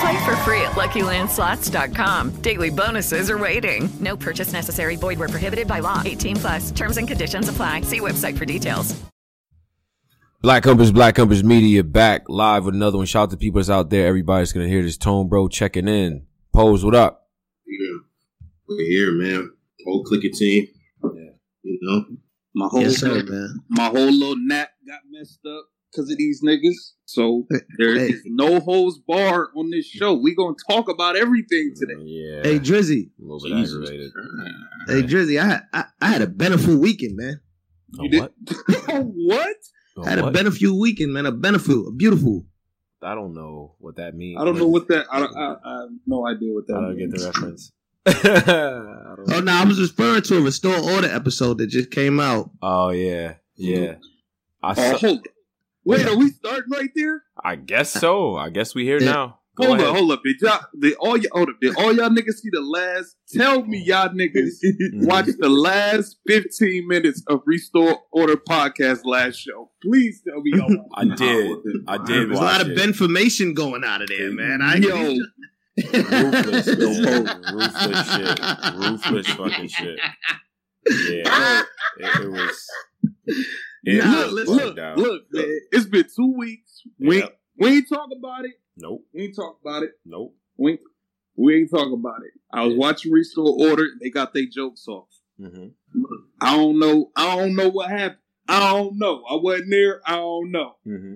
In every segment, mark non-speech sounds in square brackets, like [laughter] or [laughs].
Play for free at LuckyLandSlots.com. Daily bonuses are waiting. No purchase necessary. Void where prohibited by law. 18 plus. Terms and conditions apply. See website for details. Black Compass, Black Compass Media back live with another one. Shout out to people that's out there. Everybody's gonna hear this tone, bro. Checking in. Pose, what up? Yeah, we're here, man. Whole clicker team. Yeah, you know. My whole Yes, sir, man. my whole little nap got messed up because of these niggas. So there is Hey. no holds barred on this show. We gonna talk about everything today. Mm, yeah. Hey, Drizzy. a little bit Jesus aggravated. Hey, Drizzy. I had I, I had a benefit weekend, man. A You did- what? [laughs] what? A I had a what? benefit weekend, man. A benefit, a beautiful. I don't know what that means. I don't know what that. I, don't, I, I have no idea what that. I don't get the reference. [laughs] [laughs] I don't- Oh no, I was referring to a restore order episode that just came out. oh yeah, yeah. Oh, I, Oh, saw- hold. Wait, are we starting right there? I guess so. I guess we here now. Go hold ahead. up, hold up. Did y'all? Did all y'all? Hold up. Did all y'all niggas see the last? Tell me y'all niggas [laughs] mm-hmm. watch the last fifteen minutes of Restore Order podcast last show. Please tell me y'all. [laughs] watched I did. I did There's a lot of it. information going out of there, man. I Yo, Ruthless, man. [laughs] Ruthless shit. Ruthless fucking shit. Yeah, it, it was. It Nah, was look, look, bugged look, man. It's been two weeks. We Yep. we ain't talk about it. Nope. We ain't talk about it. Nope. We ain't, we ain't talk about it. I was watching Restore Order. They got their jokes off. hmm I don't know. I don't know what happened. I don't know. I wasn't there. I don't know. hmm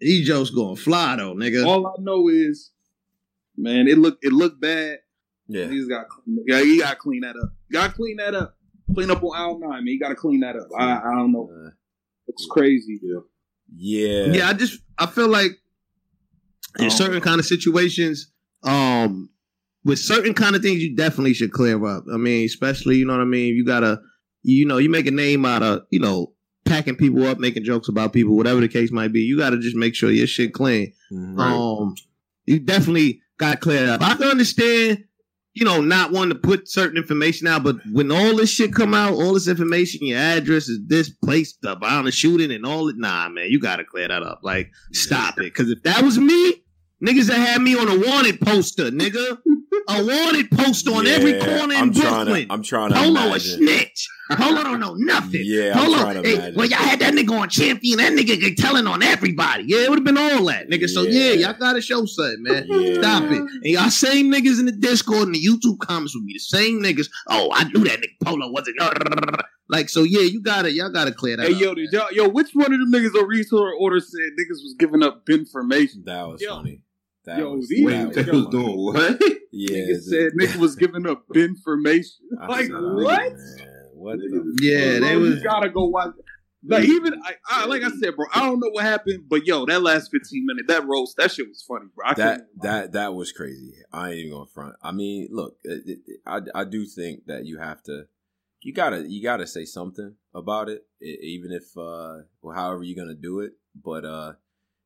These jokes going fly though, nigga. All I know is, man, it looked it looked bad. Yeah. He's got yeah, he got to clean that up. Got to clean that up. Clean up on aisle nine, man. You got to clean that up. I, I don't know. Uh, It's crazy. yeah. yeah, I just I feel like in Oh. certain kind of situations, um, with certain kind of things, you definitely should clear up. I mean, especially you know what I mean. You gotta, you know, you make a name out of you know packing people up, making jokes about people, whatever the case might be. You gotta just make sure your shit clean. Mhm. Um, you definitely got to clear up. I can understand, you know, not wanting to put certain information out, but when all this shit come out, all this information, your address is this place, the violent shooting, and all it. Nah, man, you got to clear that up. Like, stop it. Because if that was me, niggas that had me on a wanted poster, nigga, a wanted poster on every corner in I'm trying Brooklyn. to. I'm trying to Polo a imagine. snitch. Polo don't know nothing. Yeah, I'm Polo, trying to hey, imagine. well, y'all had that nigga on champion. That nigga telling on everybody. Yeah, it would have been all that, nigga. So yeah, Yeah. y'all gotta show something, man. Yeah. Stop it. And y'all same niggas in the Discord and the YouTube comments would be the same niggas. Oh, I knew that nigga Polo wasn't. [laughs] Like so, yeah, you gotta, y'all gotta clear that. Hey up, yo, man. did y'all yo? Which one of them niggas on Restore Order said niggas was giving up information? That was Yo. funny. That Yo, was, these Wait, that was was doing what? Yeah, Niggas said niggas was giving up information. [laughs] Like what? man, What the? Yeah, Bro, they you was. gotta go watch. Like even I, I like I said, bro. I don't know what happened, but yo, that last fifteen minutes, that roast, that shit was funny, bro. I that that that was crazy. I ain't even gonna front. I mean, look, it, it, it- I I do think that you have to, you gotta you gotta say something about it, e- even if uh, or however you're gonna do it. But uh,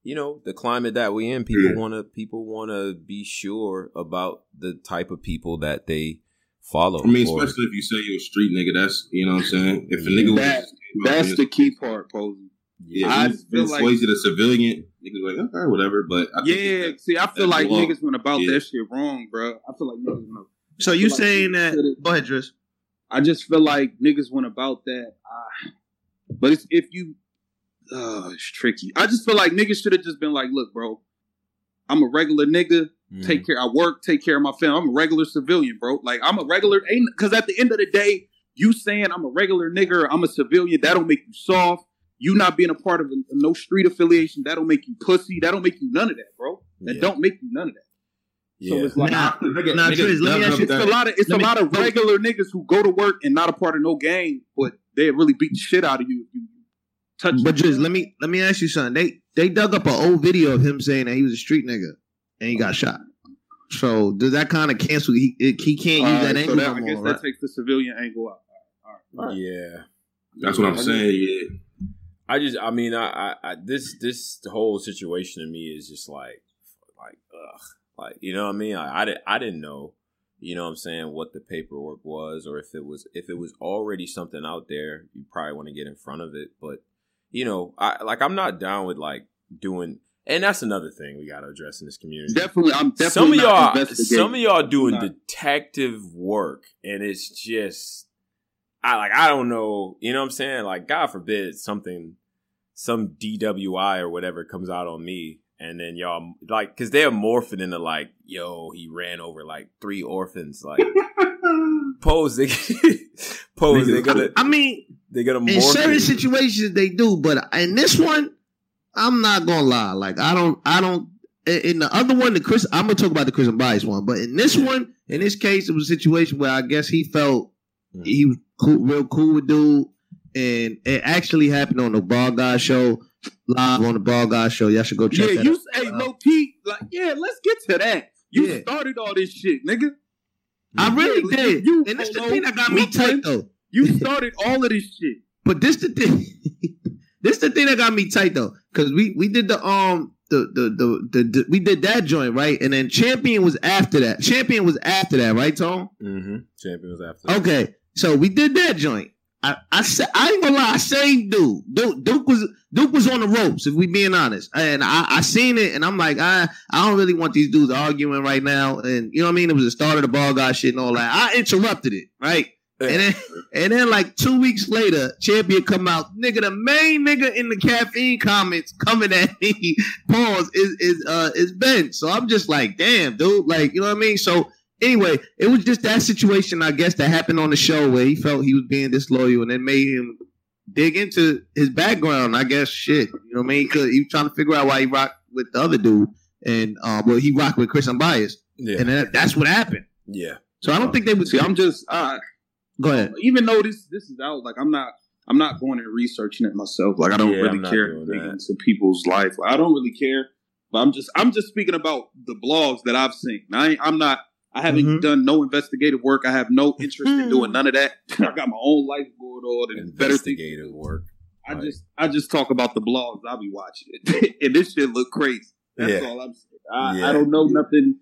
you know, the climate that we in, people Yeah. wanna people wanna be sure about the type of people that they follow. I mean, or- especially if you say you're a street nigga, that's you know what I'm saying. If a nigga That- was that's the key part, Posey. yeah, I I feel feel like- Swayze the civilian niggas like okay, whatever. But I think Yeah, that- see, I feel like wrong. niggas went about Yeah. that shit wrong, bro. I feel like niggas went. So you like saying you that? could've- Go ahead, Driss. I just feel like niggas went about that. Uh, but it's, if you, uh, it's tricky. I just feel like niggas should have just been like, look, bro, I'm a regular nigga. Mhm. Take care. I work. Take care of my family. I'm a regular civilian, bro. Like I'm a regular. Ain't because at the end of the day, you saying I'm a regular nigga, or I'm a civilian, that don't make you soft. You not being a part of a, no street affiliation, that don't make you pussy. That don't make you none of that, bro. That Yeah. don't make you none of that. Yeah. So it's like Nah, Nigga- nah, niggas Triz, let me ask you it's a lot of it's Let a me- lot of [laughs] regular niggas who go to work and not a part of no gang, but they really beat the shit out of you if you touch. But just let me let me ask you something. They they dug up an old video of him saying that he was a street nigga and he got shot. So does that kind of cancel? He he can't use All that right, angle so that, I guess more, that right? takes the civilian angle out. All right, all right. Yeah. That's what I'm saying. Yeah. I just, I mean, I, I, I this, this whole situation to me is just like, like, ugh, like, you know what I mean? I, I, did, I didn't know, you know what I'm saying, what the paperwork was, or if it was, if it was already something out there, you probably want to get in front of it. But, you know, I, like, I'm not down with like doing, and that's another thing we got to address in this community. Definitely, I'm definitely some of not y'all, some of y'all doing detective work, and it's just, I like, I don't know, you know what I'm saying? Like, God forbid something, some DWI or whatever comes out on me, and then y'all like, because they're morphing into like, yo, he ran over like three orphans, like. [laughs] Pose, they pose. They're gonna, I mean, they're gonna in certain situations they do, but in this one, I'm not gonna lie. Like I don't, I don't. in- the other one, the Chris, I'm gonna talk about the Christian bias one, but in this one, in this case, it was a situation where I guess he felt he was cool, real cool with dude, and it actually happened on the Ball Guy show, live on the Ball Guy show. Y'all should go check yeah, you out. hey low key, like yeah, let's get to that. You Yeah. started all this shit, nigga. I really Yeah, did, you- and this the thing that got me tight though. You started all of this shit. But this the thing. [laughs] this is the thing that got me tight though, because we we did the um the the, the the the we did that joint right, and then champion was after that. Champion was after that, right, Tom? Mm-hmm. Champion was after. that. Okay, so we did that joint. I I said I ain't gonna lie, same dude. Duke, Duke was Duke was on the ropes, if we being honest. And I I seen it, and I'm like, I I don't really want these dudes arguing right now. And you know what I mean? It was the start of the ball guy shit and all that. I interrupted it, right? And then, and then like two weeks later, champion come out, nigga. The main nigga in the caffeine comments coming at me, [laughs] pause is is uh is Ben. So I'm just like, damn, dude, like you know what I mean. So anyway, it was just that situation, I guess, that happened on the show where he felt he was being disloyal, and it made him dig into his background. I guess shit, you know what I mean? Cause he was trying to figure out why he rocked with the other dude, and uh, well, he rocked with Chris Bias, yeah, and that, that's what happened. yeah. So I don't think they would See, I'm just uh, go ahead. even though this this is out, like I'm not I'm not going and researching it myself. Like I don't Yeah, really care to into people's life. Like, I don't really care. But I'm just I'm just speaking about the blogs that I've seen. I ain't, I'm not I haven't Mhm. done no investigative work. I have no interest in doing none of that. [laughs] I got my own life going on and better. Investigative work. I Right. just I just talk about the blogs I'll be watching, it. [laughs] and this shit look crazy. That's Yeah. all I'm saying. I, Yeah. I don't know nothing.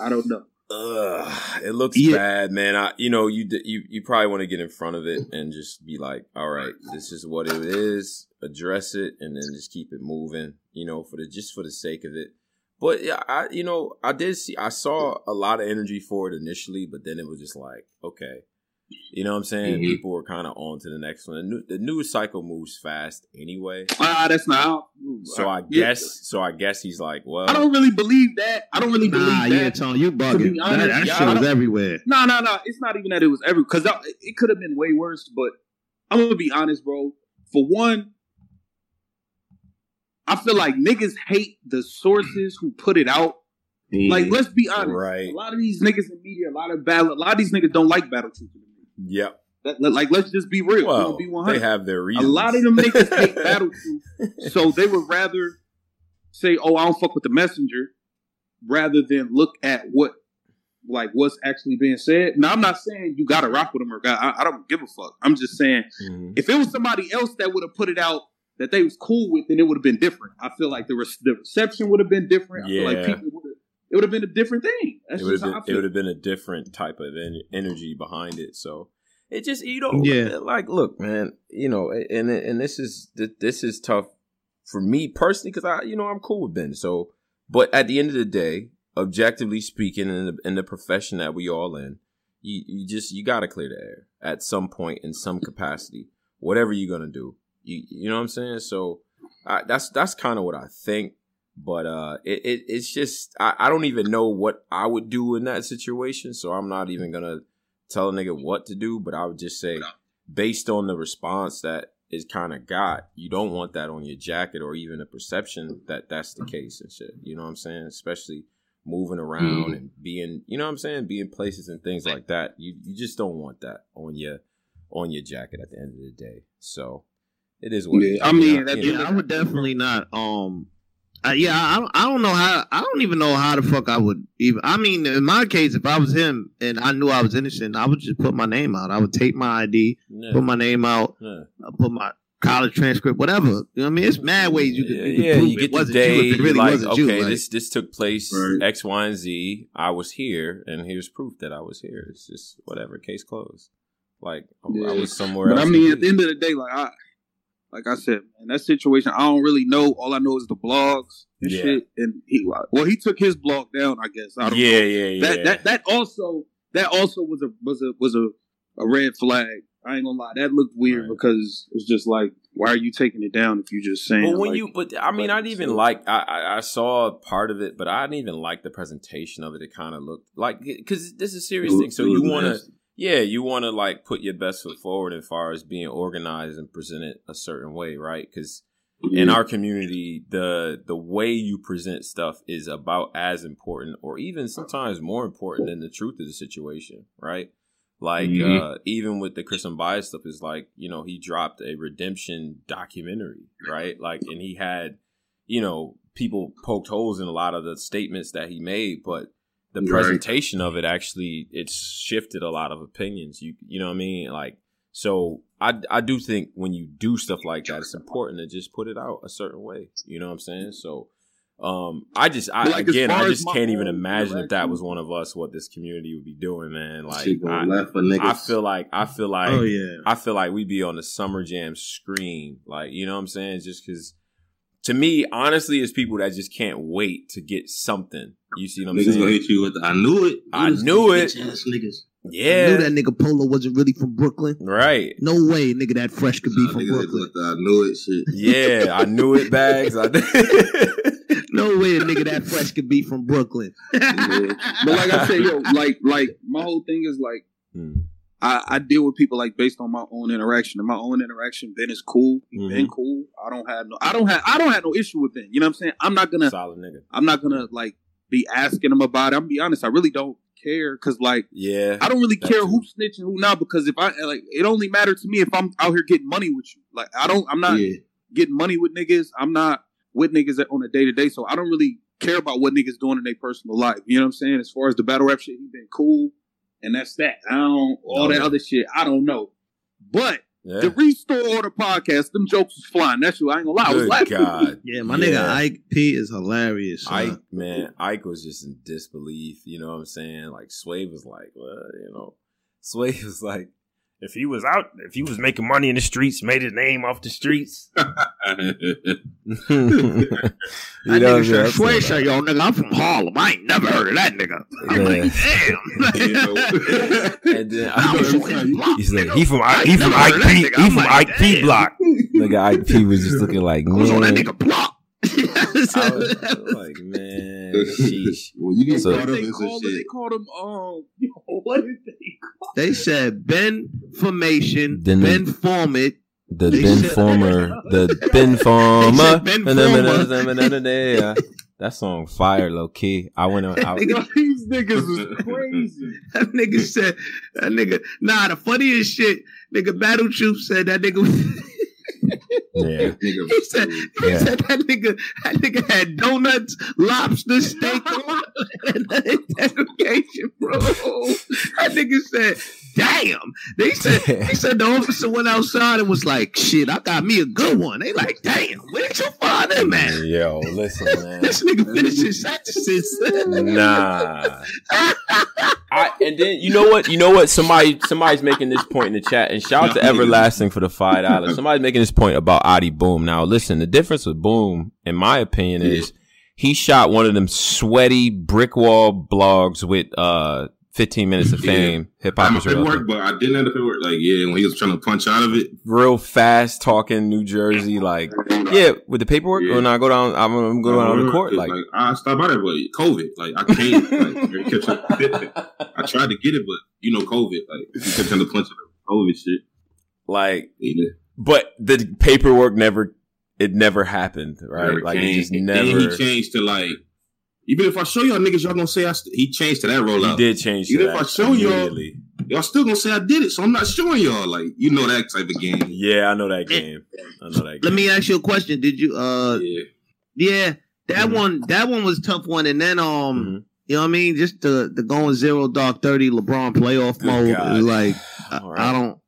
I don't know. Ugh, it looks Yeah. bad, man. I, you know, you you you probably want to get in front of it and just be like, all right, this is what it is. Address it, and then just keep it moving. You know, for the just for the sake of it. But yeah, I you know I did see I saw a lot of energy for it initially, but then it was just like, okay, you know what I'm saying? Mhm. People were kind of on to the next one. The, new, the news cycle moves fast anyway, Ah, that's not. how- so I Yeah. guess so I guess he's like, well, I don't really believe that. I don't really Nah, believe that. yeah, that. Tom, you To bugging. be That, honest, that yeah, shit was everywhere. No, no, no. It's not even that it was every because it could have been way worse. But I'm gonna be honest, bro. For one, I feel like niggas hate the sources who put it out. Like, let's be honest. Right. A lot of these niggas in media, a lot of battle, a lot of these niggas don't like battle truth. yep. That- that- like, let's just be real. Well, be they have their reasons. A lot of them niggas hate battle truth, so they would rather say, "Oh, I don't fuck with the messenger," rather than look at what, like, what's actually being said. Now, I'm not saying you gotta rock with them or got. I, I don't give a fuck. I'm just saying Mhm. if it was somebody else that would have put it out that they was cool with, then it would have been different. I feel like the re- the reception would have been different. I feel like Yeah. people would have. It would have been a different thing. That's it would have been it would have been a different type of en- energy behind it. So it just you know Yeah. like look man you know and and this is this is tough for me personally because I you know I'm cool with Ben. So but at the end of the day, objectively speaking, in the in the profession that we all in, you you just you got to clear the air at some point in some capacity, whatever you're gonna do. You you know what I'm saying? So I, that's that's kind of what I think. But uh, it, it it's just I, I don't even know what I would do in that situation, so I'm not even gonna tell a nigga what to do. But I would just say, based on the response that is kind of got, you don't want that on your jacket or even a perception that that's the case and shit. You know what I'm saying? Especially moving around Mm. and being, you know what I'm saying, being places and things like that. You you just don't want that on your on your jacket at the end of the day. So it is what it is. I mean, You know, you know. I would definitely not. Um, uh, yeah, I don't, I don't know how. I don't even know how the fuck I would even. I mean, in my case, if I was him and I knew I was innocent, I would just put my name out. I would take my ID, Yeah. put my name out, Yeah. uh, put my college transcript, whatever. You know what I mean? It's mad ways you could. yeah, you could yeah, prove you it the wasn't day. you it really like, wasn't okay, you. Like, this this took place Right. X, Y, and Z. I was here, and here's proof that I was here. It's just whatever. Case closed. Like I- I was somewhere But else. I mean, at the end of the day, like I, like I said, man, that situation, I don't really know. All I know is the blogs and Yeah. shit. And he, well, he took his blog down, I guess. I don't yeah, know. yeah, yeah. That that that also that also was a was a was a, a red flag. I ain't gonna lie, that looked weird Right. because it's just like, why are you taking it down if you just saying? But when like- you, but I mean, I didn't even like. I, I saw part of it, but I didn't even like the presentation of it. It kind of looked like because this is a serious It thing. So you want to. Yeah, you want to like put your best foot forward as far as being organized and presented a certain way, right? Because in our community, the the way you present stuff is about as important, or even sometimes more important than the truth of the situation, right? Like Mhm. uh, even with the Christian bias stuff, is like you know he dropped a redemption documentary, right? Like, and he had you know people poked holes in a lot of the statements that he made, but the Right. presentation of it actually it's shifted a lot of opinions. You you know what I mean? Like so I I do think when you do stuff like that, it's important to just put it out a certain way. You know what I'm saying? So um I just I like, again I just can't even own imagine if that was one of us what this community would be doing, man. Like I, left for niggas. I feel like I feel like oh yeah. I feel like we'd be on the summer jam screen. Like, you know what I'm saying? Just because to me, honestly, it's people that just can't wait to get something. You see what I'm niggas saying? gonna hit you with the, I knew it. I These knew it. bitch-ass niggas. I yeah. knew that nigga Polo wasn't really from Brooklyn. Right. No way, nigga, that fresh could be Nah, from niggas hit Brooklyn. with the I knew it shit. Yeah, I knew it, bags. I [laughs] No way, a nigga that fresh could be from Brooklyn. [laughs] Yeah. But like I said, yo, like like my whole thing is like Hmm. I, I deal with people like based on my own interaction. And my own interaction, Ben is cool. Mhm. Ben cool. I don't have no I don't have I don't have no issue with Ben. You know what I'm saying? I'm not gonna Solid nigga. I'm not gonna like be asking him about it. I'm gonna be honest, I really don't care because like Yeah. I don't really care too. who's snitching who not because if I like it only matters to me if I'm out here getting money with you. Like I don't I'm not yeah. getting money with niggas. I'm not with niggas on a day to day, so I don't really care about what niggas doing in their personal life. You know what I'm saying? As far as the battle rap shit, he been cool, and that's that. I don't all that other shit. I don't know, but Yeah. the Restore Order podcast, them jokes was flying. That's you. I ain't gonna lie. I was Good laughing. God. [laughs] Yeah, my Yeah. nigga Ike P is hilarious. son. Ike, man, Ike was just in disbelief. You know what I'm saying? Like Sway was like, well, you know, Sway [laughs] was like, if he was out, if he was making money in the streets, made his name off the streets. [laughs] you That know what nigga said, saying? Sway yo, nigga, I'm from Harlem. I ain't never heard of that nigga. I'm like, [laughs] You know. damn. And then I was every from time his you- block, He's like, he from I I, he from never Ike P. He from like, Ike P block. Nigga, Ike P was just [laughs] looking like, I was on that nigga block. [laughs] I was, like, man, sheesh. when you get So- caught They called, they called him. Um, what did they call? They said Ben Formation, Then Ben Format. The [laughs] Ben said- Former, the Ben Former. Ben Yeah. That song fire, low key. I went on. I, [laughs] Yo, these niggas was crazy. [laughs] That nigga said, that nigga, nah, the funniest shit, nigga, Battle Troop said that nigga, yeah. he said, he Yeah. said that nigga, that nigga had donuts, lobster, steak, and interrogation, bro. That nigga said, damn. They said, he said the officer went outside and was like, shit, I got me a good one. They like, damn, where did you find him, man? Yo, listen, [laughs] man. This nigga finished his sentences. Nah. [laughs] I, and then you know what? You know what? Somebody somebody's making this point in the chat, and shout out to Everlasting for the five dollars. Somebody's making this point about Adi Boom. Now, listen, the difference with Boom, in my opinion, is he shot one of them sweaty brick wall blogs with uh 15 minutes of Yeah. fame. Hip hop is real. paperwork, but I didn't have the paperwork. Like, yeah, when he was trying to punch out of it, Real fast talking New Jersey, like yeah, with the paperwork. Yeah. When I go down, I'm gonna go down to court. It's Like, I stopped by there, but COVID. Like, I can't. like, I kept trying- I tried to get it, but you know, COVID. Like, he kept trying to punch out of it. COVID shit. like Either. but the paperwork never it never happened, right? Never like it just never. Then he changed to like, even if I show y'all niggas, y'all gonna say I st- he changed to that rollout. He rollout. did change. To Even that if I show y'all, immediately. y'all still gonna say I did it, so I'm not showing y'all. Like, you know that type of game. Yeah, I know that game. I know that. Let Game. me ask you a question. Did you uh Yeah. yeah, that Mhm. one that one was a tough one and then um Mhm. you know what I mean? Just the the going zero dark thirty LeBron playoff Good mode God. like I, All right. I don't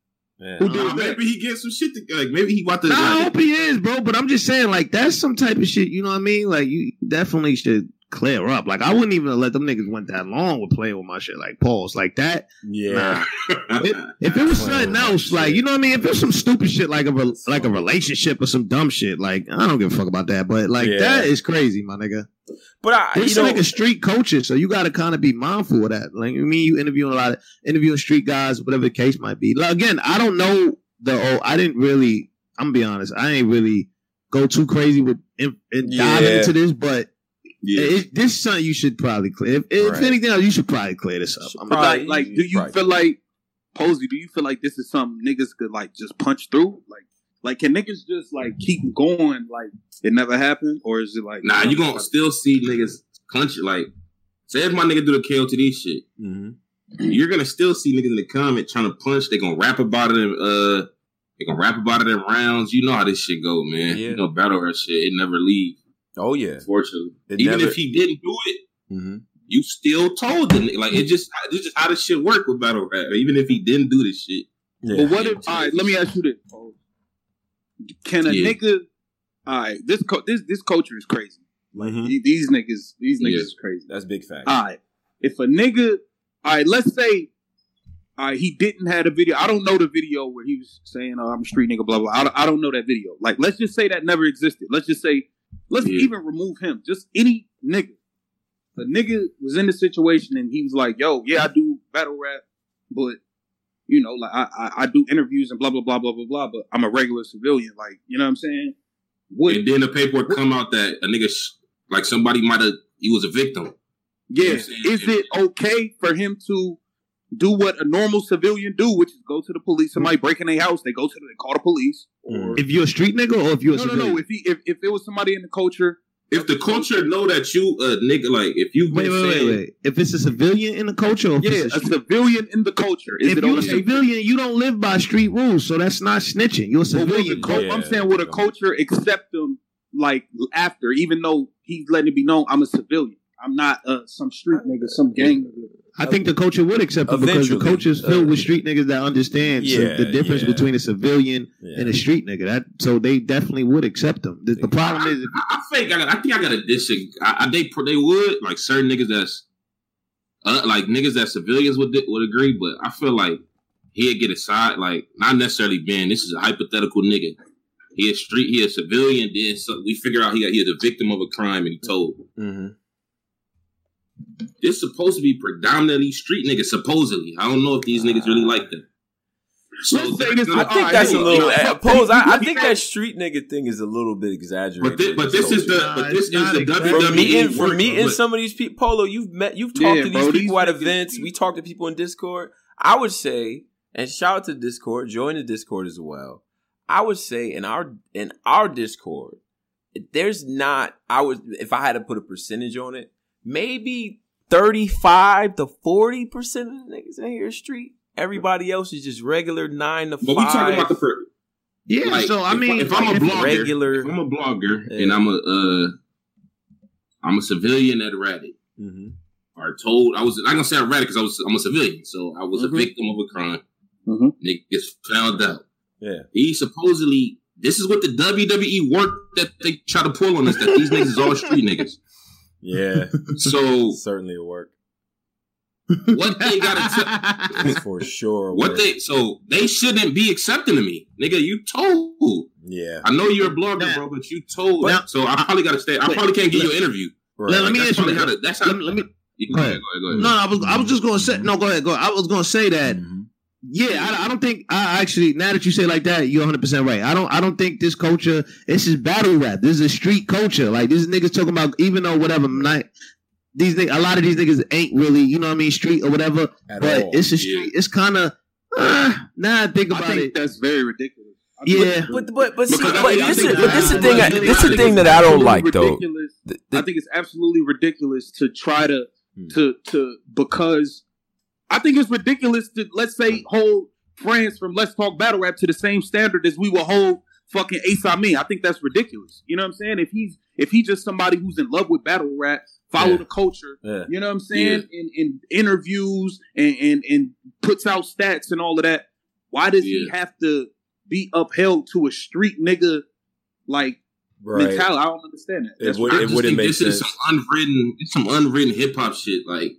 Yeah. Who did maybe he gets some shit to like maybe he about to Nah, I hope he is, bro. But I'm just saying, like, that's some type of shit. You know what I mean? Like, you definitely should clear up. Like, I wouldn't even let them niggas went that long with playing with my shit. Like, pause, like that. Yeah. [laughs] If, if it was something else, like, you know what I mean? If it's some stupid shit, like a re- like a relationship or some dumb shit, like, I don't give a fuck about that. But like, Yeah. that is crazy, my nigga. But I, know, like a street coaches, so you got to kind of be mindful of that. Like, I mean, you interviewing a lot of interviewing street guys, whatever the case might be. Like, again, I don't know the. Oh, I didn't really. I'm gonna be honest. I ain't really go too crazy with in, in diving Yeah. into this, but yeah. it, this is something you should probably clear. If, if Right. anything else, you should probably clear this up. I'm probably- like, like, do you Right. feel like Posey? Do you feel like this is something niggas could like just punch through? Like, like can niggas just like keep going? Like it never happened, or is it like Nah, you gonna still see niggas punch it. Like, say if my nigga do the KOTD shit, Mhm. you're gonna still see niggas in the comment trying to punch. They gonna rap about it. In, uh, they gonna rap about it in rounds. You know how this shit go, man. Yeah. You know battle or shit. It never leave. Oh yeah. Unfortunately, It even never- if he didn't do it, hmm you still told the nigga. Like it just, it's just how this shit work with battle rap. Even if he didn't do this shit, Yeah. But what if? All right, let me ask you this: Can a Yeah. nigga? All right, this co- this this culture is crazy. Like Mhm. these niggas, these niggas Yeah. is crazy. That's big fact. All right, if a nigga, all right, let's say, all right, he didn't have a video. I don't know the video where he was saying, "Oh, I'm a street nigga," blah blah. I don't, I don't know that video. Like, let's just say that never existed. Let's just say, let's Yeah. even remove him. Just any nigga. The nigga was in the situation and he was like, "Yo, yeah, I do battle rap, but." You know, like I, I, I do interviews and blah blah blah blah blah blah, but I'm a regular civilian. Like, you know what I'm saying? Would and then the paperwork come out that a nigga, sh- like somebody might have, he was a victim. Yeah. You know what? Is it okay for him to do what a normal civilian do, which is go to the police? Somebody breaking their house, they go to the, they call the police. Or if you're a street nigga or if you're a no, no, civilian. no. If he if, if it was somebody in the culture, If the culture know that you a nigga, like if you've Wait, been wait, wait, saying. If it's a civilian in the culture, or if yeah, it's a a civilian in the culture, is if it you're a civilian, you don't live by street rules, so that's not snitching. You're a Well, will the civilian. cul- Yeah. I'm saying, would a culture accept them like after, even though he's letting it be known I'm a civilian, I'm not uh, some street nigga, some gang nigga. I think the culture would accept it because the Eventually. culture is filled Uh, with street niggas that understand Yeah, the difference yeah. between a civilian Yeah. and a street nigga. That so they definitely would accept them. The, the problem is, I, I think I, got, I think I got a disagree. I, I, they they would like certain niggas that's uh, like niggas that civilians would would agree, but I feel like he'd get a side like not necessarily being this is a hypothetical nigga. He a street, he a civilian. Then so we figure out he got he is a victim of a crime and he told. hmm This supposed to be predominantly street niggas. Supposedly, I don't know if these niggas really like them. So Let's say this- I think right, that's a little. on. uh, Pose. I, I think that street nigga thing is a little bit exaggerated. But thi- but this is the Nah, but this it's is the exactly. for WWE meeting for work, meeting but- some of these people. Polo, you've met, you've Yeah, talked to these bro, these people at events. We talked to people in Discord. I would say, and shout out to Discord. Join the Discord as well. I would say in our in our Discord, there's not. I would if I had to put a percentage on it, maybe thirty five to forty percent of the niggas in here street. Everybody else is just regular nine to But five. we talking about the per- yeah. Like, so I if- mean, if I'm a blogger, regular- if I'm a blogger Yeah. and I'm a uh, I'm a civilian at Reddit. hmm Or told I was not gonna say I read it because I was I'm a civilian, so I was Mhm. a victim of a crime. Mhm. gets found out. Yeah. He supposedly this is what the WWE work that they try to pull on us that these niggas is all street niggas. Yeah. [laughs] So Certainly a work. what they gotta [laughs] tell For sure. what work. they so they shouldn't be accepting of me, nigga. You told. Yeah. I know you're a blogger, Now- bro, but you told. Now- so I probably gotta stay. I Wait, probably can't give you an interview. Right. let, let me That's ask you how to- that's how- let, me- let me. Go ahead, go ahead, No, go ahead. I was I was just gonna say no. Go ahead. Go. Ahead. I was gonna say that. Mm-hmm. Yeah, I, I don't think I actually. Now that you say it like that, you're 100 percent right. I don't. I don't think this culture. This is battle rap. This is a street culture. Like these niggas talking about. Even though whatever, not these niggas, a lot of these niggas ain't really. You know what I mean? Street or whatever. At but all. it's a street. It's kind of. Uh, now I think I about think it. that's very ridiculous. Yeah, but but but see, Because I but this is but this is the thing. I- This is the thing that I don't like though. ridiculous. I think it's absolutely ridiculous to try to Hmm. to to because I think it's ridiculous to let's say hold France from Let's Talk Battle Rap to the same standard as we will hold fucking Ace Me. I think that's ridiculous. You know what I'm saying? If he's if he's just somebody who's in love with battle rap, follow Yeah. the culture. Yeah. You know what I'm saying? In in interviews and, and and puts out stats and all of that. Why does he have to be upheld to a street nigga like Right. mentality? I don't understand that. It That's would- it wouldn't think make this is some unwritten, it's some unwritten hip hop shit. Like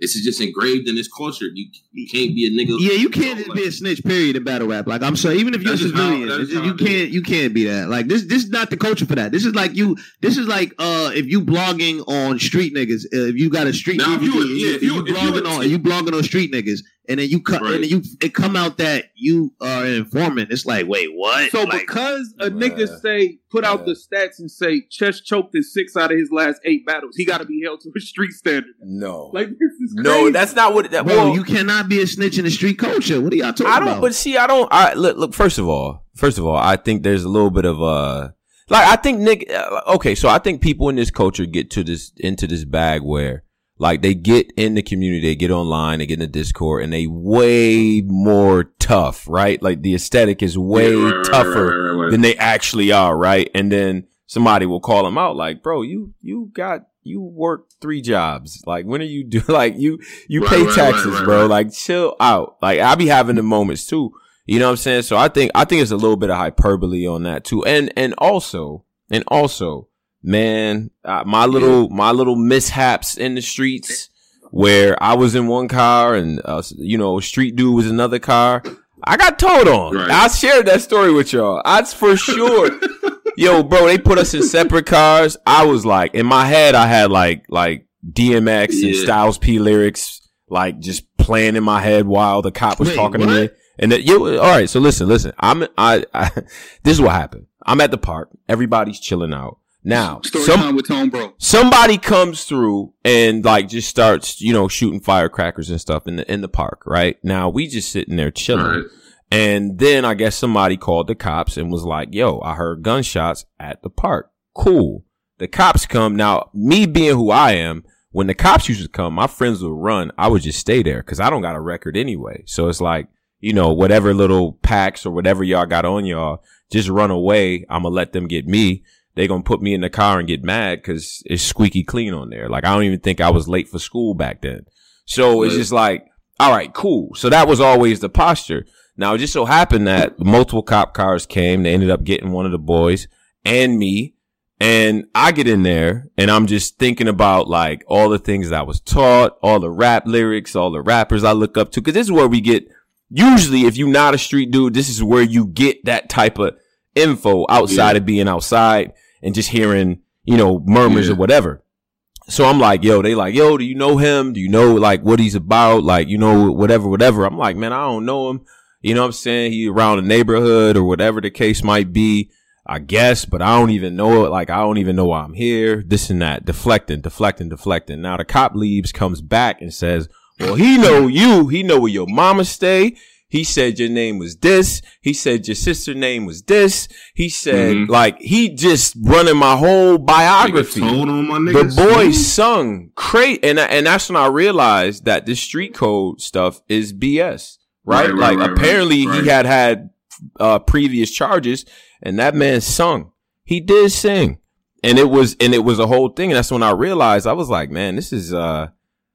this is just engraved in this culture. You you can't be a nigga. Yeah, you can't just be a snitch. Period in battle rap. Like I'm sorry, even if you're a That's just how- civilian, just- how you can't you can't be that. Like this this is not the culture for that. This is like you. This is like uh if you blogging on street niggas. Uh, if you got a street Now, if you DVD, yeah, if if you, you- if you blogging a on you blogging on street niggas, and then you cut and then you it come out that you are an informant. It's like wait what? So Like, because a nigga say put out the stats and say chest choked in six out of his last eight battles, he got to be held to a street standard. No, like this is no, that's not what that. bro, well, you cannot be a snitch in the street culture. What are y'all talking about? I don't. about? But see, I don't. I look. Look. First of all, first of all, I think there's a little bit of uh like I think Nick. Uh, okay, so I think people in this culture get to this into this bag where like they get in the community, they get online, they get in the Discord, and they way more tough, right? Like the aesthetic is way Yeah, right, tougher right, right, than they actually are, right? And then somebody will call them out, like, bro, you you got you work three jobs. Like, when are you do [laughs] like you you pay taxes, bro? Like, chill out. Like, I be having the moments too. You know what I'm saying? So I think I think it's a little bit of hyperbole on that too, and and also and also, man, uh, my little my little mishaps in the streets where I was in one car and uh, you know street dude was another car. I got told on. Right. I shared that story with y'all. That's for sure. [laughs] Yo, bro, they put us in separate cars. I was like, in my head, I had like like DMX and Styles P lyrics, like just playing in my head while the cop was Wait, talking to me. And that, yo, all right. So listen, listen. I'm I, I [laughs] this is what happened. I'm at the park. Everybody's chilling out. Now, Story some, time with Tone Bro. somebody comes through and like just starts, you know, shooting firecrackers and stuff in the in the park, right? Now we just sitting there chilling. Right. And then I guess somebody called the cops and was like, yo, I heard gunshots at the park. Cool. The cops come. Now, me being who I am, when the cops used to come, my friends would run. I would just stay there because I don't got a record anyway. So it's like, you know, whatever little packs or whatever y'all got on y'all, just run away. I'm going to let them get me. They going to put me in the car and get mad because it's squeaky clean on there. Like, I don't even think I was late for school back then. So it's just like, all right, cool. So that was always the posture. Now it just so happened that multiple cop cars came. They ended up getting one of the boys and me. And I get in there and I'm just thinking about like all the things that I was taught, all the rap lyrics, all the rappers I look up to. Cause this is where we get, usually if you're not a street dude, this is where you get that type of info outside Yeah. of being outside and just hearing, you know, murmurs Yeah. or whatever. So I'm like, yo, they like, yo, do you know him? Do you know like what he's about? Like, you know, whatever, whatever. I'm like, man, I don't know him. You know what I'm saying? He around the neighborhood or whatever the case might be. I guess, but I don't even know it. Like, I don't even know why I'm here. This and that. Deflecting, deflecting, deflecting. Now the cop leaves, comes back and says, well, he know you. He know where your mama stay. He said your name was this. He said your sister name was this. He said, Mhm. like, he just running my whole biography. My The boy sung crazy, and and that's when I realized that this street code stuff is BS. Right? Right, right, like right, apparently he had had uh, previous charges, and that man sung. He did sing, and it was and it was a whole thing. And that's when I realized I was like, man, this is uh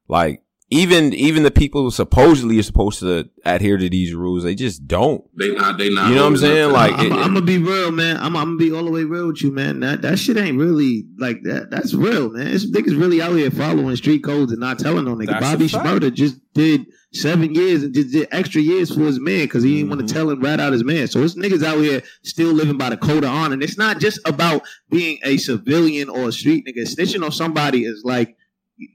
like even even the people who supposedly are supposed to adhere to these rules, they just don't. They not. They not. You know what I'm saying? Like, I'm, it- I'm gonna be real, man. I'm, I'm gonna be all the way real with you, man. That that shit ain't really like that. That's real, man. This niggas really out here following street codes and not telling on niggas. Bobby fact. Schmurda just did seven years and just did extra years for his man because he didn't want Mm-hmm. to tell him rat out his man. So it's niggas out here still living by the code of honor. And it's not just about being a civilian or a street nigga. Snitching on somebody is like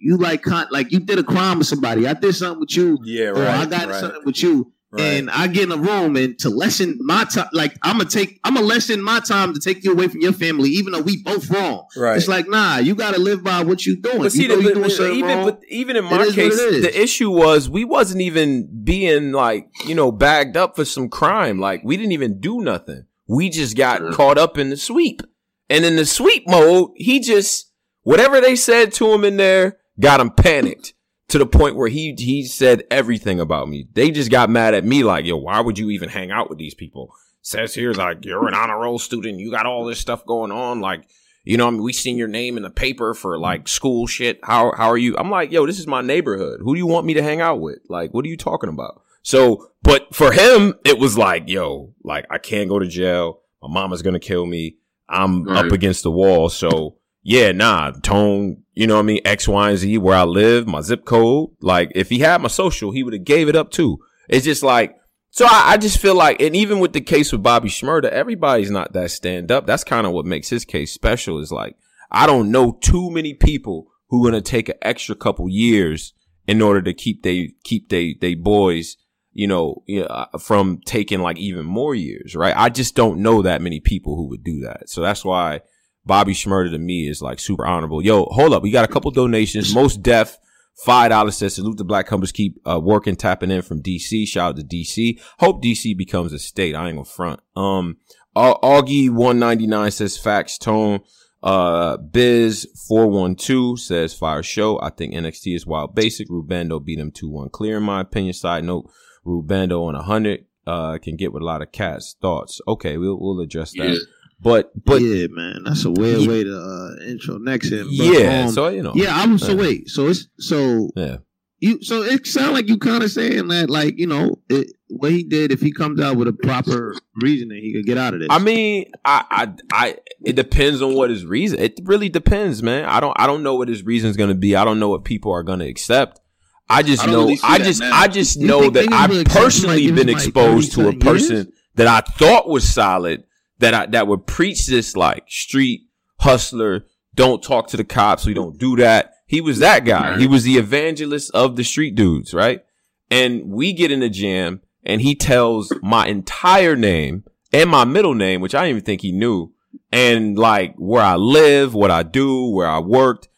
you- like con- like you did a crime with somebody. I did something with you. Yeah, or I got right. something with you. Right. And I get in a room and to lessen my time, like I'm gonna take, I'm gonna lessen my time to take you away from your family, even though we both wrong. Right. It's like, nah, you gotta live by what you doing. But see, you know the, doing something even wrong. even in my case, is. the issue was we wasn't even being like you know bagged up for some crime. Like we didn't even do nothing. We just got caught up in the sweep. And in the sweep mode, he just whatever they said to him in there got him panicked to the point where he he said everything about me. They just got mad at me like, yo, why would you even hang out with these people? Says here like you're an honor roll student, you got all this stuff going on, like you know, I mean, we seen your name in the paper for like school shit. How how are you? I'm like, yo, this is my neighborhood. Who do you want me to hang out with? Like, what are you talking about? So, but for him, it was like, yo, like I can't go to jail. My mama's gonna kill me. I'm Right. up against the wall. So yeah, nah, tone, you know what I mean? X, Y, and Z, where I live, my zip code. Like if he had my social, he would have gave it up too. It's just like, so I, I just feel like, and even with the case with Bobby Schmurda, everybody's not that stand up. That's kind of what makes his case special is like, I don't know too many people who going to take an extra couple years in order to keep they, keep they, they boys, you know, you know, uh, from taking like even more years, right? I just don't know that many people who would do that. So that's why Bobby Schmurda to me is like super honorable. Yo, hold up. We got a couple donations. Most deaf. Five dollars says salute the Black Compass keep uh, working, tapping in from DC. Shout out to DC. Hope DC becomes a state. I ain't gonna front. Um, Augie one ninety nine says facts tone. Uh, Biz four one two says fire show. I think NXT is wild basic. Rubando beat him two one clear in my opinion. Side note, Rubando on a hundred uh can get with a lot of cats thoughts. Okay, we'll we'll address that. Yeah. But but yeah, man, that's a weird Yeah. way to uh, intro next in. But, Yeah, um, so, you know. yeah, I'm so Yeah. wait, so it's so yeah, you so it sounds like you kind of saying that like you know it, what he did if he comes out with a proper reasoning he could get out of this. I mean, I, I, I, it depends on what his reason. It really depends, man. I don't, I don't know what his reason is going to be. I don't know what people are going to accept. I just I know, really I just, now. I just You know that I've personally like, been him, like, exposed to a 30 years? person that I thought was solid, that I, that would preach this like street hustler, don't talk to the cops, we don't do that. He was that guy. He was the evangelist of the street dudes, right? And we get in the jam and he tells my entire name and my middle name, which I didn't even think he knew, and like where I live, what I do, where I worked.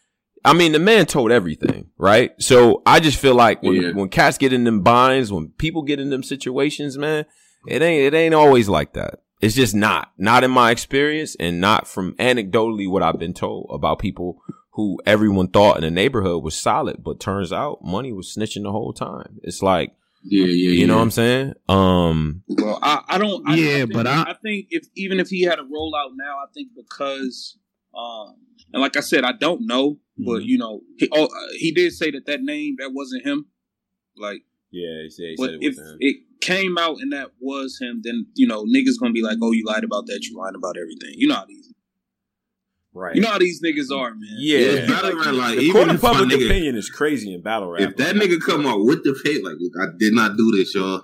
I mean, the man told everything, right? So I just feel like when, Yeah. when cats get in them binds, when people get in them situations, man, it ain't, it ain't always like that. It's just not, not in my experience and not from anecdotally what I've been told about people who everyone thought in the neighborhood was solid, but turns out money was snitching the whole time. It's like, Yeah, yeah, you know yeah. what I'm saying? Um, Well, I, I don't. I, Yeah, I think, but I- I think if even if he had a rollout now, I think because, um, and like I said, I don't know, but Mhm. you know, he oh, uh, he did say that that name that wasn't him. Like, yeah, he said, he but said it if was him. it came out and that was him, then you know, niggas gonna be like, "Oh, you lied about that. You lied about everything." You know how these, Right. you know how these niggas are, man. Yeah. Yeah, battle rap, like the even court of if public nigga, opinion is crazy in battle rap. if that nigga come out with the fake, like, look, I did not do this, y'all.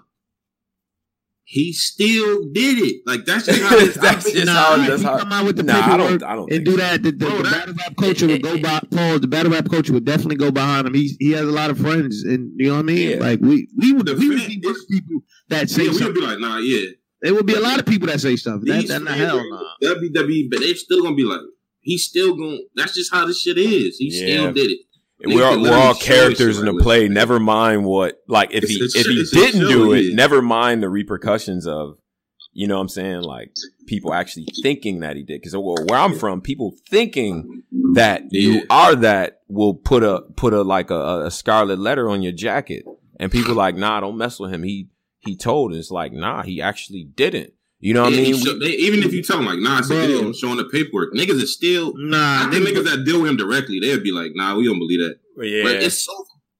He still did it. Like that's just how [laughs] this, That's I think- just nah, how- that's he how- come out with the Nah, I paperwork don't- I don't and do so. that, the, the, Bro, the that- battle rap culture would go by. Paul, the battle rap culture would definitely go behind him. He he has a lot of friends, and you know what I mean. Yeah. Like we we would The we would fan- be one people that say yeah, we would be like, nah, yeah. There would be a lot of people that say stuff. That, These that the hell nah. WWE, but they still gonna be like, he's still gonna. That's just how this shit is. He Yeah. still did it. We're all, we're all characters in the like play. Never mind what, like, if It's he a if he didn't do it, yeah. never mind the repercussions of, you know, what I'm saying, like people actually thinking that he did. Because where I'm from, people thinking that Yeah. you are that will put a put a like a, a scarlet letter on your jacket, and people like, nah, don't mess with him. He he told, and it's like, nah, he actually didn't. You know what I mean? show- they, even if you tell them like, nah, it's a Bro. video showing the paperwork, niggas is still. Nah, I think niggas- niggas that deal with him directly, they'd be like, nah, we don't believe that. yeah, But it's so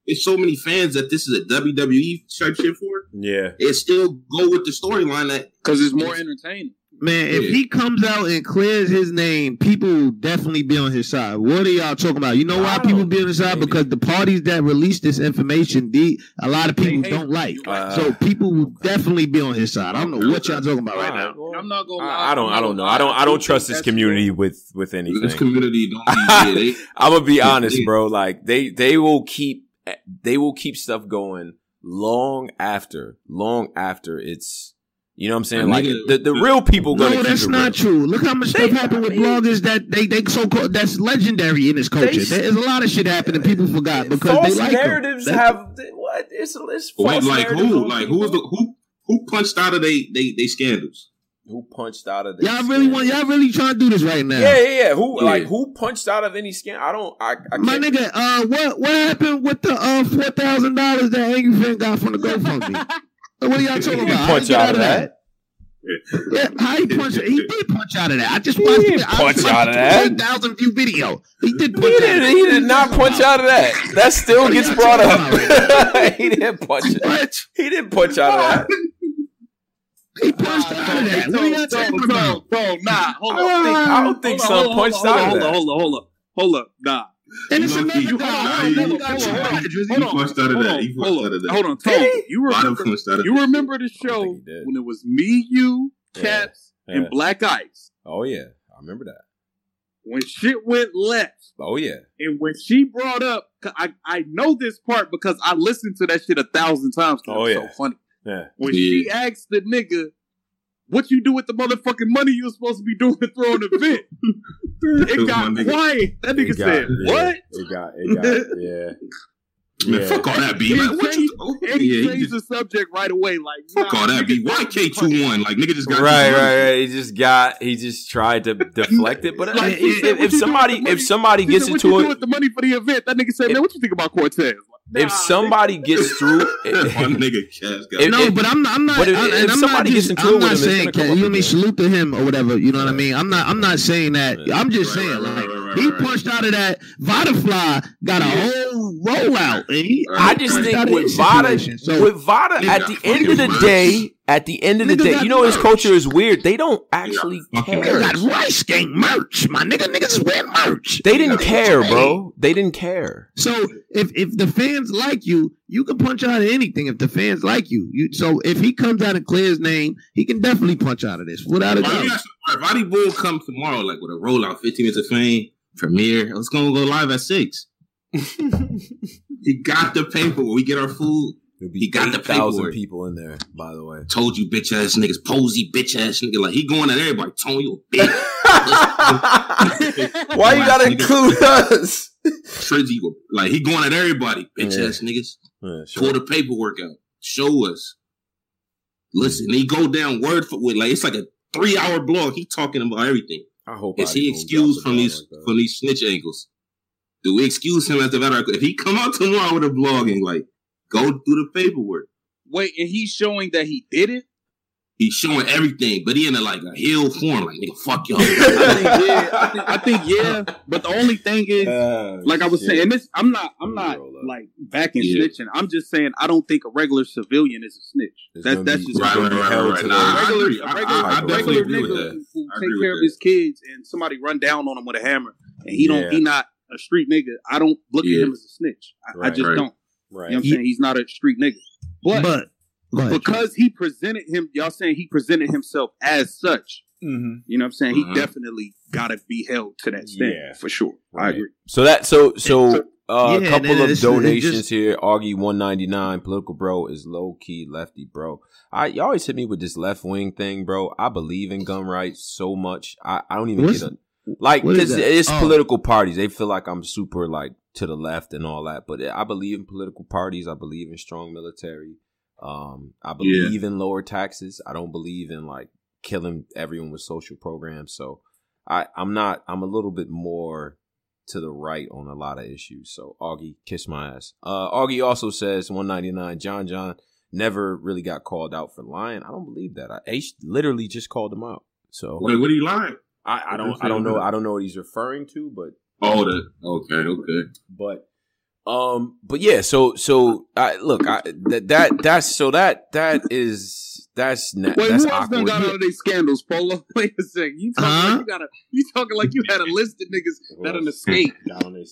it's so many fans that this is a WWE type shit for. yeah. It still go with the storyline that because it's more entertaining. Man, if he comes out and clears his name, people will definitely be on his side. What are y'all talking about? You know why people be on his side? Because the parties that release this information, the a lot of people don't like. Uh, so people will definitely be on his side. I don't know what y'all talking about right now. I'm not gonna. I, I don't. I'm I not don't know. I don't. I don't trust this community with with anything. this community don't. [laughs] Be, yeah, I'm gonna be honest, bro. Like they they will keep they will keep stuff going long after long after it's you know what I'm saying. Like nigga- the, the real people gonna No, that's not real. true. Look how much They- stuff happened with I mean- bloggers that they they so called that's legendary in this culture. They- There's a lot of shit happening. People forgot because false they like 'em. narratives That's- have what? It's it's Wait, false like who? Like who was the who? Who punched out of they they they scandals? Who punched out of the Y'all really want? Y'all really trying to do this right now? Yeah, yeah, yeah. Who Yeah. like who punched out of any scam? I don't. I, I My can't- nigga, uh, what what happened with the uh four thousand dollars that Angry Fan got from the [laughs] GoFundMe? What are y'all talking about? didn't How punch he get out of that. Yeah, how he punch? He did punch out of that. I just He watched didn't it. I punch out of that. 20,000 view video. He did punch He out did, of that. he did not punch out of that. That still gets brought up. he didn't punch it. What? He didn't punch out of that. He punched out of that. What are y'all talking about? Bro, nah, hold I on. don't think- I don't think Hold son hold on, punched hold on, out of hold on, Hold on, hold on, hold up, nah. And it's You another lucky. guy. Nah, Hold he- on, you. hold on, Hold He hold on, punched out of hold that. on, He punched out of that. Hold on, Tone. You remember? punched out of You that. remember the show think he did. when it was me, you, Yeah. Caps, Yeah. and Black Ice? Oh yeah, I remember that. When shit went left, Oh yeah. and when she brought up, I I know this part because I listened to that shit a thousand times. Oh, it's yeah. so funny. Yeah. When Yeah. she asked the nigga, "What you do with the motherfucking money you were supposed to be doing to throw an event?" [laughs] it got My nigga. quiet. That nigga got- said, yeah, "What?" It got. It got. [laughs] Yeah. Man, Yeah. fuck all that, B. Like, what you? changed- oh, And he yeah, he changed just, the subject right away. Like, fuck nah, all that, B. nigga, Why K two one? Like, nigga just got Right, right, right. He just got. He just tried to [laughs] deflect it. But Like, if, he if, said, if somebody, if somebody He gets said, what you into do it, with the money for the event? That nigga said, "Man, what you think about Cortez?" If somebody gets through, [laughs] One nigga cash got If- No, but I'm not. I'm not. But if- I, if I'm somebody not gets just, into it I'm with not saying. gonna You up know what mean? again. Salute to him or whatever. You know what I mean? I'm not. I'm not saying that. I'm just Right, saying right, like right, right, he right, punched out of that. Vitafly got a whole rollout, and he. I just punched think with Vada. So with Vada, Nigga at the end of the day, at the end of the Nigga day, you know his merch. culture is weird. They don't actually fucking Nigga care. got rice gang merch, my nigga. Niggas is wearing merch. They didn't Hey. care, bro. They didn't care. So if if the fans like you, you can punch out of anything. If the fans like you, you so if he comes out and clears his name, he can definitely punch out of this without a Like, let me doubt. ask you, if Roddy Bull comes tomorrow, like with a rollout, 15 minutes of fame, premiere, it's gonna go live at six. [laughs] he got the paper. When we get our food, There'll be He got the thousand people in there, by the way. told you bitch ass niggas, posy bitch ass nigga. Like he going at everybody, Tony, you a bitch. [laughs] Why you gotta [laughs] include us? Trizzy, like he going at everybody, bitch Yeah. ass niggas. Yeah, Pull the paperwork out. Show us. Listen, he go down word for word. Like it's like a three hour blog. He talking about everything. I hope. Is Roddy he excused from these like from these snitch angles? Do we excuse him as the veteran? If he come out tomorrow with a blog and like go through the paperwork, Wait, and he's showing that he did it. he's showing everything, but he in a like a heel form, like nigga, fuck y'all. [laughs] I think yeah. I think, I think yeah. But the only thing is, Uh, like I was shit. saying, this I'm not I'm not Roll up. like backing Yeah. snitching. I'm just saying I don't think a regular civilian is a snitch. It's That, that's be- just right, right, right, right, to right. the- Nah, I regular, agree. a I- regular, I- I a definitely regular agree with nigga that. who, who I take care with of his kids and somebody run down on him with a hammer and he Yeah. don't he not a street nigga. I don't look Yeah. at him as a snitch. I, I just Right. don't. Right. You know what I'm saying? He's not a street nigga. But, But go ahead. because he presented him, y'all saying he presented himself as such. Mhm. You know what I'm saying? Mhm. He definitely got to be held to that standard Yeah. for sure. I agree. So that so so uh, Yeah, a couple of donations just- here. Augie one ninety nine. Political bro is low key lefty bro. I you always hit me with this left wing thing, bro. I believe in gun rights so much. I, I don't even get a like because it's Oh. political parties. They feel like I'm super like to the left and all that, but I believe in political parties. I believe in strong military. Um, I believe in lower taxes. I don't believe in like killing everyone with social programs. So I, I'm not. I'm a little bit more to the right on a lot of issues. So Augie, kiss my ass. Uh, Augie also says 199. John John never really got called out for lying. I don't believe that. I H literally just called him out. So Wait, what are you lying? I, I don't. I don't know. I don't know what he's referring to, but Oh, okay, okay. but um but yeah so so I look I that that that's so that that is that's na- Wait, that's who else done got out of these scandals, Polo? [laughs] Wait a second. You talking Huh? like you got a you talking like you had a list of niggas that an escape. [laughs]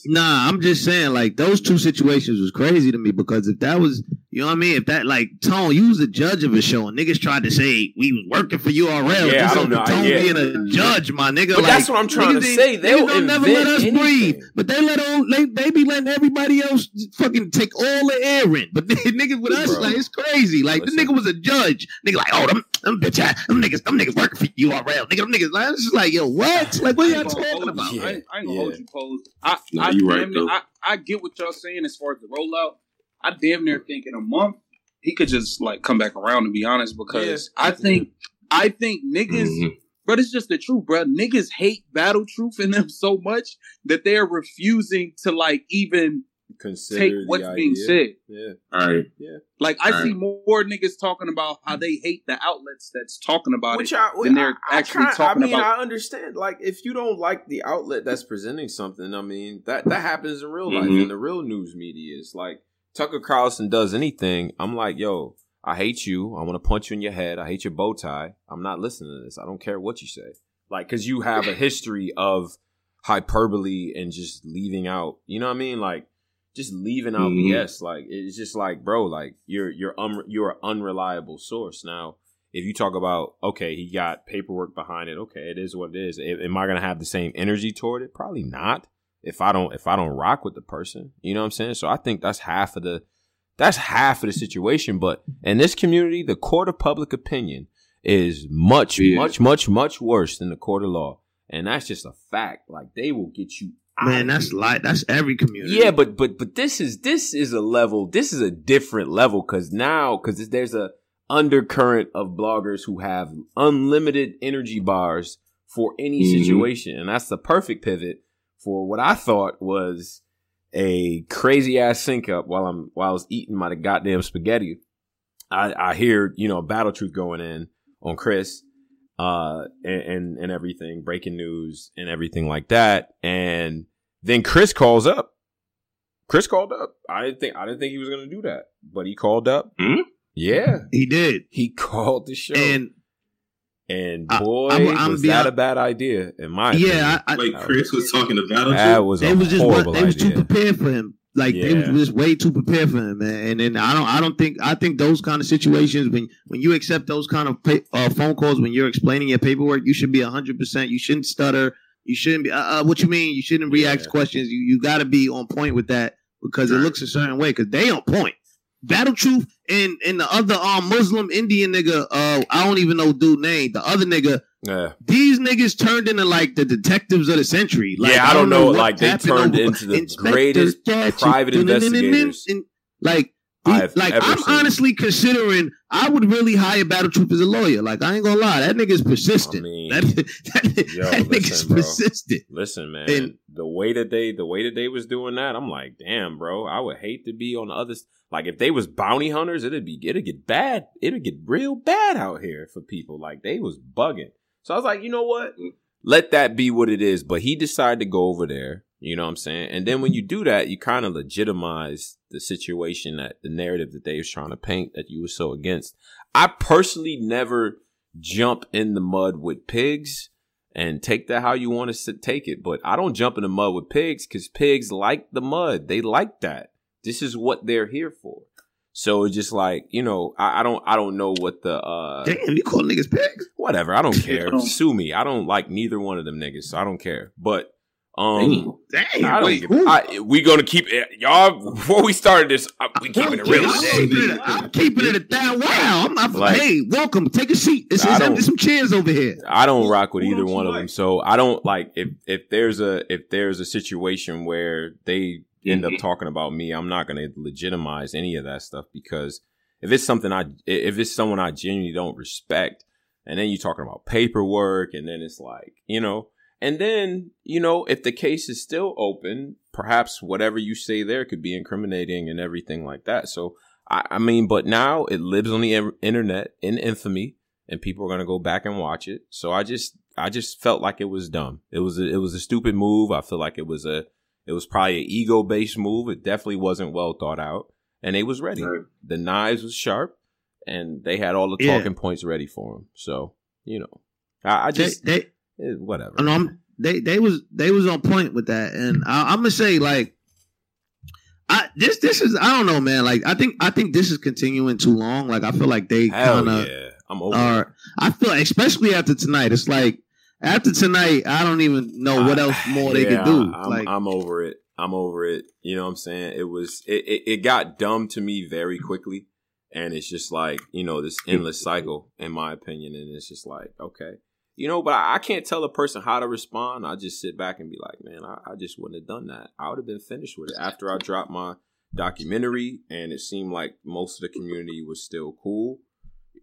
Nah, I'm just saying, like those two situations was crazy to me because if that was, you know what I mean, if that like Tone, you was the judge of a show and niggas tried to say we was working for URL, Yeah, just I don't on know. Tone Yeah. being a judge, my nigga. But like, that's what I'm trying to niggas say. They'll don't never let us anything. breathe, but they let on they they be letting everybody else fucking take all the air in. But [laughs] niggas with us, Bro. like it's crazy. Like Listen. the nigga was a judge. Nigga like, oh them them bitch ass, them niggas, them niggas working for URL. Nigga, them niggas. Like, it's just like, yo, what? Like what I y'all talking about? you. I ain't, I ain't gonna hold you, pose. I, Nah, I, you right, near- though. I, I get what y'all saying as far as the rollout. I damn near think in a month he could just like come back around. To be honest, because I think I think niggas, Mhm. but it's just the truth, bro. Niggas hate battle truth in them so much that they're refusing to like even Consider take the what's being idea. said. Yeah. All right. Yeah. Like I Right. see more niggas talking about how they hate the outlets that's talking about Which it I, than they're I- I actually kinda- talking I mean, about. I understand. Like, if you don't like the outlet that's presenting something, I mean, that that happens in real life Mhm. in the real news media. It's like Tucker Carlson does anything. I'm like, yo, I hate you. I want to punch you in your head. I hate your bow tie. I'm not listening to this. I don't care what you say. Like, because you have a history of hyperbole and just leaving out. You know what I mean? Like, just leaving out Mhm. BS. Like, it's just like, bro, like you're you're un- you're an unreliable source now if you talk about okay, he got paperwork behind it. Okay, it is what it is. Am I gonna have the same energy toward it? Probably not. If I don't, if I don't rock with the person, you know what I'm saying. So I think that's half of the, that's half of the situation. But in this community, the court of public opinion is much, Yeah. much, much, much worse than the court of law, and that's just a fact. Like they will get you. Man, that's like that's every community. Yeah, but but but this is this is a level. This is a different level because now because there's a undercurrent of bloggers who have unlimited energy bars for any Mhm. situation, and that's the perfect pivot for what I thought was a crazy ass sync up while I'm while I was eating my goddamn spaghetti. I, I hear you know battle truth going in on Chris uh and, and and everything breaking news and everything like that and then Chris calls up Chris called up I didn't think I didn't think he was going to do that but he called up Hmm? yeah he did. he [laughs] called the show And and boy I'm- I'm was be that a bad idea in my yeah, I, I, Like Chris was talking about battle that truth. was they a was just horrible what they was too prepared for him. Like they was just way too prepared for him, man. And then I don't, I don't think, I think those kind of situations when when you accept those kind of pa- uh, phone calls when you're explaining your paperwork, you should be hundred percent. You shouldn't stutter. You shouldn't be. Uh, uh, what you mean? You shouldn't react Yeah. questions. You you got to be on point with that because it looks a certain way. Because they on point. Battle Truth and and the other um Muslim Indian nigga, uh, I don't even know dude name. The other nigga, yeah these niggas turned into like the detectives of the century. Like, Yeah, I don't know, like, they turned over- into the Inspector greatest private investigators and, Like, I've like I'm seen. honestly considering I would really hire Battle Truth as a lawyer. Like I ain't gonna lie, that nigga's persistent. I mean, that [laughs] that, yo, that nigga's listen, bro. persistent. Listen, man, And- the way that they the way that they was doing that, I'm like, damn, bro. I would hate to be on the other. Like, if they was bounty hunters, it'd be it'd get bad. It'd get real bad out here for people. Like they was bugging. So I was like, you know what? Let that be what it is. But he decided to go over there. You know what I'm saying? And then when you do that, you kind of legitimize the situation that the narrative that they was trying to paint that you were so against. I personally never jump in the mud with pigs and take that how you want to take it. But I don't jump in the mud with pigs because pigs like the mud. They like that. This is what they're here for. So it's just like you know, I, I don't, I don't know what the uh, Damn, you call niggas pigs? whatever. I don't [laughs] care. don't- Sue me. I don't like neither one of them niggas. So I don't care. But um, Damn, I don't wait. I, we gonna keep it, y'all. Before we started this, uh, we keeping it real I'm today. keeping it, I'm keeping it at that. Wow, I'm not. Like- hey, welcome. Take a seat. This I is there's some chairs over here. I don't rock with either don't you one of them. So I don't like if if there's a if there's a situation where they end up Mhm. talking about me, I'm not going to legitimize any of that stuff because if it's something I if it's someone I genuinely don't respect, and then you're talking about paperwork, and then it's like you know, and then you know if the case is still open, perhaps whatever you say there could be incriminating and everything like that. So. I, I mean, but now it lives on the internet in infamy and people are gonna go back and watch it. So I just I just felt like it was dumb. It was a, it was a stupid move. I feel like it was a it was probably an ego based move. It definitely wasn't well thought out, and they was ready. Right. The knives was sharp, and they had all the Yeah. talking points ready for them. So you know, I, I just they, eh, whatever. and I'm they they was they was on point with that, and I, I'm gonna say like, I this this is I don't know, man. Like I think I think this is continuing too long. Like I feel like they kind of yeah, I'm over. are. I feel especially after tonight. It's like after tonight, I don't even know what ah, else more they yeah, could do. I'm, like I'm over it. I'm over it. You know what I'm saying? It was it, it, it got dumb to me very quickly. And it's just like, you know, this endless cycle, in my opinion. And it's just like, okay. You know, but I, I can't tell a person how to respond. I just sit back and be like, man, I, I just wouldn't have done that. I would have been finished with it after I dropped my documentary and it seemed like most of the community was still cool.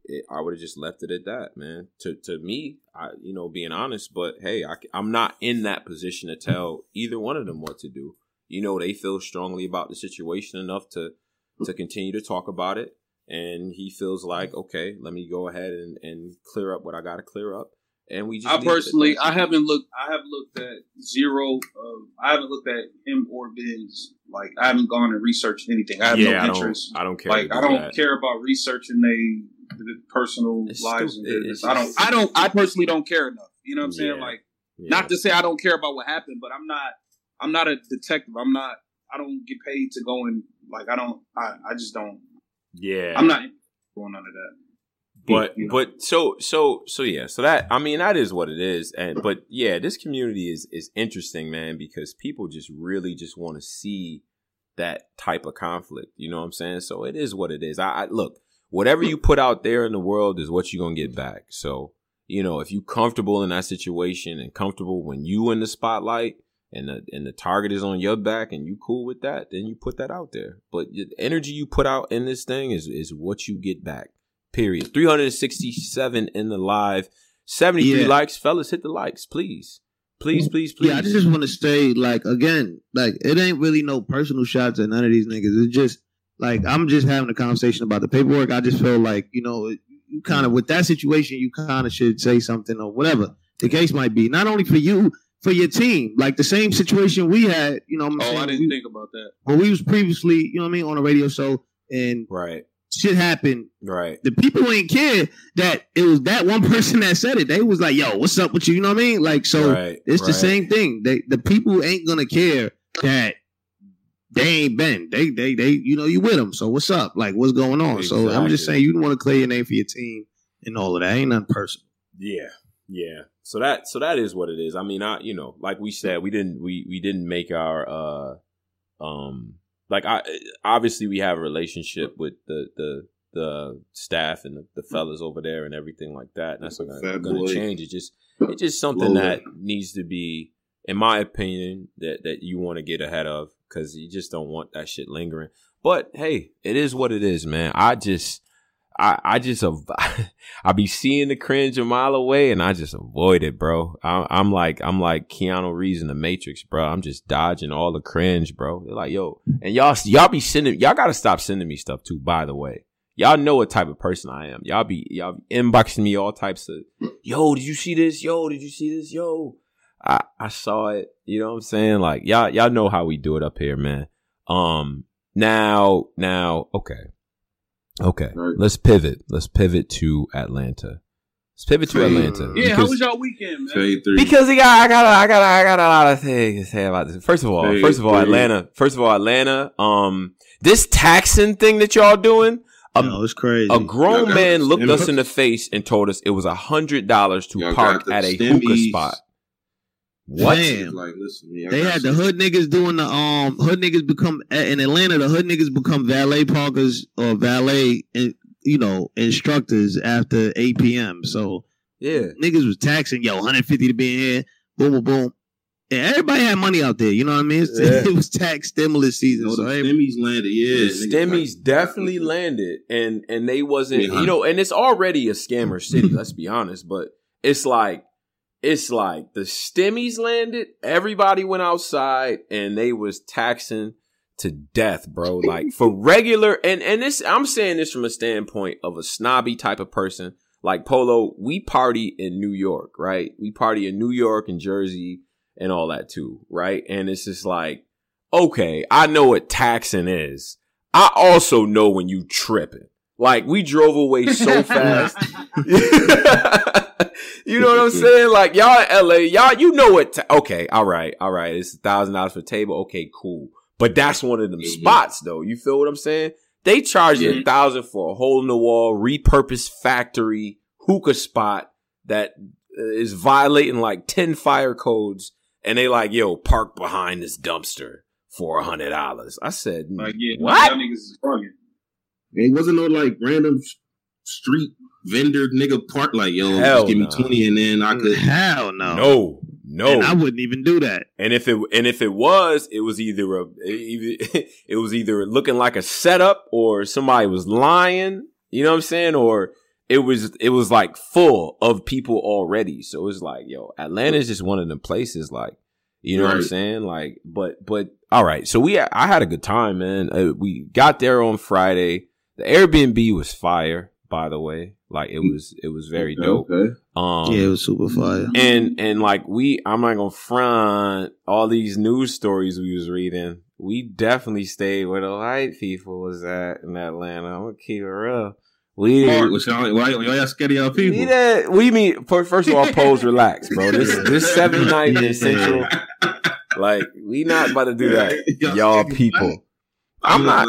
It, I would have just left it at that, man. To to me, I you know being honest, but hey, I, I'm not in that position to tell either one of them what to do. You know, they feel strongly about the situation enough to to continue to talk about it, and he feels like okay, let me go ahead and, and clear up what I got to clear up, and we just. I personally, I haven't looked. I haven't looked at zero. Of, I haven't looked at him or Ben's. Like I haven't gone and researched anything. I have Yeah, no I don't- interest. I don't care Like I do don't that. care about researching they the personal It's lives and business. I don't. I don't. I personally don't care enough. You know what I'm saying? Yeah. Like Yeah. not to say I don't care about what happened, but I'm not. I'm not a detective. I'm not. I don't get paid to go and like. I don't. I. I just don't. Yeah, I'm not going none of that. but You know. but so so so yeah so that i mean that is what it is and but yeah this community is is interesting man because people just really just want to see that type of conflict you know what i'm saying so it is what it is i, I look whatever you put out there in the world is what you're gonna get back. So you know if you comfortable in that situation and comfortable when you in the spotlight and the and the target is on your back and you cool with that then you put that out there. But the energy you put out in this thing is is what you get back period. 367 in the live 73 Yeah. likes. Fellas hit the likes please. Please please please Yeah, I just want to say, like, again, like, it ain't really no personal shots at none of these niggas. It's just, like, I'm just having a conversation about the paperwork. I just feel like, you know, you kind of, with that situation, you kind of should say something or whatever the case might be. Not only for you, for your team. Like, the same situation we had, you know what I'm Oh, saying? I didn't we, think about that. when we was previously, you know what I mean, on a radio show and right shit happened. right The people ain't care that it was that one [laughs] person that said it. They was like, "Yo, what's up with you?" You know what I mean? Like, so Right, it's the same thing. They the people ain't gonna care that they ain't been. They they they you know you with them. So what's up? Like, what's going on? So I'm just saying you want to clear your name for your team and all of that. Ain't nothing personal. Yeah, yeah. So that so that is what it is. I mean, I you know, like we said, we didn't we we didn't make our uh um like I obviously we have a relationship with the the the staff and the, the fellas over there and everything like that. And that's not gonna, gonna change. It's just it's just something Lola. that needs to be, in my opinion, that that you want to get ahead of because you just don't want that shit lingering. But hey, it is what it is, man. I just I, I just [laughs] I be seeing the cringe a mile away, and I just avoid it, bro. I, I'm like I'm like Keanu Reeves in the Matrix, bro. I'm just dodging all the cringe, bro. They're like, yo, and y'all y'all be sending y'all gotta stop sending me stuff too. By the way, y'all know what type of person I am. Y'all be y'all be inboxing me all types of, yo, did you see this? Yo, did you see this? Yo, I I saw it. You know what I'm saying? Like y'all y'all know how we do it up here, man. Um, now now okay. Okay, let's pivot. Let's pivot to Atlanta. Let's pivot to Atlanta. Yeah, how because- was y'all weekend, man? Three. because he got, I got, I got, I got a lot of things to say about this. First of all, Hey, first of all, hey. Atlanta. First of all, Atlanta. Um, this taxing thing that y'all doing. A, No, it's crazy. a grown man looked us in the face and told us it was a hundred dollars to park at a hookah spot. What? Damn. Like, listen, man, I They had the hood niggas doing the um hood niggas become in Atlanta. The hood niggas become valet parkers or valet, in- you know, instructors after eight p.m. So Yeah. niggas was taxing yo 150 to be in here. Boom, boom, boom. And everybody had money out there. You know what I mean? [laughs] Yeah. It was tax stimulus season. No, so the every- stimmies landed. Yeah, the stimmies like- definitely landed, and and they wasn't, Yeah. you know, and it's already a scammer city. let's be honest, but it's like it's like the stimmies landed. Everybody went outside, and they was taxing to death, bro. Like [laughs] for regular, and and this I'm saying this from a standpoint of a snobby type of person. Like Polo, we party in New York, right? We party in New York and Jersey and all that too, right? And it's just like, okay, I know what taxing is. I also know when you tripping. Like we drove away so [laughs] fast. [laughs] you know what I'm saying? Like y'all in LA, y'all, you know what? Ta- okay, all right, all right. It's a thousand dollars for a table. Okay, cool. But that's one of them spots, though. You feel what I'm saying? They charge you a thousand for a hole in the wall, repurposed factory hookah spot that uh, violating like ten fire codes, and they like, yo, park behind this dumpster for a hundred dollars. I said, Like, yeah, what? Y'all niggas is bugging. It wasn't no like random street vendor nigga park like yo, Hell just give me no. twenty and then I could. [laughs] hell no, No, no. And I wouldn't even do that. And if it and if it was, it was either a [laughs] it was either looking like a setup or somebody was lying. You know what I'm saying? Or it was it was like full of people already. So it's like, yo, Atlanta is just one of them places. Like, you know what I'm saying? Like, but but all right. So we I had a good time, man. Uh, we got there on Friday. The Airbnb was fire, by the way. Like it was it was very Okay, dope. okay. Um, Yeah, it was super fire. and and like we i'm not gonna front all these news stories we was reading we definitely stayed where the white people was at in atlanta i'm gonna keep it real we Mark, what's y'all, why, why y'all scared of y'all people? we, that, we mean first of all pose [laughs] relax bro this this seven [laughs] night in central like we not about to do that [laughs] Y'all y'all people i'm not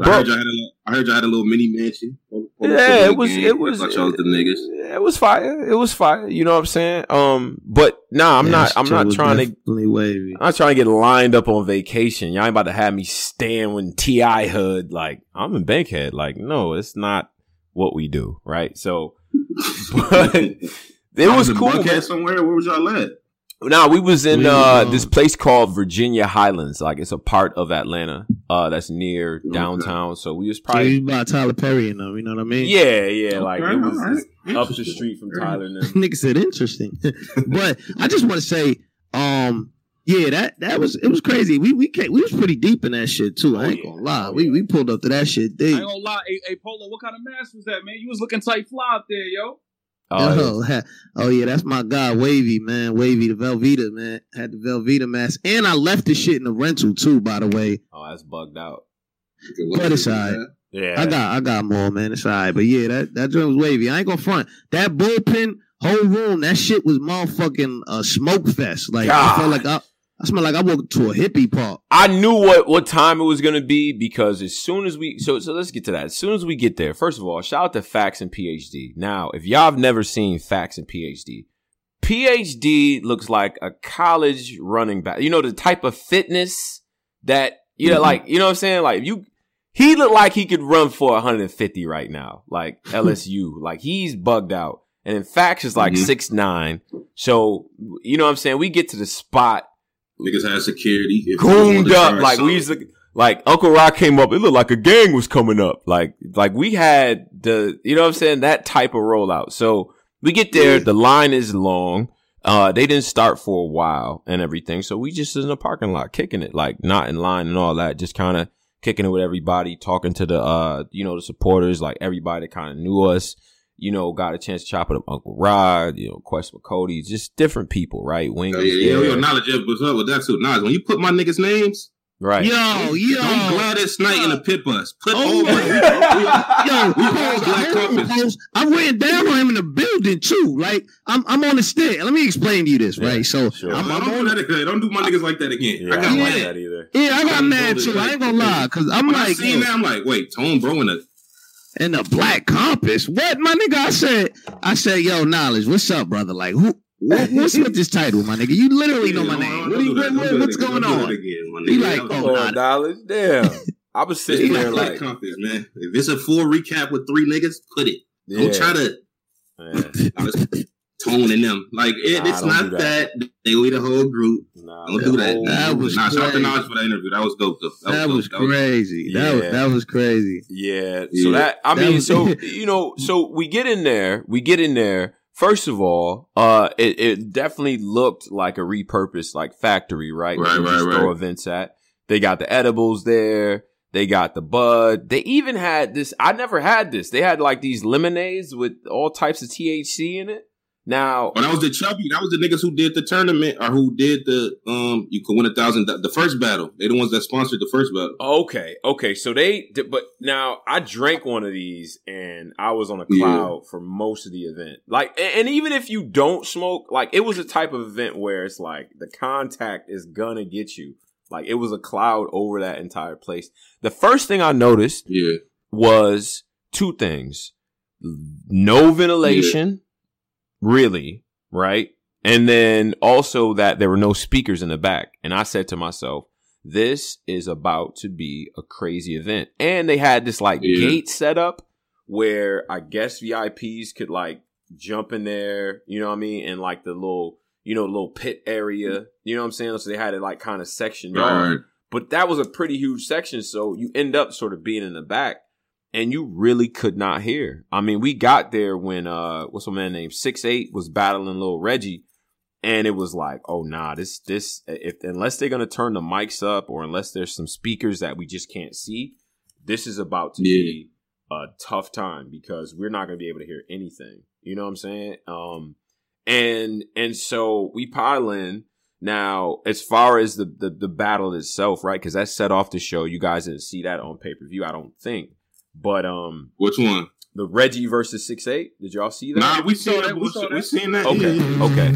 I heard y'all had a, I heard y'all had a little mini mansion. Yeah, it was. It was. I thought y'all was the niggas. It was fire. It was fire. You know what I'm saying? Um, but nah, I'm Yeah, not. I'm not trying to. wavy. I'm not trying to get lined up on vacation. Y'all ain't about to have me stand when Ti hood. Like I'm in Bankhead. Like no, it's not what we do. Right. So, [laughs] but [laughs] it I was in cool. Buckhead somewhere. Where was y'all at? Nah, we was in uh this place called Virginia Highlands. Like it's a part of Atlanta. Uh, that's near downtown. So we was probably you by Tyler Perry and them, you know what I mean? Yeah, yeah, like Okay, it was alright. it's up the street from Tyler. And [laughs] them. Nigga said interesting. [laughs] but I just want to say, um, yeah, that that was it was crazy. We we came, we was pretty deep in that shit too. I ain't gonna lie. We we pulled up to that shit Deep. I ain't gonna lie. Hey, hey, Polo, what kind of mask was that, man? You was looking tight fly up there, yo. Oh, yeah. [laughs] oh yeah, that's my guy, Wavy, man. Wavy, the Velveeta, man. Had the Velveeta mask. And I left the shit in the rental too, by the way. Oh, that's bugged out. But it's alright. Yeah. I got I got more, man. It's alright. But yeah, that, that joint was wavy. I ain't gonna front. That bullpen, whole room, that shit was motherfucking uh, smoke fest. Like I felt like I I smell like I walked to a hippie park. I knew what what time it was gonna be because as soon as we so so let's get to that. As soon as we get there, first of all, shout out to Facts and PhD. Now, if y'all have never seen Facts and PhD, PhD looks like a college running back. You know the type of fitness that you know, Mhm. like you know what I'm saying. Like you, he looked like he could run for 150 right now, like [laughs] LSU. like he's bugged out. And in Facts is like Mhm. six nine. So you know what I'm saying. We get to the spot Niggas had security. If gooned up. Like we used to, like Uncle Rock came up. It looked like a gang was coming up. Like, like we had the, you know what I'm saying? That type of rollout. So we get there. The line is long. Uh, they didn't start for a while and everything. So we just in the parking lot kicking it, like not in line and all that. Just kind of kicking it with everybody, talking to the, uh, you know, the supporters, like everybody that kind of knew us. You know, got a chance to chop it up, Uncle Rod. You know, Quest with Cody, just different people, right? Wing was yeah, yeah, yo, knowledge of up with that too. Nas, when you put my niggas' names, Right. Yo, yo. don't Gladys Knight in the pit bus. Put all Oh, my, we, we, Yo, we all black hold on, compass. I ran down on him in the building too. Like I'm, I'm on the stair. Let me explain to you this, right? So I'm, I'm don't, on. do that again. don't do my niggas like that again. Yeah, I I got don't mad. like that either. Yeah, I got Tone mad Bro too. is I ain't gonna lie, cause I'm when I like, seen yo, that, I'm like, wait, Tone Bro in the in the black compass. What, my nigga? I said, I said, yo, knowledge. What's up, brother? Like, who? What, what's with this title, my nigga? You literally know my name. What, do you- what- what- what's going on? He like, oh, oh, nah, dollars. Damn. [laughs] I was sitting It's there like like, compass, man. If it's a full recap with three niggas, put it. Yeah. Don't try to I was [laughs] tone them. Like it, Nah, it's don't that. that. They lead a whole group. Nah, don't do that. That was nah, shout out to crazy. Nas for that interview. That was dope though. That was dope. crazy. That was Yeah. that was crazy. yeah. So Yeah. that I That mean, was- so [laughs] you know, so we get in there. We get in there. First of all, uh, it, it definitely looked like a repurposed like factory, right? Right, right, right. Throw events at. They got the edibles there. They got the bud. They even had this. I never had this. They had like these lemonades with all types of THC in it. Now, Oh, that was the chubby. That was the niggas who did the tournament or who did the um. You could win a thousand. The first battle. They the ones that sponsored the first battle. Okay, okay. So they, but now I drank one of these and I was on a Yeah. cloud for most of the event. Like, a- and even if you don't smoke, like it was a type of event where it's like the contact is gonna get you. Like it was a cloud over that entire place. The first thing I noticed Yeah. was two things: no ventilation, really, right? And then also that there were no speakers in the back. And I said to myself, this is about to be a crazy event. And they had this like Yeah. gate set up where I guess VIPs could like jump in there, you know what I mean? And like the little, you know, little pit area, you know what I'm saying? So they had it like kind of sectioned. Right. But that was a pretty huge section. So you end up sort of being in the back. And you really could not hear. I mean, we got there when uh, what's a man named Six Eight was battling little Reggie, and it was like, oh nah, this this if unless they're gonna turn the mics up or unless there's some speakers that we just can't see, this is about to be a tough time because we're not gonna be able to hear anything. You know what I'm saying? Um, and and so we pile in. Now, as far as the the, the battle itself, right? Because that set off the show. You guys didn't see that on pay per view, I don't think. But um, which one? The Reggie versus six eight. Did y'all see that? Nah, we saw that. We, saw we seen that. Okay, Yeah. okay.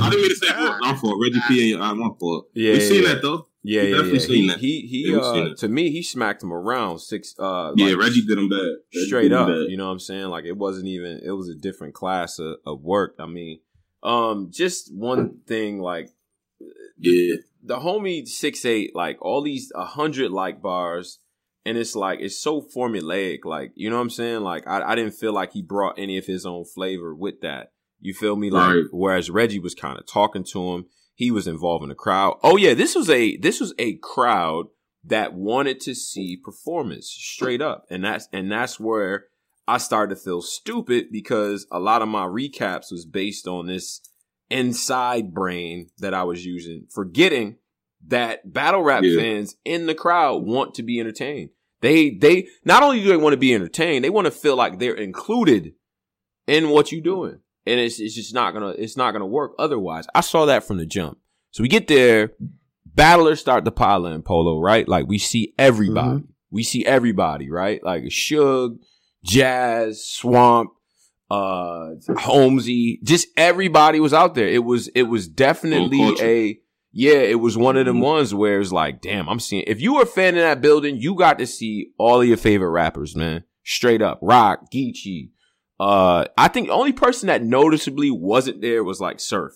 I didn't mean to say that. I'm for Reggie P. And I'm for. Yeah, we yeah, seen yeah. that though. Yeah, we yeah, definitely yeah. seen he, that. He he Yeah, we seen uh, to me he smacked him around six uh Yeah, Reggie did him bad. Reggie straight him up. bad. You know what I'm saying? Like it wasn't even it was a different class of, of work. I mean, um just one thing like yeah. the homie six eight, like all these a hundred like bars, and it's like it's so formulaic. Like you know what I'm saying? Like I, I didn't feel like he brought any of his own flavor with that. You feel me? Like Right. whereas Reggie was kind of talking to him, he was involving the crowd. Oh yeah, this was a this was a crowd that wanted to see performance straight up, and that's and that's where I started to feel stupid because a lot of my recaps was based on this inside brain that I was using, forgetting that battle rap Yeah. fans in the crowd want to be entertained. They they not only do they want to be entertained, they want to feel like they're included in what you're doing. And it's it's just not gonna it's not gonna work otherwise. I saw that from the jump. So we get there, battlers start to pile in polo, right? Like we see everybody. We see everybody, right? Like Suge, Jazz, Swamp, uh Holmesy, just everybody was out there. It was it was definitely a yeah, it was one of them ones where it's like, damn, I'm seeing if you were a fan in that building, you got to see all of your favorite rappers, man. Straight up. Rock, Geechee. Uh I think the only person that noticeably wasn't there was like Surf.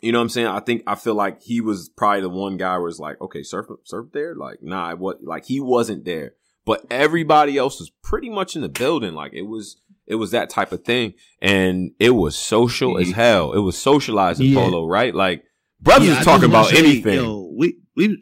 You know what I'm saying? I think I feel like he was probably the one guy where it's like, okay, surf surf there? Like, nah, what like he wasn't there. But everybody else was pretty much in the building. Like it was it was that type of thing. And it was social as hell. It was socializing Yeah. polo, right? Like brothers Yeah, was I talking about say, anything. Yo, we we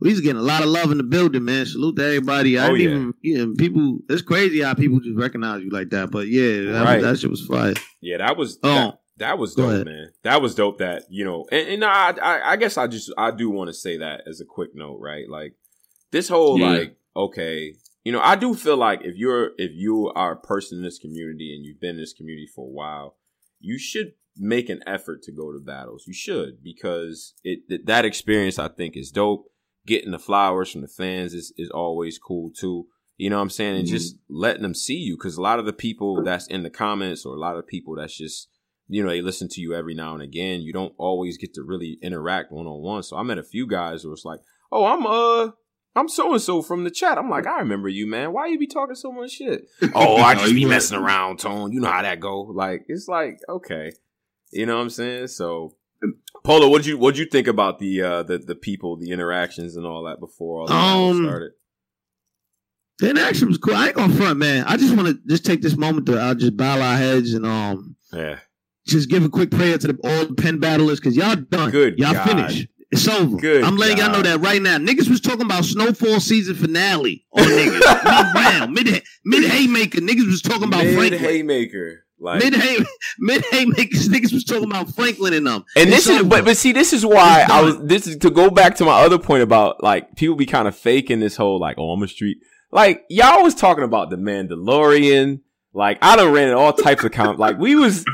we was getting a lot of love in the building, man. Salute to everybody. I Oh, didn't yeah. even yeah, people. It's crazy how people just recognize you like that. But yeah, that, Right. that shit was fire. Yeah, that was Oh. that, that was dope, man. That was dope. That you know, and, and I, I, I guess I just I do want to say that as a quick note, right? Like this whole Yeah. like okay, you know, I do feel like if you're if you are a person in this community and you've been in this community for a while, you should make an effort to go to battles. You should because it th- that experience I think is dope. Getting the flowers from the fans is is always cool too. You know what I'm saying? And just letting them see you because a lot of the people that's in the comments or a lot of people that's just you know they listen to you every now and again. You don't always get to really interact one on one. So I met a few guys who was like, "Oh, I'm uh." I'm so and so from the chat. I'm like, I remember you, man. Why you be talking so much shit? [laughs] Oh, I just be messing around, Tone. You know how that go. Like, it's like, okay. You know what I'm saying? So Polo, what'd you what'd you think about the uh the, the people, the interactions and all that before all battles Um, started? The interaction was cool. I ain't gonna front, man. I just want to just take this moment to I'll just bow our heads and um Yeah. just give a quick prayer to the, all the pen battlers because y'all done. Good y'all God. finished. It's over. Good I'm letting y'all know that right now. Niggas was talking about snowfall season finale on niggas. [laughs] mid round, mid mid haymaker. Niggas was talking about Mid haymaker. Like Mid hay mid haymakers. Niggas was talking about Franklin and them. And It's this is, but but see, this is why I was. This is to go back to my other point about like people be kind of faking this whole like oh I'm a street. Like y'all was talking about the Mandalorian. Like I done ran in all types of count. Like we was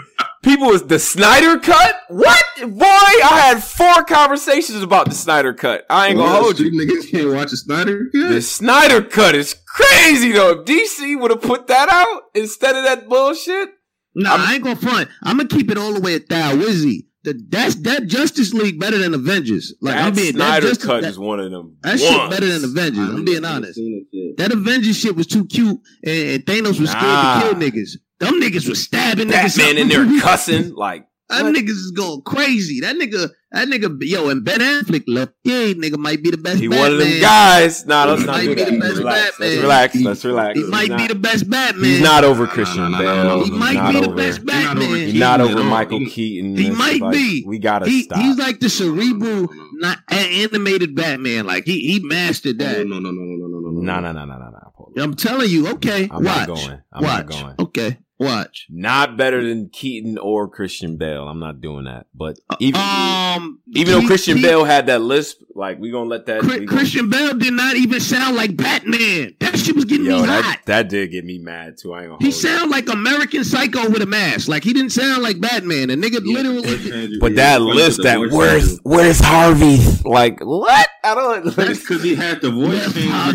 people was the Snyder cut. What boy? I had four conversations about the Snyder cut. I ain't gonna Well, hold you. Niggas can't watch a Snyder. The Snyder cut is crazy though. If DC would have put that out instead of that bullshit. Nah, I ain't gonna front. I'm gonna keep it all the way at Thou Wizzy. The, that's that Justice League better than Avengers. Like that I'm being that Justice, cut that, is one of them. that shit better than Avengers. I'm being honest. seen it yet. That Avengers shit was too cute, and, and Thanos was scared Nah. to kill niggas. Them niggas was stabbing niggas. Batman in there [laughs] cussing like That niggas is going crazy. That nigga, that nigga, yo, and Ben Affleck left. Yeah, nigga might be the best. He Batman. one of them guys. Nah, let's He not might do be that. the best Relax. Batman. Let's relax. Let's relax. He might He's be the best Batman. He's not over Christian no, no, Bale. no, no, no. He He's might be the over- best He's not over Batman. He's not over. Michael He- Keaton. He might like, be. We gotta he, stop. He's like the cerebral, not a- animated Batman. Like he he mastered Oh, that. no, no, no, no, no, no, no, no. no, no, no, no, no, no. Polo. I'm telling you. Okay, I'm watch. not going. I'm watch. not going. Okay, watch. Not better than Keaton or Christian Bale. I'm not doing that. But even Um, even though Christian he- Bale had that lisp, like we gonna let that. Chri- we gonna- Christian Bale did not even sound like Batman. That shit was getting Yo, me that, hot. that did get me mad too. I ain't gonna. He hold sound like American Psycho with a mask. Like he didn't sound like Batman. The nigga literally. But that list, that where's where's Harvey? Like what? I don't. That's because he had the voice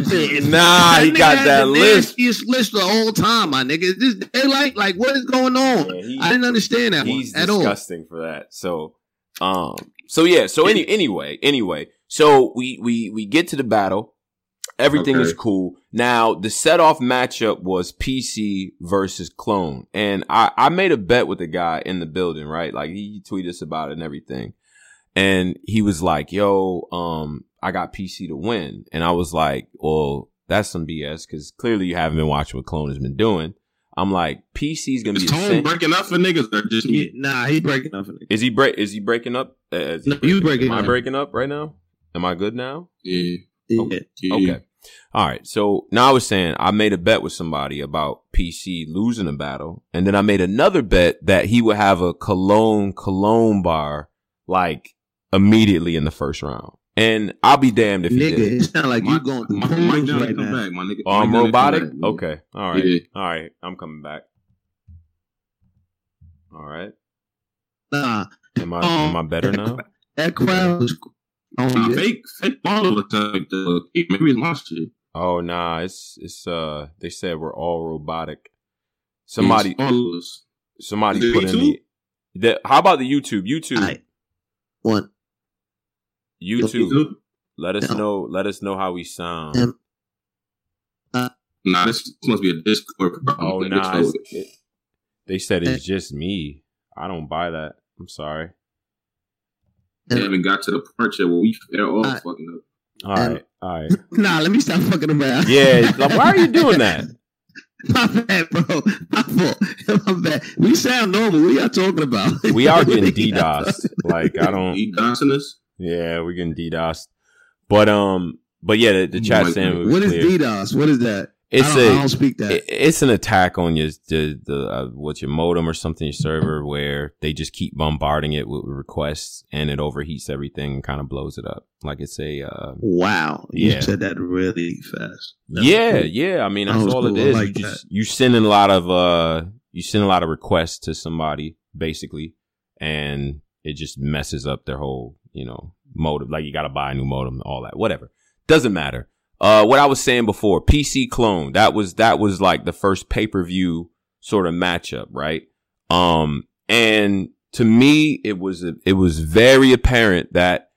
change. Nah, he got that the lisp. nastiest lisp the whole time, my nigga. It's Just they like like what is going on? I didn't understand that one He's at all. disgusting for that. So, um, so yeah. So any anyway, anyway. So we we we get to the battle. Everything Okay. is cool. Now the set off matchup was PC versus Clone, and I I made a bet with the guy in the building, right? Like he tweeted us about it and everything, and he was like, "Yo, um, I got PC to win," and I was like, "Well, that's some BS because clearly you haven't been watching what Clone has been doing." I'm like, PC's gonna Is be the Tone breaking up for niggas or just me? Nah, he breaking up. For niggas. Is he break? Is he breaking up? Uh, is he No, you breaking Am I up. breaking up right now? Am I good now? Yeah. Yeah. yeah. Okay. All right. So now I was saying I made a bet with somebody about PC losing a battle, and then I made another bet that he would have a cologne cologne bar like immediately in the first round. And I'll be damned if he Nigga, did. it sound like you going through My, Mike poodles Down right come now. back, my nigga. Um, oh, I'm robotic. back. Okay. All right. Yeah. All right. I'm coming back. All right. Nah, Am I am I better um, now? [laughs] that crowd was. Oh, Nah, yeah. fake, fake ball look like the maybe it's my shit. Oh nah, it's it's uh they said we're all robotic. Somebody It's all of us. somebody Is it put in the, the how about the YouTube? YouTube. Aight. One. YouTube. YouTube? Let us No. know let us know how we sound. Um, Nah, this must be a Discord problem. oh Like, nah. it's it's- it- they said it's just me. I don't buy that. I'm sorry. They haven't got to the part yet where we they're all Alright. fucking up. All right, um, all right. [laughs] Nah, let me stop fucking around. Yeah, like, why are you doing that? [laughs] My bad, bro. My fault. [laughs] My bad. We sound normal. What are y'all talking about? We are getting DDoS. Like I don't You dosing us? Yeah, we're getting DDoS. But um but yeah, the, the chat saying we What is clear. DDoS? What is that? It's I don't, a- I don't speak that. It- it's an attack on your the the uh, what's your modem or something your server where they just keep bombarding it with requests and it overheats everything and kind of blows it up like it's a uh, wow. You Yeah. said that really fast. That's yeah cool. yeah I mean that's was all cool. it is like you just you send in a lot of uh you send a lot of requests to somebody basically and it just messes up their whole you know modem like you got to buy a new modem all that whatever doesn't matter uh what i was saying before pc clone that was that was like the first pay-per-view sort of matchup right um and to me it was a, it was very apparent that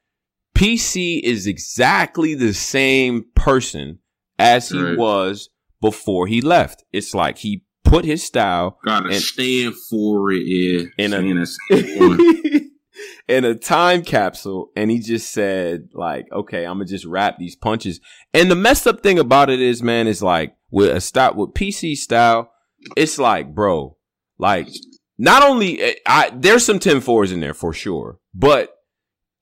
pc is exactly the same person as he Right. was before he left it's like he put his style Gotta And- stand for it, yeah. In a- [laughs] Saying that same one. In a time capsule and he just said like okay i'm gonna just wrap these punches. And the messed up thing about it is man is like with a stop with pc style it's like bro like not only eh, i there's some 10 4s in there for sure but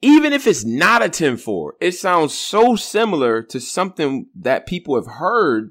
even if it's not a 10 4 it sounds so similar to something that people have heard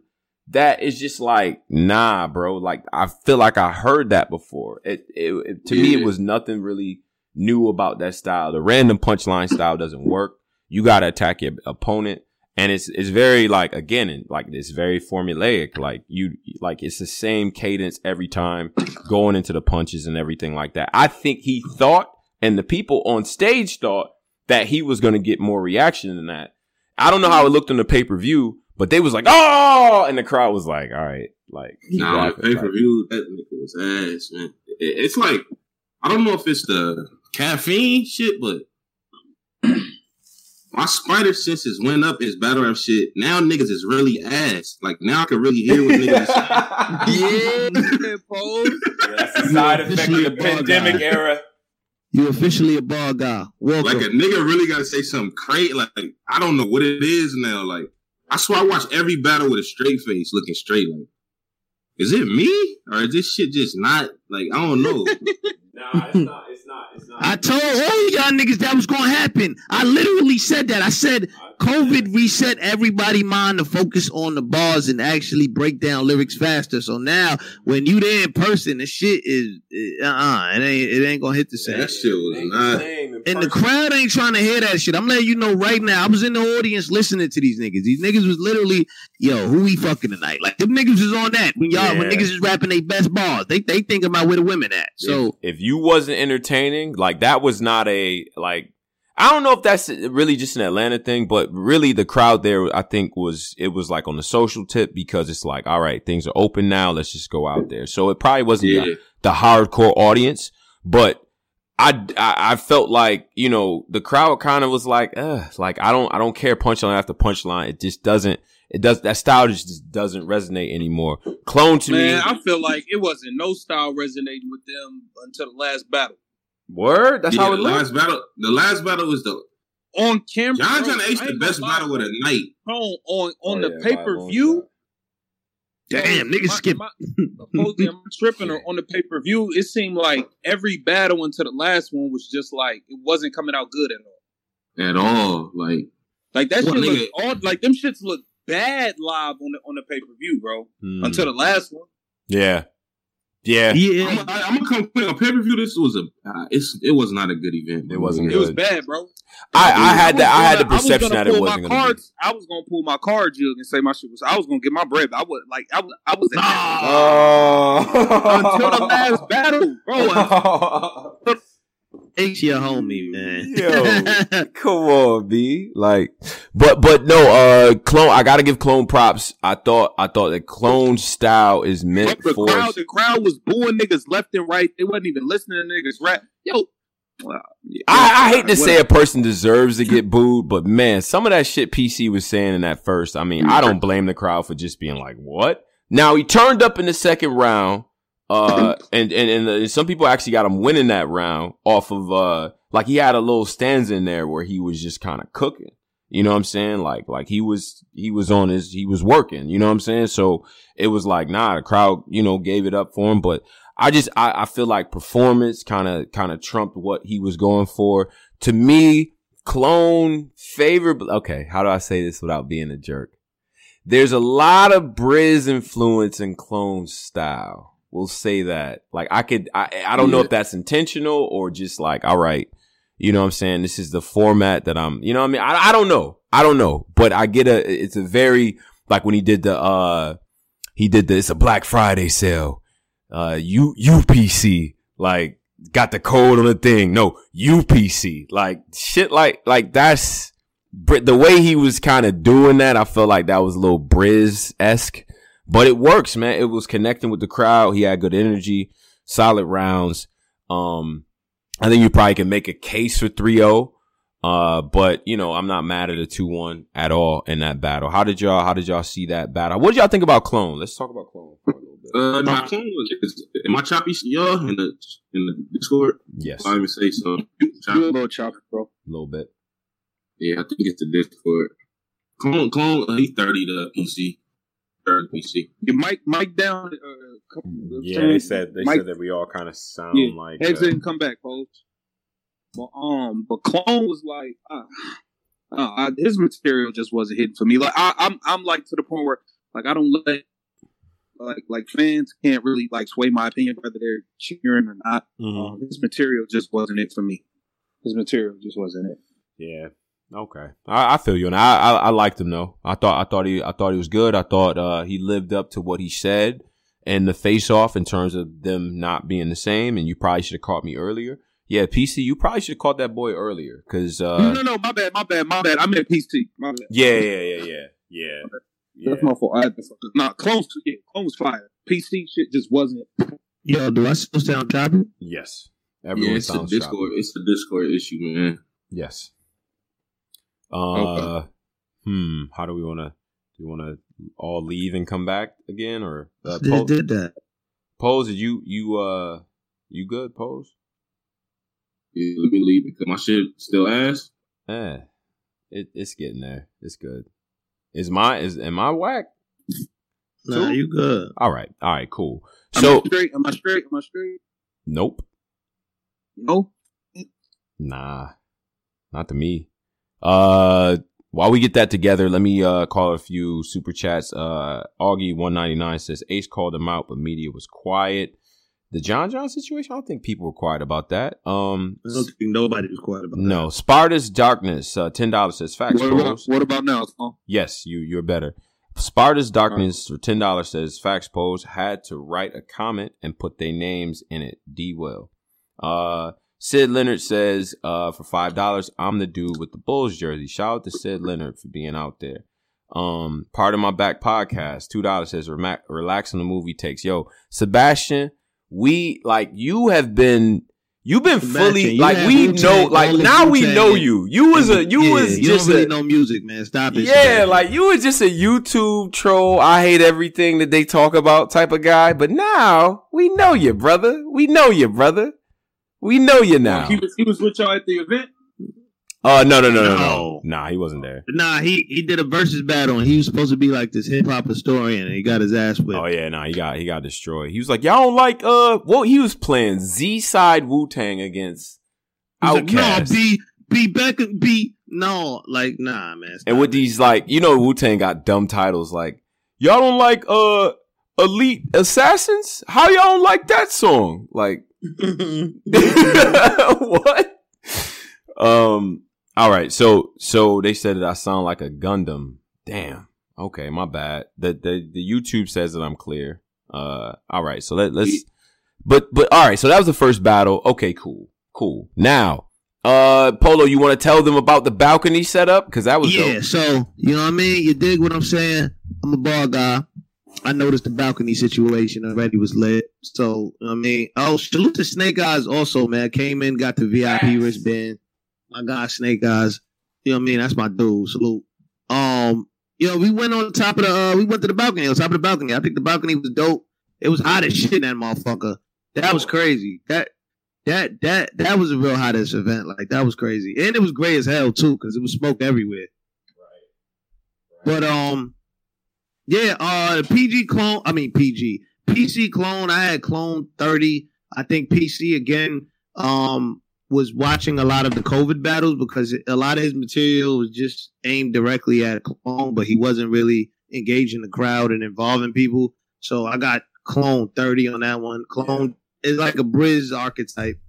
that is just like nah bro like i feel like i heard that before. It, it, it- to me it was nothing really new about that style. The random punchline style doesn't work. You got to attack your opponent. And it's it's very like again like it's very formulaic. Like you like it's the same cadence every time going into the punches and everything like that. I think he thought and the people on stage thought that he was going to get more reaction than that. I don't know how it looked on the pay-per-view but they was like oh! And the crowd was like all right like Nah, pay per view, that nigga was ass, man. It- it's like I don't know if it's the caffeine shit, but [clears throat] my spider senses went up as battle rap shit. Now niggas is really ass. Like now I can really hear what niggas. [laughs] Yeah, [laughs] Paul. that's the side effect of the Officially a ball pandemic guy. era You officially a ball guy. Welcome. like a nigga really got to say something crazy. Like, I don't know what it is now. Like I swear I watch every battle with a straight face, looking straight. Like, is it me or is this shit just not like I don't know? [laughs] Nah, it's not. It's not. It's not. I told all y'all niggas that was gonna happen. I literally said that. I said COVID reset everybody mind to focus on the bars and actually break down lyrics faster. So now when you there in person, the shit is uh uh it ain't it ain't gonna hit the same. That shit was not. And the crowd ain't trying to hear that shit. I'm letting you know right now. I was in the audience listening to these niggas. These niggas was literally, yo, who we fucking tonight? Like them niggas is on that when y'all when niggas is rapping their best bars. They they think about where the women at. So if, if you wasn't entertaining, like that was not a like. I don't know if that's really just an Atlanta thing, but really the crowd there, I think was it was like on the social tip because it's like, all right, things are open now. Let's just go out there. So it probably wasn't Yeah. the, the hardcore audience, but I, I I felt like you know the crowd kind of was like, Ugh, like I don't I don't care punchline after punchline. It just doesn't. It does that style just doesn't resonate anymore. Clone to Man, me, I feel like it wasn't no style resonating with them until the last battle. Word. That's yeah, how it the looks. last battle. The last battle was the On camera, John bro, John H I the best battle of bro. the night. on on on Oh, the yeah, pay per view. damn, niggas skip. Supposedly, I'm [laughs] tripping or on the pay per view. It seemed like every battle until the last one was just like it wasn't coming out good at all. At all, like Like that Well, shit nigga- look all like them shits look bad live on the on the pay per view, bro. Hmm. Until the last one. Yeah. Yeah. Yeah, I'm, I, I'm gonna come quick on pay per view. This was a, uh, it's it was not a good event. It wasn't It was bad, bro. I, I had that. I had the gonna- was perception gonna that it wasn't my going to be. cards. I was gonna pull my card jug and say my shit was. I was gonna get my bread. But I was like, I was. I was at that Oh. [laughs] until the last battle, bro. [laughs] H your homie, man. Yo, [laughs] [laughs] come on, B. Like, but but no, uh, clone. I gotta give clone props. I thought I thought that clone style is meant the for. crowd, the crowd was booing niggas left and right. They wasn't even listening to niggas rap. Yo, well, yeah, I, I hate to say a person deserves to get [laughs] booed, but man, some of that shit PC was saying in that first. I mean, I don't blame the crowd for just being like, "What?" Now he turned up in the second round, uh, and and and uh, some people actually got him winning that round off of uh, like he had a little stanza in there where he was just kind of cooking. You know what I'm saying? Like like he was he was on his he was working. You know what I'm saying? So it was like nah, the crowd you know gave it up for him, but I just I, I feel like performance kind of kind of trumped what he was going for. To me, clone favorable. Okay, how do I say this without being a jerk? There's a lot of Brizz influence in clone style. We'll say that. Like I could I I don't know if that's intentional or just like all right. You know what I'm saying? This is the format that I'm, you know what I mean? I, I don't know. I don't know, but I get a, it's a very, like when he did the, uh, he did the, it's a Black Friday sale, uh, U, UPC, like got the code on the thing. No, UPC, like shit like, like that's, the way he was kind of doing that, I felt like that was a little Brizz-esque, but it works, man. It was connecting with the crowd. He had good energy, solid rounds. Um, I think you probably can make a case for 3-0. Uh, but you know, I'm not mad at a 2-1 at all in that battle. How did y'all, how did y'all see that battle? What did y'all think about Clone? Let's talk about Clone for a little bit. Uh, my clone was. is- Am I choppy, y'all in the in the Discord? Yes. I even say so. You a Choppy? little choppy, bro. A little bit. Yeah, I think it's the Discord. Clone, clone. Uh, he thirty to PC. Third PC. Your mic, mic down. Uh, couple, Yeah, they said, they Mike- said that we all kind of sound Yeah, like, Heads uh, didn't come back, folks. But um, but Clone was like, uh, uh, I, his material just wasn't hitting for me. Like I, I'm, I'm like to the point where like I don't let like like fans can't really like sway my opinion whether they're cheering or not. Mhm. Um, his material just wasn't it for me. His material just wasn't it. Yeah. Okay. I, I feel you, and I, I I liked him though. I thought I thought he I thought he was good. I thought uh, he lived up to what he said and the face off in terms of them not being the same. And you probably should have caught me earlier. Yeah, PC, you probably should have caught that boy earlier because no, uh, no, no, my bad, my bad, my bad. I meant PC. My bad. yeah, yeah, yeah, yeah, yeah, yeah. That's my fault. I had to fuck up. Yeah, Clone was fire. PC shit just wasn't. Yo, do I still sound choppy? Yes. Yeah, Everyone it's the sounds Discord. choppy. It's the Discord issue, man. Yes. Uh, hmm. How do we want to? Do you want to all leave and come back again, or uh, Just Pose, did that. Pose, did you you uh you good? Pose. Yeah, let me leave because my shit still ass. Eh, it it's getting there. It's good. Is my is am I whack? Nah, you good. All right, all right, cool. Am So I straight? Am I straight? Am I straight? nope. No. Nah, not to me. Uh, while we get that together, let me uh call a few super chats. Uh, Augie one ninety nine says Ace called him out, but media was quiet. The John John situation, I don't think people were quiet about that. Um, I don't think nobody was quiet about no, Sparta's Darkness, uh, ten dollars says facts. What about, what about now? Tom? Yes, you you're better. Sparta's Darkness for ten dollars says Facts Pose had to write a comment and put their names in it. D well. Uh Sid Leonard says uh for five dollars, I'm the dude with the Bulls jersey. Shout out to Sid Leonard for being out there. Um, part of my back podcast, two dollars says Rema- relax on the movie takes. Yo, Sebastian, we like you have been You've been Sebastian, fully you like we Wu-Tang, know like now we Wu-Tang know you. You was a you Yeah, was you just don't really a, know music, man. Stop it. yeah, Sebastian. like you was just a YouTube troll. I hate everything that they talk about type of guy. But now we know you, brother. We know you, brother. We know you now. He was he was with y'all at the event. Oh no no no no no. No. Nah, he wasn't there. Nah, he he did a versus battle, and he was supposed to be like this hip hop historian, and he got his ass whipped. Oh yeah, nah, he got he got destroyed. He was like, y'all don't like uh, well, he was playing Z side Wu Tang against He's like, no, Outkast. be be back and be no, like nah, man. and with these like, you know, Wu Tang got dumb titles like, y'all don't like uh, Elite Assassins? How y'all don't like that song? Like, [laughs] what? Um. All right. So so they said that I sound like a Gundam. Damn. Okay, my bad. The the the YouTube says that I'm clear. Uh. All right. So let let's. But but all right. So that was the first battle. Okay. Cool. Cool. Now, uh, Polo, you want to tell them about the balcony setup because that was yeah, dope. so you know what I mean. You dig what I'm saying? I'm a ball guy. I noticed the balcony situation already was lit. So you know what I mean, oh, salute to Snake Eyes also, man. Came in, got the VIP wristband. My God, Snake Eyes. You know what I mean? That's my dude. Salute. Um, you know, we went on top of the. Uh, we went to the balcony. On top of the balcony. I think the balcony was dope. It was hot as shit in that motherfucker. That was crazy. That that that that was a real hottest event. Like that was crazy, and it was gray as hell too because it was smoke everywhere. Right. But um, yeah, uh, the PG clone. I mean PG PC clone. I had clone thirty. I think PC again. Um, was watching a lot of the COVID battles because a lot of his material was just aimed directly at clone, but he wasn't really engaging the crowd and involving people. So I got clone thirty on that one. Clone is like a Brizz archetype.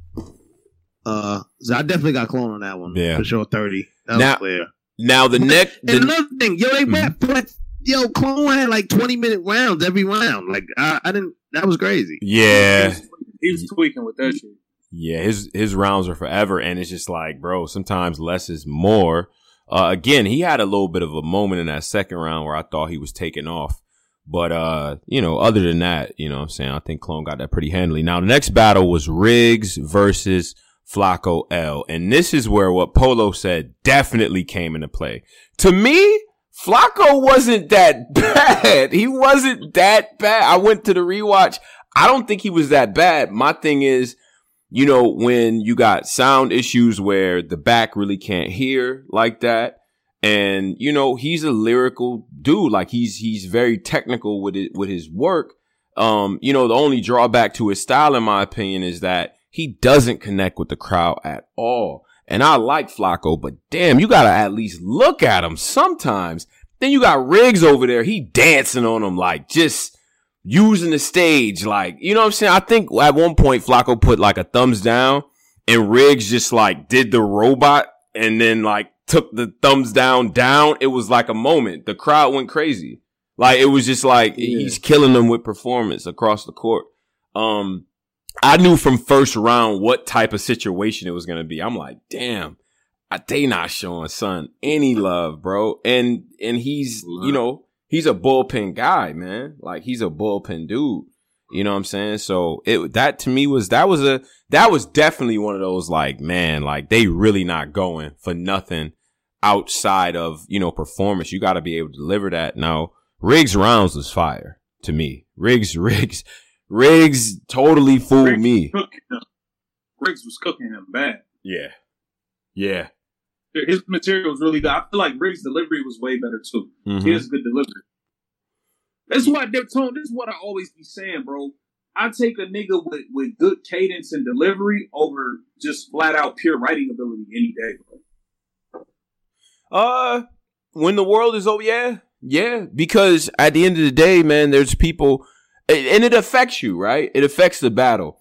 Uh, so I definitely got clone on that one. Yeah. for sure. Thirty. That Now- was clear. Now the next, And the, another thing, yo, they rap for like, yo, Clone had like twenty minute rounds every round. Like I, I didn't. That was crazy. yeah, He was tweaking with that shit. Yeah, his his rounds are forever, and it's just like, bro, sometimes less is more. Uh, again, he had a little bit of a moment in that second round where I thought he was taking off, but uh, you know, other than that, you know, what I'm saying I think Clone got that pretty handily. Now, the next battle was Riggs versus Flacco L, and this is where what Polo said definitely came into play. To me, Flacco wasn't that [laughs] bad. He wasn't that bad. I went to the rewatch. I don't think he was that bad. My thing is you know, when you got sound issues where the back really can't hear like that. And, you know, he's a lyrical dude. Like he's, he's very technical with it, with his work. Um, you know, the only drawback to his style, in my opinion, is that he doesn't connect with the crowd at all. And I like Flacco, but damn, you gotta at least look at him sometimes. Then you got Riggs over there. He dancing on him like just, using the stage. Like, you know what I'm saying? I think at one point Flacco put like a thumbs down and Riggs just like did the robot and then like took the thumbs down down. It was like a moment. The crowd went crazy. Like it was just like he's killing them with performance across the court. Um, I knew from first round what type of situation it was going to be. I'm like, damn, they not showing son any love, bro. And, and he's, you know, he's a bullpen guy, man. Like he's a bullpen dude. You know what I'm saying? So it, that to me was, that was a, that was definitely one of those like, man, like they really not going for nothing outside of, you know, performance. You got to be able to deliver that. Now, Riggs rounds was fire to me. Riggs, [laughs] Riggs, Riggs totally fooled Riggs me. was cooking him. Riggs was cooking him bad. Yeah. Yeah. His material was really good. I feel like Riggs' delivery was way better too. Mhm. He has good delivery. That's why they're told. This is what I always be saying, bro. I take a nigga with, with good cadence and delivery over just flat out pure writing ability any day, bro. Uh, when the world is over, yeah, yeah. Because at the end of the day, man, there's people, and it affects you, right? It affects the battle.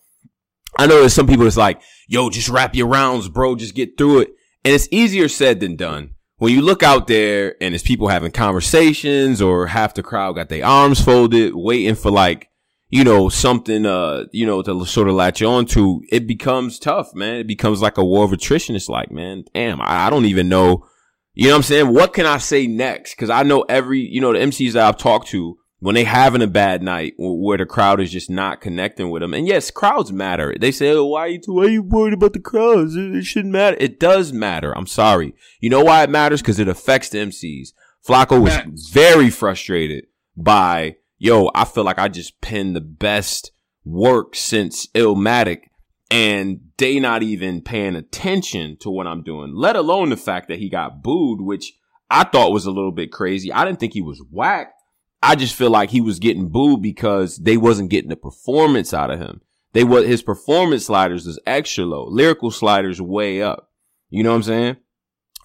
I know there's some people that's like, yo, just wrap your rounds, bro. Just get through it. And it's easier said than done. When you look out there and it's people having conversations or half the crowd got their arms folded, waiting for like, you know, something, uh, you know, to sort of latch on to, it becomes tough, man. It becomes like a war of attrition. It's like, man, damn, I, I don't even know. You know what I'm saying? What can I say next? Cause I know every, you know, the MCs that I've talked to, when they having a bad night where the crowd is just not connecting with them. And yes, crowds matter. They say, oh, why are you, why are you worried about the crowds? It, shouldn't matter. It does matter. I'm sorry. You know why it matters? Cause it affects the MCs. Flacco was very frustrated by, yo, I feel like I just pinned the best work since Illmatic and they not even paying attention to what I'm doing, let alone the fact that he got booed, which I thought was a little bit crazy. I didn't think he was whack. I just feel like he was getting booed because they wasn't getting the performance out of him. They was his performance sliders was extra low, lyrical sliders way up. You know what I'm saying?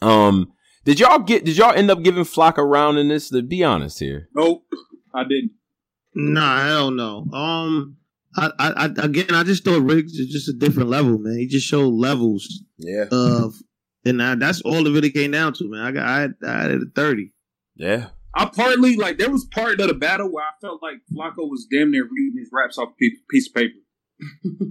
Um, did y'all get? Did y'all end up giving Flock a round in this? To be honest here, nope, I didn't. Nah, hell no. Um, I, I, I again, I just thought Riggs is just a different level, man. He just showed levels. Yeah. Of, and I, that's all of it it came down to, man. I got, I, had, I had it at thirty. Yeah. I partly like there was part of the battle where I felt like Flacco was damn near reading his raps off a piece of paper. [laughs]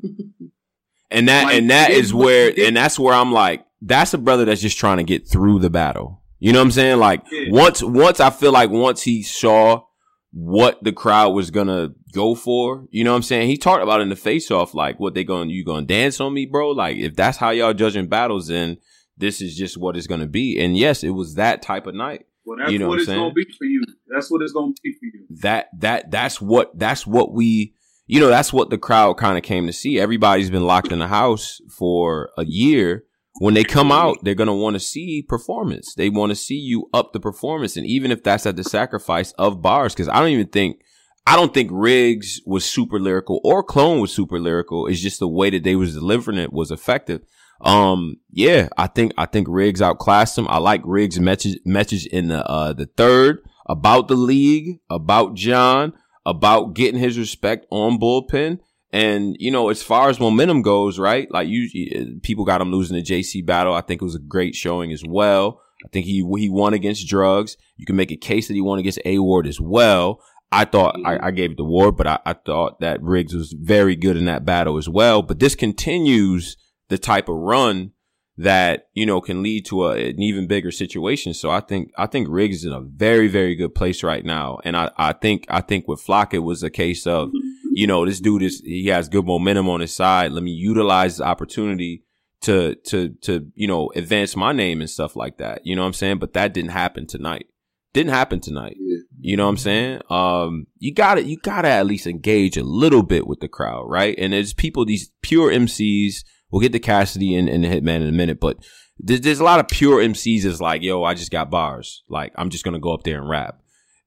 and that Like, and that is where and that's where I'm like, that's a brother that's just trying to get through the battle. You know what I'm saying? Like Yeah. once once I feel like once he saw what the crowd was gonna go for, you know what I'm saying? He talked about in the face off, like what they gonna you gonna dance on me, bro? Like if that's how y'all judging battles, then this is just what it's gonna be. And yes, it was that type of night. Well, that's you know what, what it's saying? gonna be for you. That's what it's gonna be for you. that that that's what that's what we you know that's what the crowd kind of came to see everybody's been locked in the house for a year when they come out they're going to want to see performance they want to see you up the performance and even if that's at the sacrifice of bars because i don't even think i don't think riggs was super lyrical or clone was super lyrical it's just the way that they was delivering it was effective um yeah i think i think riggs outclassed him i like riggs message message in the uh the third about the league, about John, about getting his respect on bullpen. And, you know, as far as momentum goes, right? Like you, people got him losing the JC battle. I think it was a great showing as well. I think he, he won against drugs. You can make a case that he won against A Ward as well. I thought I, I gave it to Ward, but I, I thought that Riggs was very good in that battle as well. But this continues the type of run that you know can lead to a, an even bigger situation. So I think I think Riggs is in a very very good place right now, and I I think I think with Flock it was a case of [laughs] you know this dude is he has good momentum on his side. Let me utilize the opportunity to to to you know advance my name and stuff like that. You know what I'm saying? But that didn't happen tonight. Didn't happen tonight. You know what I'm saying? Um, you gotta you gotta at least engage a little bit with the crowd, right? And there's people, these pure MCs. We'll get to Cassidy and, and the Hitman in a minute, but there's, there's a lot of pure MCs that's like, yo, I just got bars. Like, I'm just gonna go up there and rap.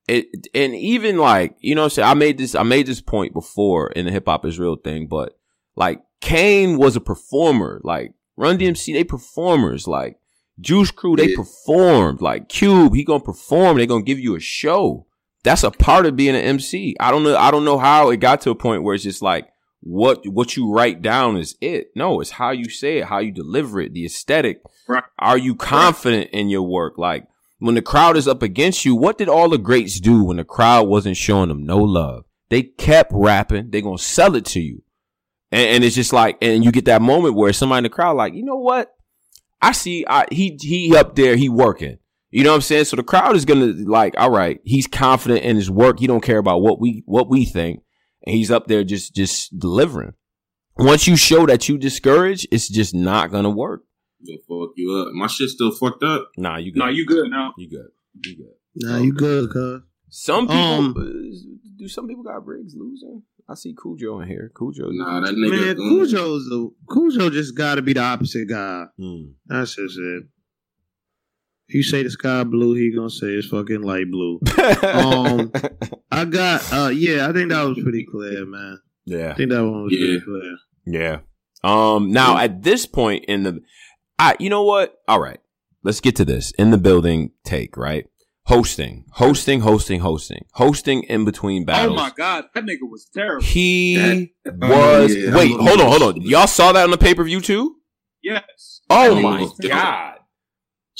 It and even like, you know what I'm? I made this I made this point before in the hip hop is real thing, but like Kane was a performer. Like Run DMC, they performers. Like Juice Crew, they performed. Like Cube, he gonna perform. They gonna give you a show. That's a part of being an MC. I don't know. I don't know how it got to a point where it's just like what what you write down is it. No, it's how you say it, how you deliver it, the aesthetic. Right. Are you confident in your work? Like when the crowd is up against you, what did all the greats do when the crowd wasn't showing them no love? They kept rapping. They're gonna sell it to you. And, and it's just like, and you get that moment where somebody in the crowd, like, you know what? I see, I, he, he up there, he working. You know what I'm saying? So the crowd is gonna like, all right, he's confident in his work. He don't care about what we, what we think. And he's up there just, just delivering. Once you show that you discourage, it's just not gonna work. Gonna fuck you up. My shit still fucked up. Nah, you good. No, you good now. You good. You good. Nah, you good, cuz. Some people, Um, uh, do some people got Riggs losing? I see Cujo in here. Cujo. Nah, that nigga. mm, Cujo's the Cujo just got to be the opposite guy. Hmm. That's just it. If you say the sky blue, he gonna say it's fucking light blue. um, I [laughs] got uh, yeah, I think that was pretty clear, man. Yeah. I think that one was Yeah. pretty clear. Yeah. Um. Now at this point in the, I you know what? All right. Let's get to this in the building. Take right. Hosting, hosting, hosting, hosting, hosting in between battles. Oh my god, that nigga was terrible. He That- was. Oh, yeah, wait, hold on, hold on. Y'all saw that on the pay per view too? Yes. Oh That my was god!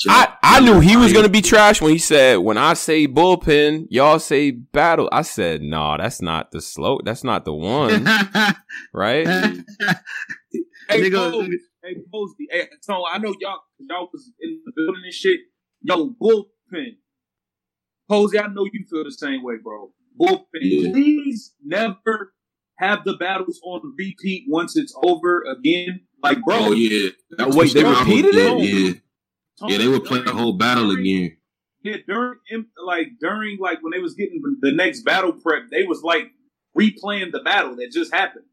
I, I knew he was gonna be trash when he said, "When I say bullpen, y'all say battle." I said, "No, that's not the slow. That's not the one, [laughs] right?" [laughs] Hey, Nigga- Posey, hey, Posey, hey, so I know y'all, y'all was in the building and shit. Yo, bullpen. Posey, I know you feel the same way, bro. Bullpen. Yeah. Please never have the battles on repeat once it's over again. Like, bro. Oh yeah. That was Wait, they what repeated did, it? Yeah. Yeah, they were playing the whole battle again. Yeah, during like during like when they was getting the next battle prep, they was like replaying the battle that just happened.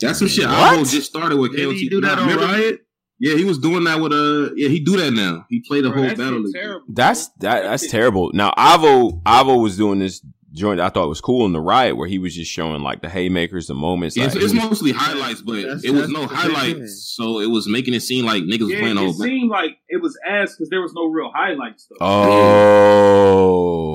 That's some shit. What? Avo just started with Did KOT. he do that Nah, on Riot? Yeah, he was doing that with uh yeah, he do that now. He played the Bro, whole that battle terrible. That's that. That's terrible. Now, Avo Avo was doing this joint. I thought it was cool in the riot where he was just showing like the haymakers, the moments. Yeah, like, it's, it's was- mostly highlights, but That's- it was no the same thing. highlights, so it was making it seem like niggas was Yeah, playing the it whole battle. seemed like it was ass because there was no real highlights though. Oh.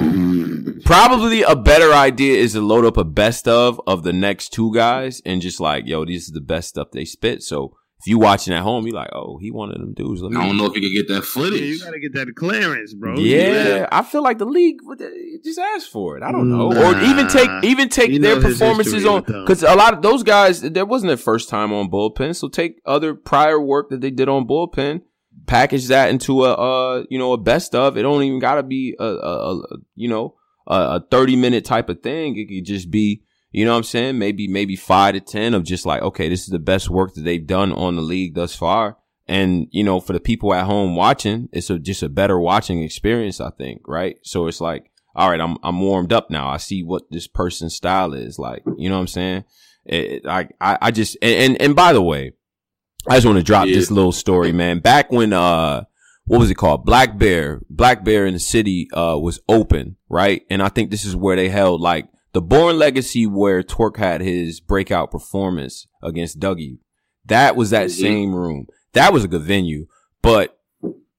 Probably a better idea is to load up a best of of the next two guys and just like, yo, this is the best stuff they spit. So if you watching at home, you're like, oh, he one of them dudes. Let me I don't know if you could get that Yeah, footage. you gotta get that clearance, bro. Yeah, I feel like the league would uh, just ask for it. I don't know, Nah. or even take even take You their performances on because a lot of those guys that wasn't their first time on bullpen. So take other prior work that they did on bullpen, package that into a uh you know a best of. It don't even got to be a, a, a you know a, a thirty minute type of thing. It could just be you know what I'm saying maybe maybe five to ten of just like okay this is the best work that they've done on the league thus far. And you know, for the people at home watching, it's a, just a better watching experience, I think, right? So it's like, all right, I'm I'm warmed up now. I see what this person's style is like. You know what I'm saying? It, I, I I just and and, and by the way, I just want to drop Yeah. this little story, man. Back when uh what was it called? Black Bear. Black Bear in the city uh was open, right? And I think this is where they held like the Born Legacy where Twork had his breakout performance against Dougie. That was that Mhm. same room. That was a good venue. But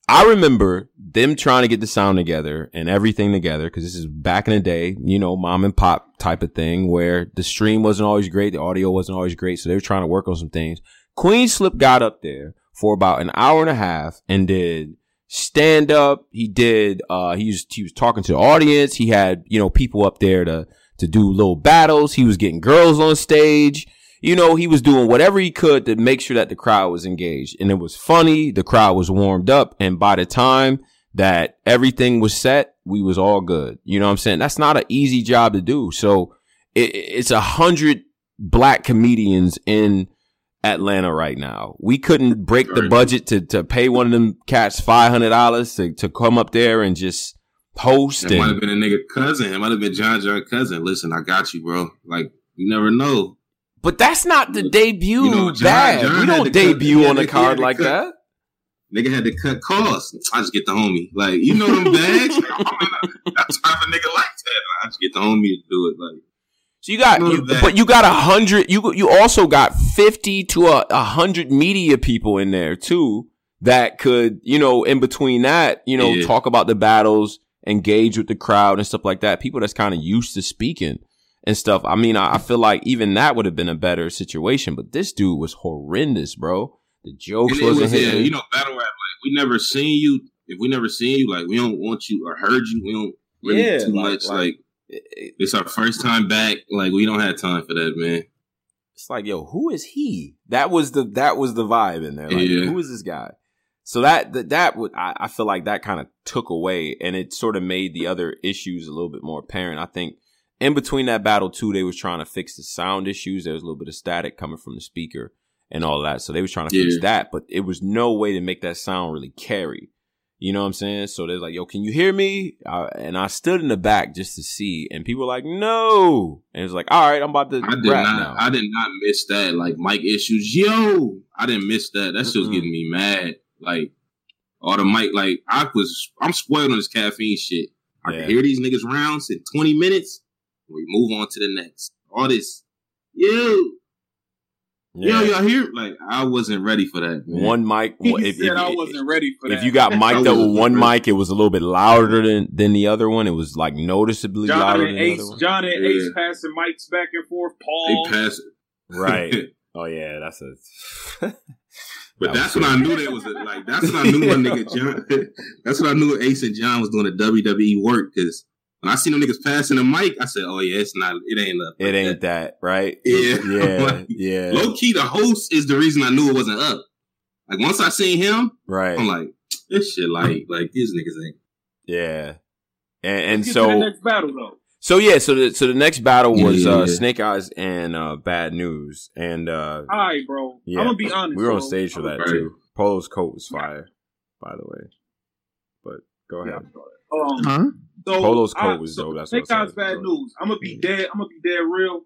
I remember them trying to get the sound together and everything together because this is back in the day, you know, mom and pop type of thing where the stream wasn't always great, the audio wasn't always great, so they were trying to work on some things. Queen Slip got up there for about an hour and a half and did stand up. He did uh he was he was talking to the audience. He had, you know, people up there to to do little battles. He was getting girls on stage you know, he was doing whatever he could to make sure that the crowd was engaged. And it was funny. The crowd was warmed up. And by the time that everything was set, we was all good. You know what I'm saying? That's not an easy job to do. So it, it's a hundred black comedians in Atlanta right now. We couldn't break the budget to, to pay one of them cats $500 to, to come up there and just host. It might have been a nigga cousin. It might have been John John cousin. Listen, I got you, bro. Like you never know. but that's not the debut You know, John- bag. John we don't to cut- debut on a card like cut- that. Nigga had to cut costs. I just get the homie. Like you know them bags. [laughs] That's how a nigga like that. I just get the homie to do it. Like So you got, you, but you got a hundred. You you also got fifty to a, a hundred media people in there too that could, you know, in between that, you know, Yeah. talk about the battles, engage with the crowd and stuff like that. People that's kind of used to speaking and stuff. I mean, I, I feel like even that would have been a better situation. But this dude was horrendous, bro. The jokes and wasn't was, yeah, you know, battle rap. Like we never seen you. If we never seen you, like we don't want you or heard you. We don't really Yeah, too like- much. like- Like, it's our first time back. Like we don't have time for that, man. it's like, yo, who is he? That was the that was the vibe in there. Like, Yeah. who is this guy? So that that, that would I, I feel like that kind of took away, and it sort of made the other issues a little bit more apparent. I think in between that battle too, they was trying to fix the sound issues. There was a little bit of static coming from the speaker and all that, so they was trying to fix that. But it was no way to make that sound really carry. You know what I'm saying? So they're like, "Yo, can you hear me?" Uh, and I stood in the back just to see, and people were like, "No," and it's like, "All right, I'm about to I did not. now." I did not miss that. Like mic issues. Yo, I didn't miss that. That shit was Mm-mm. getting me mad. Like all the mic. Like I was. I'm spoiled on this caffeine shit. I Yeah. can hear these niggas rounds in 20 minutes. We move on to the next. All this. Yo, Yo, y'all hear? Like, I wasn't ready for that. Man. One mic. He if, said if- I wasn't ready for that. if you got mic'd up with one ready. mic, it was a little bit louder than than the other one. It was like noticeably John louder and than the Ace, other one. John and Yeah. Ace passing mics back and forth. Paul. They passed. Right. [laughs] Oh yeah, that's a. But That that's was when I knew that was a, like that's when I knew one nigga [laughs] John. that's when I knew Ace and John was doing the WWE work because when I seen them niggas passing the mic, I said, "Oh yeah, it's not. It ain't up. It ain't that, right? Yeah. [laughs] yeah, Like, yeah. Low key, the host is the reason I knew it wasn't up. Like once I seen him, Right. I'm like, this shit, like, like these niggas ain't. Yeah. And and Get to the so next battle though. So yeah, so the so the next battle was Yeah, uh yeah. Snake Eyes and uh Bad News. And uh All right, bro. yeah. I'm gonna be honest. We were on bro. stage for that Right. too. Polo's coat was fire, by the way. But go ahead. Um, Huh? so Polo's I- coat was so dope, that's Snake Eyes bad Go news. I'm gonna be dead. I'm gonna be dead real.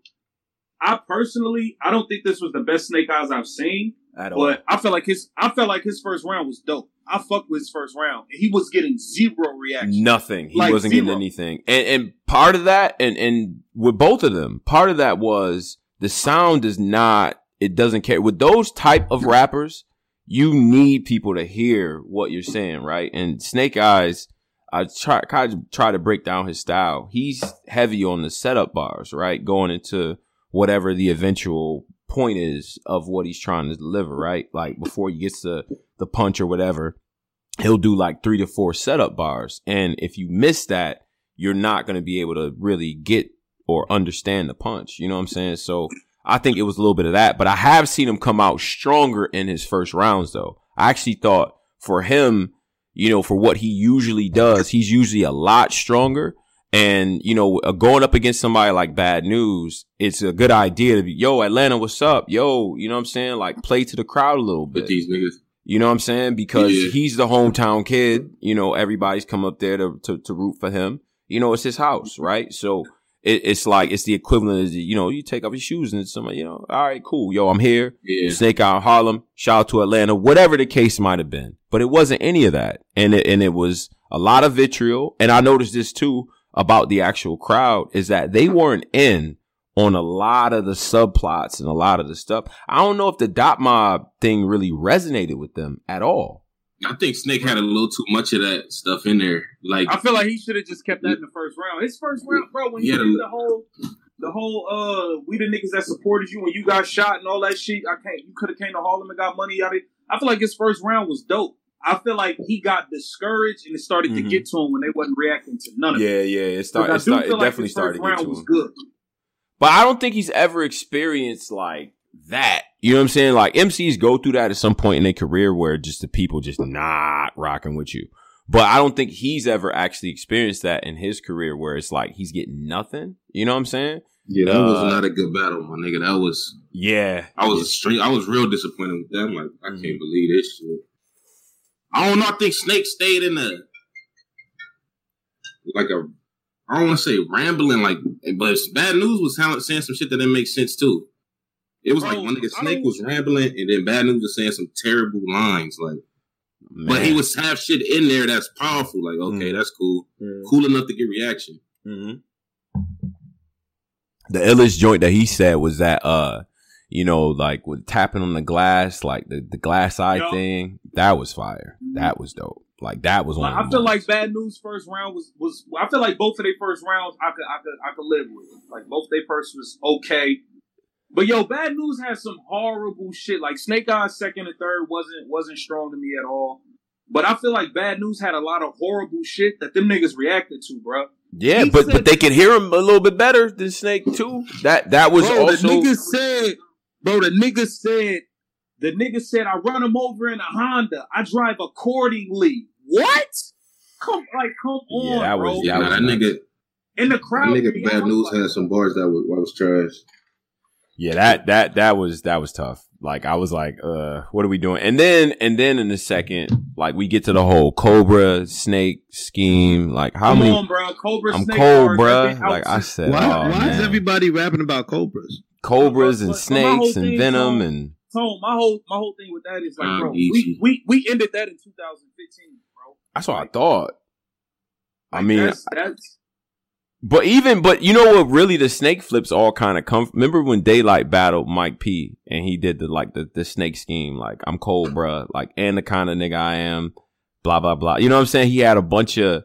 I personally, I don't think this was the best Snake Eyes I've seen, At all. but I felt like his, I felt like his first round was dope. I fucked with his first round. He was getting zero reaction. Nothing. He Like wasn't zero. getting anything. And and part of that, and and with both of them, part of that was the sound is not. It doesn't care with those type of rappers. You need people to hear what you're saying, right? And Snake Eyes, I try kind of try to break down his style. He's heavy on the setup bars, right? Going into whatever the eventual point is of what he's trying to deliver, right? Like before he gets to the punch or whatever, he'll do like three to four setup bars. And if you miss that, you're not going to be able to really get or understand the punch. You know what I'm saying? So I think it was a little bit of that, but I have seen him come out stronger in his first rounds though. I actually thought for him, you know, for what he usually does, he's usually a lot stronger. And, you know, uh, going up against somebody like Bad News, it's a good idea to be, yo, Atlanta, what's up? Yo, you know what I'm saying? Like play to the crowd a little bit. With these niggas, You know what I'm saying? Because Yeah. he's the hometown kid. You know, everybody's come up there to, to, to root for him. You know, it's his house, right? So it, it's like, it's the equivalent of, you know, you take off your shoes and somebody, you know, all right, cool. Yo, I'm here. yeah. Snake Out Harlem. Shout out to Atlanta, whatever the case might have been. But it wasn't any of that. And it, and it was a lot of vitriol. And I noticed this too about the actual crowd is that they weren't in on a lot of the subplots and a lot of the stuff. I don't know if the dot mob thing really resonated with them at all. I think Snake had a little too much of that stuff in there. Like, I feel like he should have just kept that in the first round. His first round, bro, when he Yeah, did the- the whole, the whole, uh, we the niggas that supported you when you got shot and all that shit. I can't. You could have came to Harlem and got money out of it. I feel like his first round was dope. I feel like he got discouraged and it started Mhm. to get to him when they wasn't reacting to none of it. Yeah, yeah. It started. I It, do start, feel it like definitely his started first to get round to was him. good. But I don't think he's ever experienced like that. You know what I'm saying? Like MCs go through that at some point in their career where just the people just not rocking with you. But I don't think he's ever actually experienced that in his career where it's like he's getting nothing. You know what I'm saying? yeah, that was Uh, not a good battle, my nigga. That was, Yeah. I was extreme. I was real disappointed with that. I'm like, I Mm-hmm. can't believe this shit. I don't know. I think Snake stayed in the like a. I don't want to say rambling, like, but bad news was how- saying some shit that didn't make sense too. It was like Bro, one nigga Snake was rambling, and then bad news was saying some terrible lines, like. But he was have shit in there that's powerful. Like, okay, Mm. that's cool, cool enough to get reaction. Mhm. The illest joint that he said was that uh you know, like with tapping on the glass, like the, the glass eye Yup. thing, that was fire. That was dope. Like that was one. Like, of I feel the like Bad News first round was was. I feel like both of their first rounds I could I could I could live with. Like both their first was okay, but yo, Bad News had some horrible shit. Like Snake Eyes second and third wasn't wasn't strong to me at all. But I feel like Bad News had a lot of horrible shit that them niggas reacted to, bro. Yeah, He but said- but they could hear him a little bit better than Snake too. That that was bro, also the nigga said, bro, the nigga said, the nigga said, I run him over in a Honda. I drive accordingly. What? Come, like, come on, Yeah, that bro. was- Yeah, That nah, that nigga, in the that crowd. nigga, yeah, bad I news like- had some bars that was, that was trash. yeah that that that was that was tough. Like I was like, uh, what are we doing? And then and then in the second, like we get to the whole Cobra Snake scheme. Like how Come many? on, bro. Cobra I'm Snake cold, bars, that bruh. been out Like I said, Why, oh, why is everybody rapping about cobras? Cobras and But- but my whole snakes and venom and Tone, my whole my whole thing with that is like, bro, we, we we ended that in 2015, bro. that's what I thought. I mean, that's, that's But even, but you know what? Really, the snake flips all kind of come. Remember when Daylyt battled Mike P and he did the like the the snake scheme, like I'm cold, bruh, like and the kind of nigga I am, blah blah blah. You know what I'm saying? He had a bunch of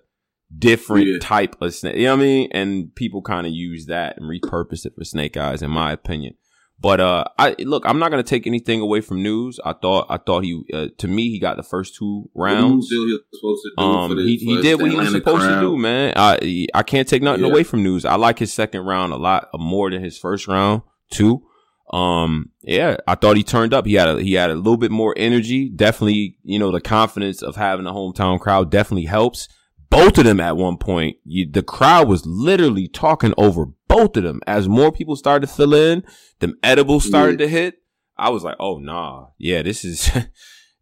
different Yeah. type of snake. You know what I mean? And people kind of use that and repurpose it for Snake Eyes, in my opinion. But uh, I look, I'm not gonna take anything away from news. I thought, I thought he, uh, to me, he got the first two rounds. He was supposed to do Um, he, he did what he was supposed to do, man. I I can't take nothing Yeah. away from news. I like his second round a lot more than his first round too. Um, yeah, I thought he turned up. He had a he had a little bit more energy. Definitely, you know, the confidence of having a hometown crowd definitely helps. Both of them at one point, you, the crowd was literally talking over both of them. As more people started to fill in, them edibles started to hit. I was like, oh nah, yeah, this is. [laughs]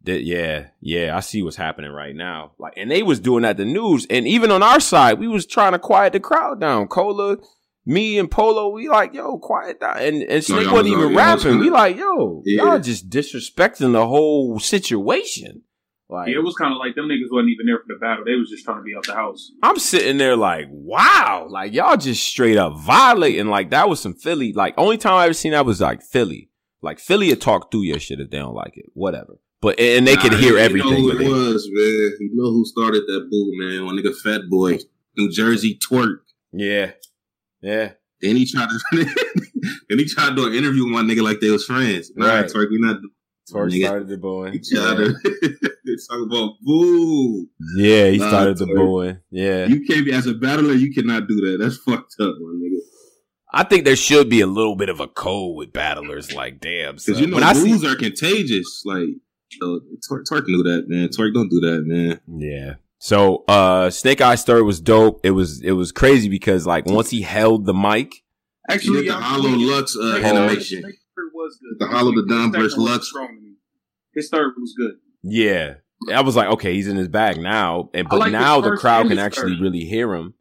That yeah, yeah, I see what's happening right now. Like, and they was doing that the news, and even on our side, we was trying to quiet the crowd down. Cola, me and Polo, we like, yo, quiet down. And and Snake y'all wasn't was- even rapping. We like, yo, Yeah. y'all just disrespecting the whole situation. Like, Yeah, it was kind of like them niggas wasn't even there for the battle. They was just trying to be out the house. I'm sitting there like, wow, like y'all just straight up violating. Like that was some Philly. Like only time I ever seen that was like Philly. Like Philly would talk through your shit if they don't like it, whatever. But and they could Nah, hear you everything. know who it was, man. You know who started that boo, man? One nigga, Fat Boy, New Jersey Twork. Yeah, yeah. Then he tried to, [laughs] then he tried to do an interview with my nigga like they was friends. Nah, Right. Twork, we not. Twork nigga. started the booing. He tried [laughs] to talk about boo. Yeah, he Nah, started the Twork. booing. Yeah. You can't be as a battler. You cannot do that. That's [laughs] fucked up, my nigga. I think there should be a little bit of a code with battlers. Like, damn, Because you know when I see, boos are contagious. Like so, Twork, Twork knew that, man. Twork don't do that, man. yeah. So, uh, Snake Eye story was dope. It was, it was crazy because like once he held the mic, Actually, the y'all- Hollow Lux uh, animation. Was good. The Hollow the Dom versus Lux. strong to me. His third was good. Yeah, I was like, okay, he's in his bag now. And but like now the crowd can actually third. really hear him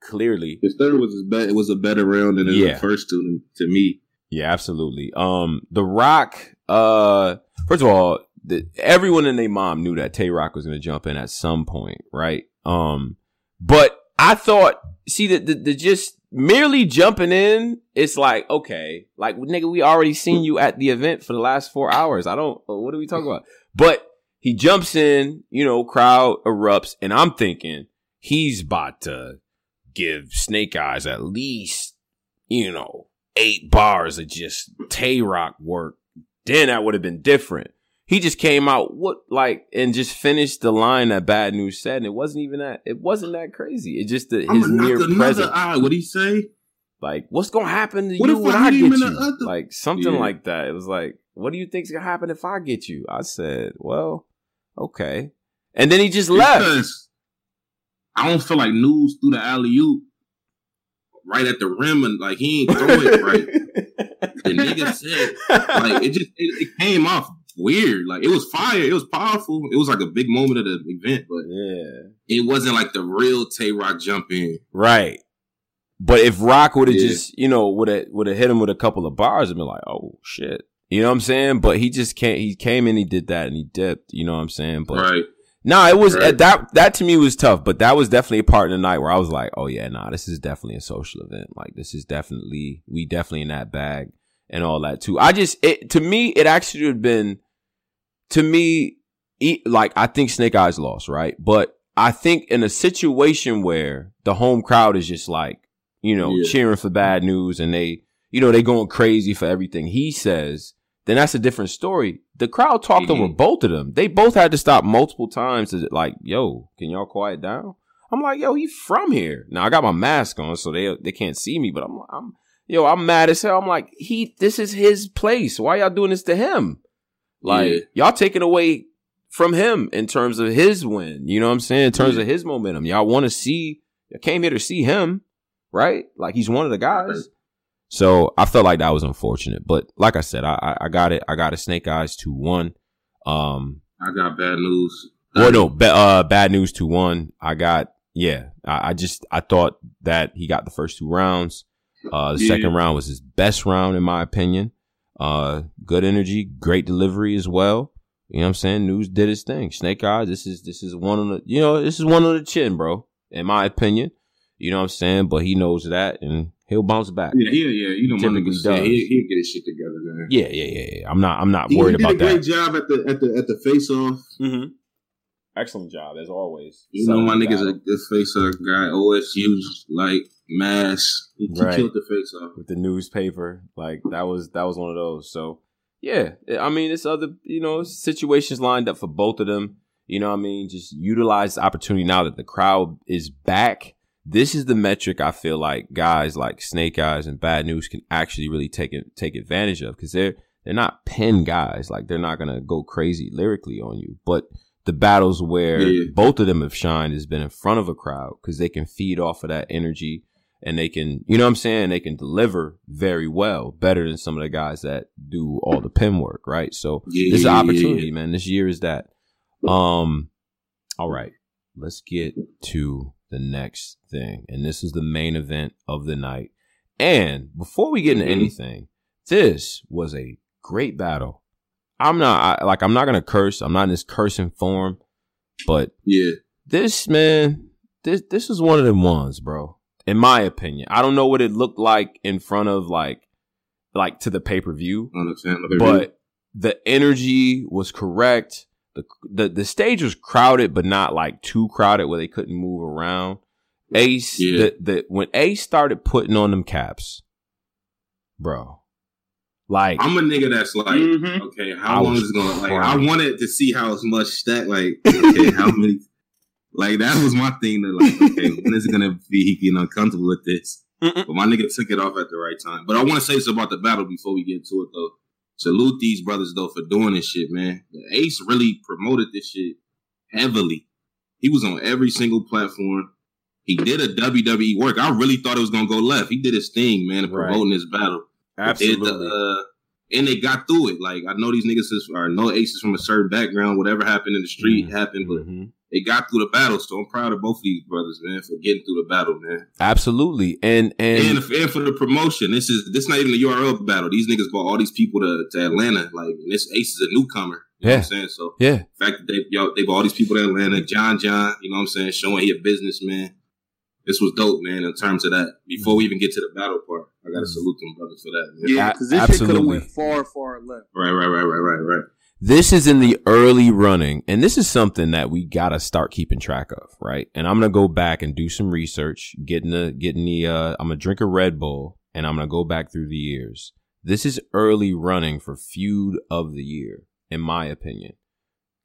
clearly. His third was his be- it was a better round than Yeah. the first two to me. Yeah, absolutely. Um, The Rock, uh, first of all, the, everyone and their mom knew that Tay Roc was going to jump in at some point, right? Um, but I thought, see, the, the, the just merely jumping in, it's like, okay, like, nigga, we already seen you at the event for the last four hours. I don't, uh, what are we talking about? But he jumps in, you know, crowd erupts, and I'm thinking he's about to give Snake Eyes at least, you know, eight bars of just Tay Roc work, then that would have been different. He just came out what like and just finished the line that Bad News said, and it wasn't even that. It wasn't that crazy. It just the, I'm his gonna mere knock presence. eye. What he say? Like, what's gonna happen to What you if when I I, get you? other- Like something Yeah. like that. It was like, what do you think's gonna happen if I get you? I said, well, okay. And then he just left. I don't feel like news through the alley oop right at the rim and like he ain't throw it right. [laughs] the nigga said like it just it, it came off weird. Like it was fire. It was powerful. It was like a big moment of the event, but yeah, it wasn't like the real Tay Roc jump in. Right. But if Rock would have Yeah. just, you know, would have would have hit him with a couple of bars and been like, oh shit. You know what I'm saying? But he just can't he came in, he did that and he dipped, you know what I'm saying? But Right. nah, it was Right. that that to me was tough, but that was definitely a part of the night where I was like, Oh yeah, nah, this is definitely a social event. Like this is definitely we definitely in that bag and all that too. I just it to me it actually would have been to me e- like I think Snake Eyes lost, right? But I think in a situation where the home crowd is just like, you know, Yeah. cheering for bad news and they, you know, they going crazy for everything he says, then that's a different story. The crowd talked over Mhm. both of them. They both had to stop multiple times to like, yo, can y'all quiet down? I'm like, yo, he from here. Now I got my mask on, so they they can't see me, but I'm I'm yo, I'm mad as hell. I'm like, he this is his place. Why y'all doing this to him? Like Yeah. y'all taking away from him in terms of his win. You know what I'm saying? In terms Yeah. of his momentum. Y'all want to see I came here to see him, right? Like he's one of the guys. So I felt like that was unfortunate. But like I said, I I, I got it. I got a snake eyes to one. Um I got bad news. well, no, ba- uh, bad news to one. I got, yeah, I, I just, I thought that he got the first two rounds. Uh, the Yeah. second round was his best round, in my opinion. Uh, good energy, great delivery as well. You know what I'm saying? News did his thing. Snake Eyes, this is, this is one on the, you know, this is one on the chin, bro, in my opinion. You know what I'm saying? But he knows that and he'll bounce back. Yeah, yeah, yeah. You know, my Typically does. he, he'll get his shit together, man. Yeah, yeah, yeah, yeah. I'm not I'm not He, worried he about did a great job at the at the at the face off. Mm-hmm. Excellent job as always. You know, my nigga's a good face off guy. OSU like mass. He, he Right. killed the face off. with the newspaper. Like that was that was one of those. So yeah, I mean, it's other you know situations lined up for both of them. You know, what I mean, just utilize the opportunity now that the crowd is back. This is the metric I feel like guys like Snake Eyes and Bad News can actually really take it take advantage of because they're they're not pen guys. Like they're not gonna go crazy lyrically on you, but the battles where Yeah. both of them have shined has been in front of a crowd because they can feed off of that energy and they can, you know what I'm saying? They can deliver very well, better than some of the guys that do all the pen work, right? So Yeah, this is yeah, an yeah, opportunity, yeah. man. This year is that. Um, all right, let's get to the next thing, and this is the main event of the night. And before we get into Mhm. anything, this was a great battle. I'm not I, like I'm not gonna curse. I'm not in this cursing form, but Yeah. this man, this this is one of them ones, bro. In my opinion, I don't know what it looked like in front of like, like to the pay per view, On the fan- but the energy was correct. The, the the stage was crowded, but not like too crowded where they couldn't move around. Ace, Yeah. the, the when Ace started putting on them caps, bro, like I'm a nigga that's like, Mhm. okay, I how long is it gonna like? I wanted to see how much stack, like, okay, how [laughs] many, like that was my thing. That like, okay, when is it gonna be he getting uncomfortable with this? Mm-mm. But my nigga took it off at the right time. But I want to say this about the battle before we get to it though. Salute these brothers though for doing this shit, man. The Ace really promoted this shit heavily. He was on every single platform. He did a WWE work. I really thought it was gonna go left. He did his thing, man, of Right. promoting this battle. absolutely. Did the, uh, and they got through it. Like I know these niggas is, are no aces from a certain background. Whatever happened in the street Mhm. happened, but Mhm. they got through the battle. So I'm proud of both of these brothers, man, for getting through the battle, man. Absolutely, and and, And, and for the promotion, this is this not even a URL of the battle. These niggas brought all these people to, to Atlanta. Like and this Ace is a newcomer. You know Yeah. what I'm saying? So yeah, the fact that they yo, they brought all these people to Atlanta, John John, you know what I'm saying, showing he a businessman. This was dope, man, in terms of that. Before we even get to the battle part, I gotta salute them brothers for that. Man. Yeah, because this shit could have went far, far left. Right, right, right, right, right, right. this is in the early running, and this is something that we gotta start keeping track of, right? And I'm gonna go back and do some research, getting the getting the. Uh, I'm gonna drink a Red Bull, and I'm gonna go back through the years. This is early running for feud of the year, in my opinion,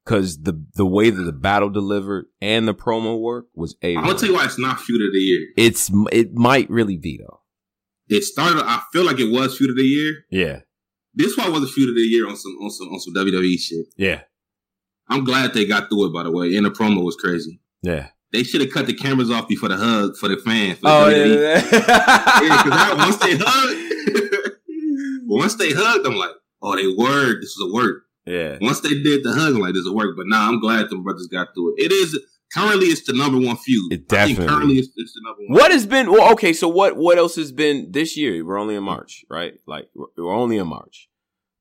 because the the way that the battle delivered and the promo work was a. I'm gonna tell you why it's not feud of the year. It's it might really be though. It started. I feel like it was feud of the year. Yeah, This one was a feud of the year on some on some on some WWE shit. yeah, I'm glad they got through it. By the way, and the promo was crazy. yeah. They should have cut the cameras off before the hug for the fans. For Oh the yeah, Yeah, because [laughs] once they hugged, [laughs] once they hugged, I'm like, oh, they word. This is a work. Yeah. Once they did the hug, like, this is a work. But now I'm glad them brothers got through it. It is currently it's the number one feud. It I think definitely- currently it's, it's the number one. What has been well? Okay, so what what else has been this year? We're only in March, right? Like we're, we're only in March.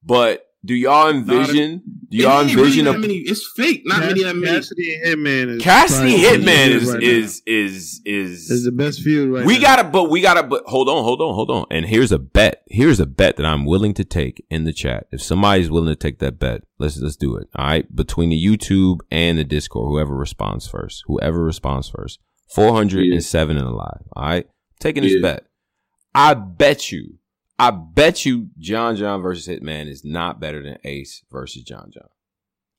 But do y'all envision? Do y'all It ain't really envision a many, It's fake. Not many that many. Cassidy and Hitman. Is Cassidy Hitman is right is, is is now. is the best feud right we now. gotta, but we gotta, but hold on, hold on, hold on. And here's a bet. Here's a bet that I'm willing to take in the chat. If somebody's willing to take that bet, let's let's do it. All right, between the YouTube and the Discord, whoever responds first, whoever responds first, four hundred and seven and alive. All right, taking this Yeah. bet. I bet you, I bet you, John John versus Hitman is not better than Ace versus John John.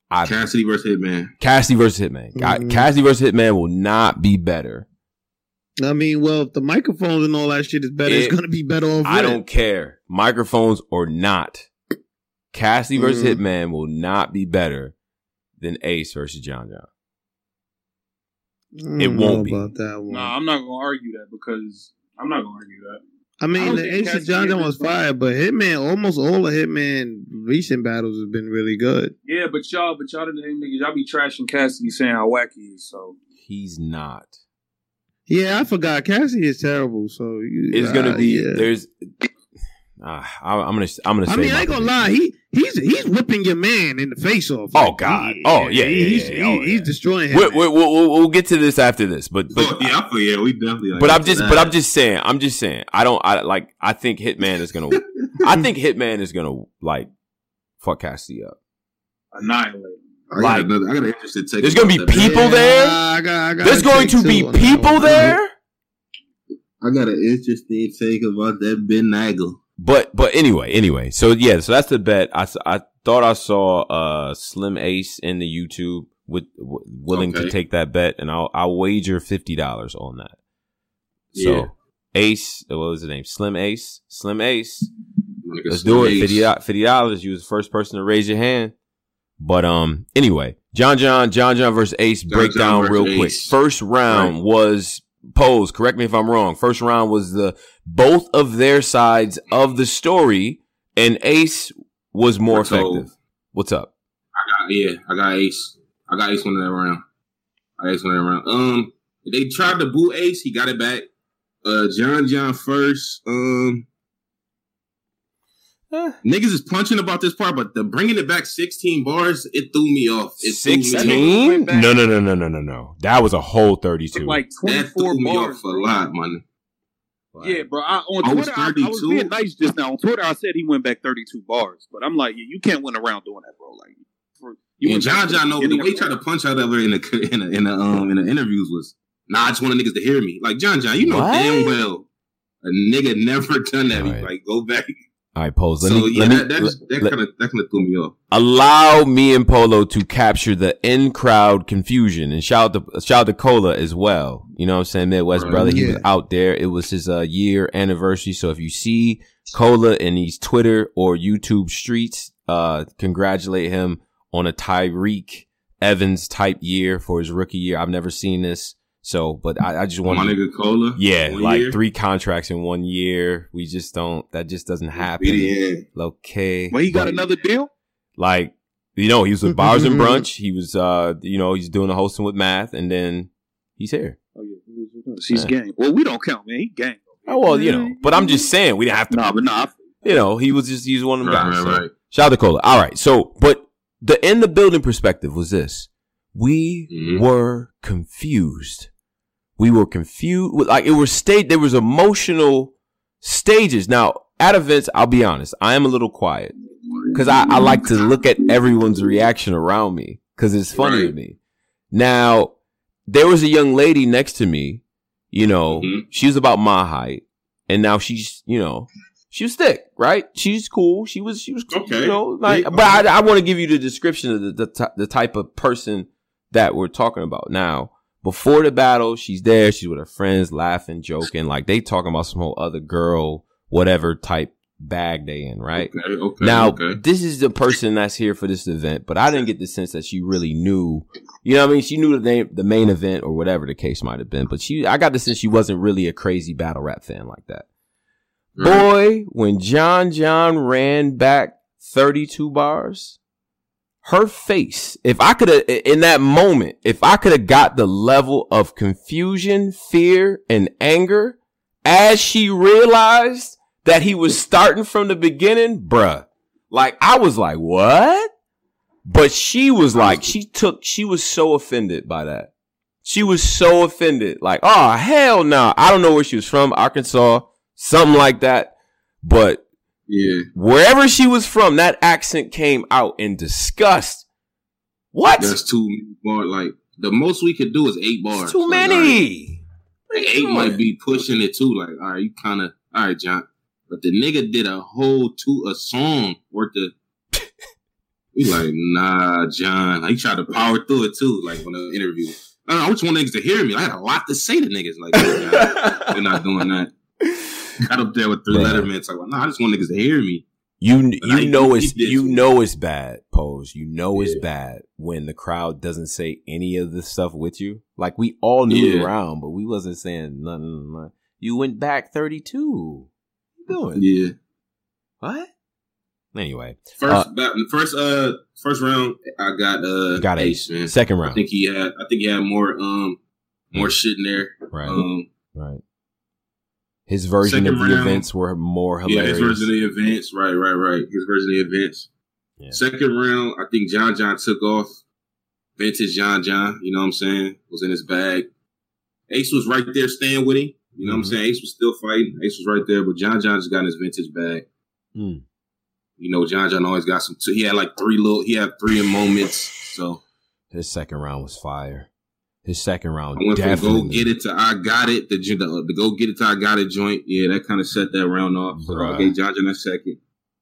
I Cassidy versus Hitman. Cassidy versus Hitman. I- Mhm. Cassidy versus Hitman will not be better. I mean, well, if the microphones and all that shit is better, It- it's gonna be better on. I don't care. Microphones or not. Cassidy versus Mhm. Hitman will not be better than Ace versus John John. It won't be. about that one. Nah, I'm not gonna argue that because I'm not gonna argue that. I I mean, don't the think Ace and Cassidy John John was this fire, but Hitman, almost all of Hitman recent battles have been really good. Yeah, but y'all, but y'all the same niggas. Y'all be trashing Cassidy, saying how wacky he is. So He's not. Yeah, I forgot. Cassidy is terrible. So you, It's gonna uh, be yeah. there's uh, I, I'm gonna I'm gonna say I say. mean, I ain't gonna prediction. lie. He he's he's whipping your man in the face off. Oh Like, God! he- oh yeah, yeah, he's, yeah, he- yeah. Oh, he's destroying him. We'll, we'll, we'll, we'll get to this after this, but but Oh, yeah, I feel yeah, we definitely. Like, but I'm into just that. but I'm just saying I'm just saying I don't I like I think Hitman is gonna I think [laughs] Hitman is gonna like fuck Cassidy up. Annihilate. I got like- another. I got an interesting take. There's gonna be that. people Yeah, there. I got, I got There's going to be too people there. I got an interesting take about that Ben Nagel. But but anyway, anyway. So yeah, so that's the bet. I, I thought I saw uh Slim Ace in the YouTube with w- willing to take that bet, and I'll I'll wager fifty dollars on that. So Yeah. Ace, what was his name? Slim Ace, Slim Ace. Let's some do it. Ace. 50 dollars. You was the first person to raise your hand. But um, anyway, John John John John versus Ace John breakdown John real versus quick. First round Right. was posed. Correct me if I'm wrong. First round was the both of their sides of the story, and Ace was more effective. What's up? I got yeah, I got Ace. I got Ace winning that round. I got Ace winning that round. Um, they tried to boo Ace. He got it back. Uh, John John first. Um, Eh. niggas is punching about this part, but the bringing it back 16 bars, it threw me off. It threw me off. Sixteen? No, no, no, no, no, no, no. That was a whole thirty-two. Like That 24 threw me bars. off a lot, man. Yeah, bro. I, on I was Twitter, I, I was being nice just now. On Twitter, I said he went back 32 bars, but I'm like, yeah, you can't win around doing that, bro. Like, for, you and John John, no, the way he tried to punch out of her in the in the in the um in the interviews was, nah, I just wanted niggas to hear me. Like John John, you know What? damn well a nigga never done that. Right. Like go back. All right, pose. Let so me, yeah, let me, that that, just- that let- kind of that kind of threw me off. allow me and Polo to capture the in crowd confusion and shout out to shout out to Cola as well. You know what I'm saying? Midwest Right. brother. He Yeah. was out there. It was his uh, year anniversary. So if you see Cola in these Twitter or YouTube streets, uh, congratulate him on a Tyreke Evans type year for his rookie year. I've never seen this. So, but I, I just want My nigga Cola. yeah, like year. three contracts in one year. We just don't, that just doesn't happen. BDN. Okay. Well, he got But- another deal. like you know he was with bars and [laughs] brunch he was uh you know he's doing the hosting with math and then he's here Oh yeah, he's Yeah. gang. Well, we don't count, man. He gang. oh well you know but i'm just [laughs] saying we didn't have to Nah, but nah. you know he was just he's one of them Right, guys right, so. right. shout out to cola all right so but the in the building perspective was this we Mhm. were confused we were confused like it was state there was emotional stages now at events i'll be honest i am a little quiet because I, I like to look at everyone's reaction around me because it's funny to me. Now, there was a young lady next to me, you know, Mhm. she was about my height, and now she's, you know, she was thick, right? She's cool. She was, she was, Okay. you know, like, but I, I want to give you the description of the, the, the type of person that we're talking about now. Before the battle, she's there. She's with her friends, laughing, joking, like they talking about some whole other girl, whatever type bag they in, right? Okay, okay. Now, okay. this is the person that's here for this event, but I didn't get the sense that she really knew. You know what I mean? She knew the name, the main event or whatever the case might have been, but she, I got the sense she wasn't really a crazy battle rap fan like that. Boy, when John John ran back 32 bars, her face, if I could have, in that moment, if I could have got the level of confusion, fear, and anger as she realized that he was starting from the beginning, bruh, like I was like, what? But she was like, she took, she was so offended by that. She was so offended. Like, oh, hell no. I don't know where she was from, Arkansas, something like that. But yeah, wherever she was from, that accent came out in disgust. What? that's too bar. Like the most we could do is eight bars. It's too Like, many. right, eight might be pushing it too. Like, all right, you kind of all right, John. But the nigga did a whole two a song worth of. [laughs] We like, nah, John. He tried to power through it too, like on the interview. I don't know, I just want niggas to hear me. I had a lot to say to niggas. Like, John, [laughs] we're not doing that. [laughs] Got up there with three Bruh. lettermen. It's like, well, nah, I just want niggas to hear me. You But I- you know it's you know it's bad, pose. You know it's bad when the crowd doesn't say any of the stuff with you. Like we all knew Yeah. the round, but we wasn't saying nothing. Like, you went back thirty two. What doing? Yeah. What? Anyway, First, Uh, bat, first, uh, first round, I got uh, got Ace, ace. man. Second I round, think he had, I think he had more, um, more shit in there. right, Um, right. His version Second of the round. events were more hilarious. Yeah, his version of the events. Right, right, right. His version of the events. Yeah. Second round, I think John John took off. Vintage John John, you know what I'm saying? Was in his bag. Ace was right there staying with him. You know what I'm Mhm. saying? Ace was still fighting. Ace was right there, but John John just got in his vintage bag. Mm. You know, John John always got some. He had like three little. He had three moments. So His second round was fire. His second round I went from definitely. go get it to I got it. The, the, the go get it to I got it joint. Yeah, that kind of set that round off. So. Uh, I gave John John that second.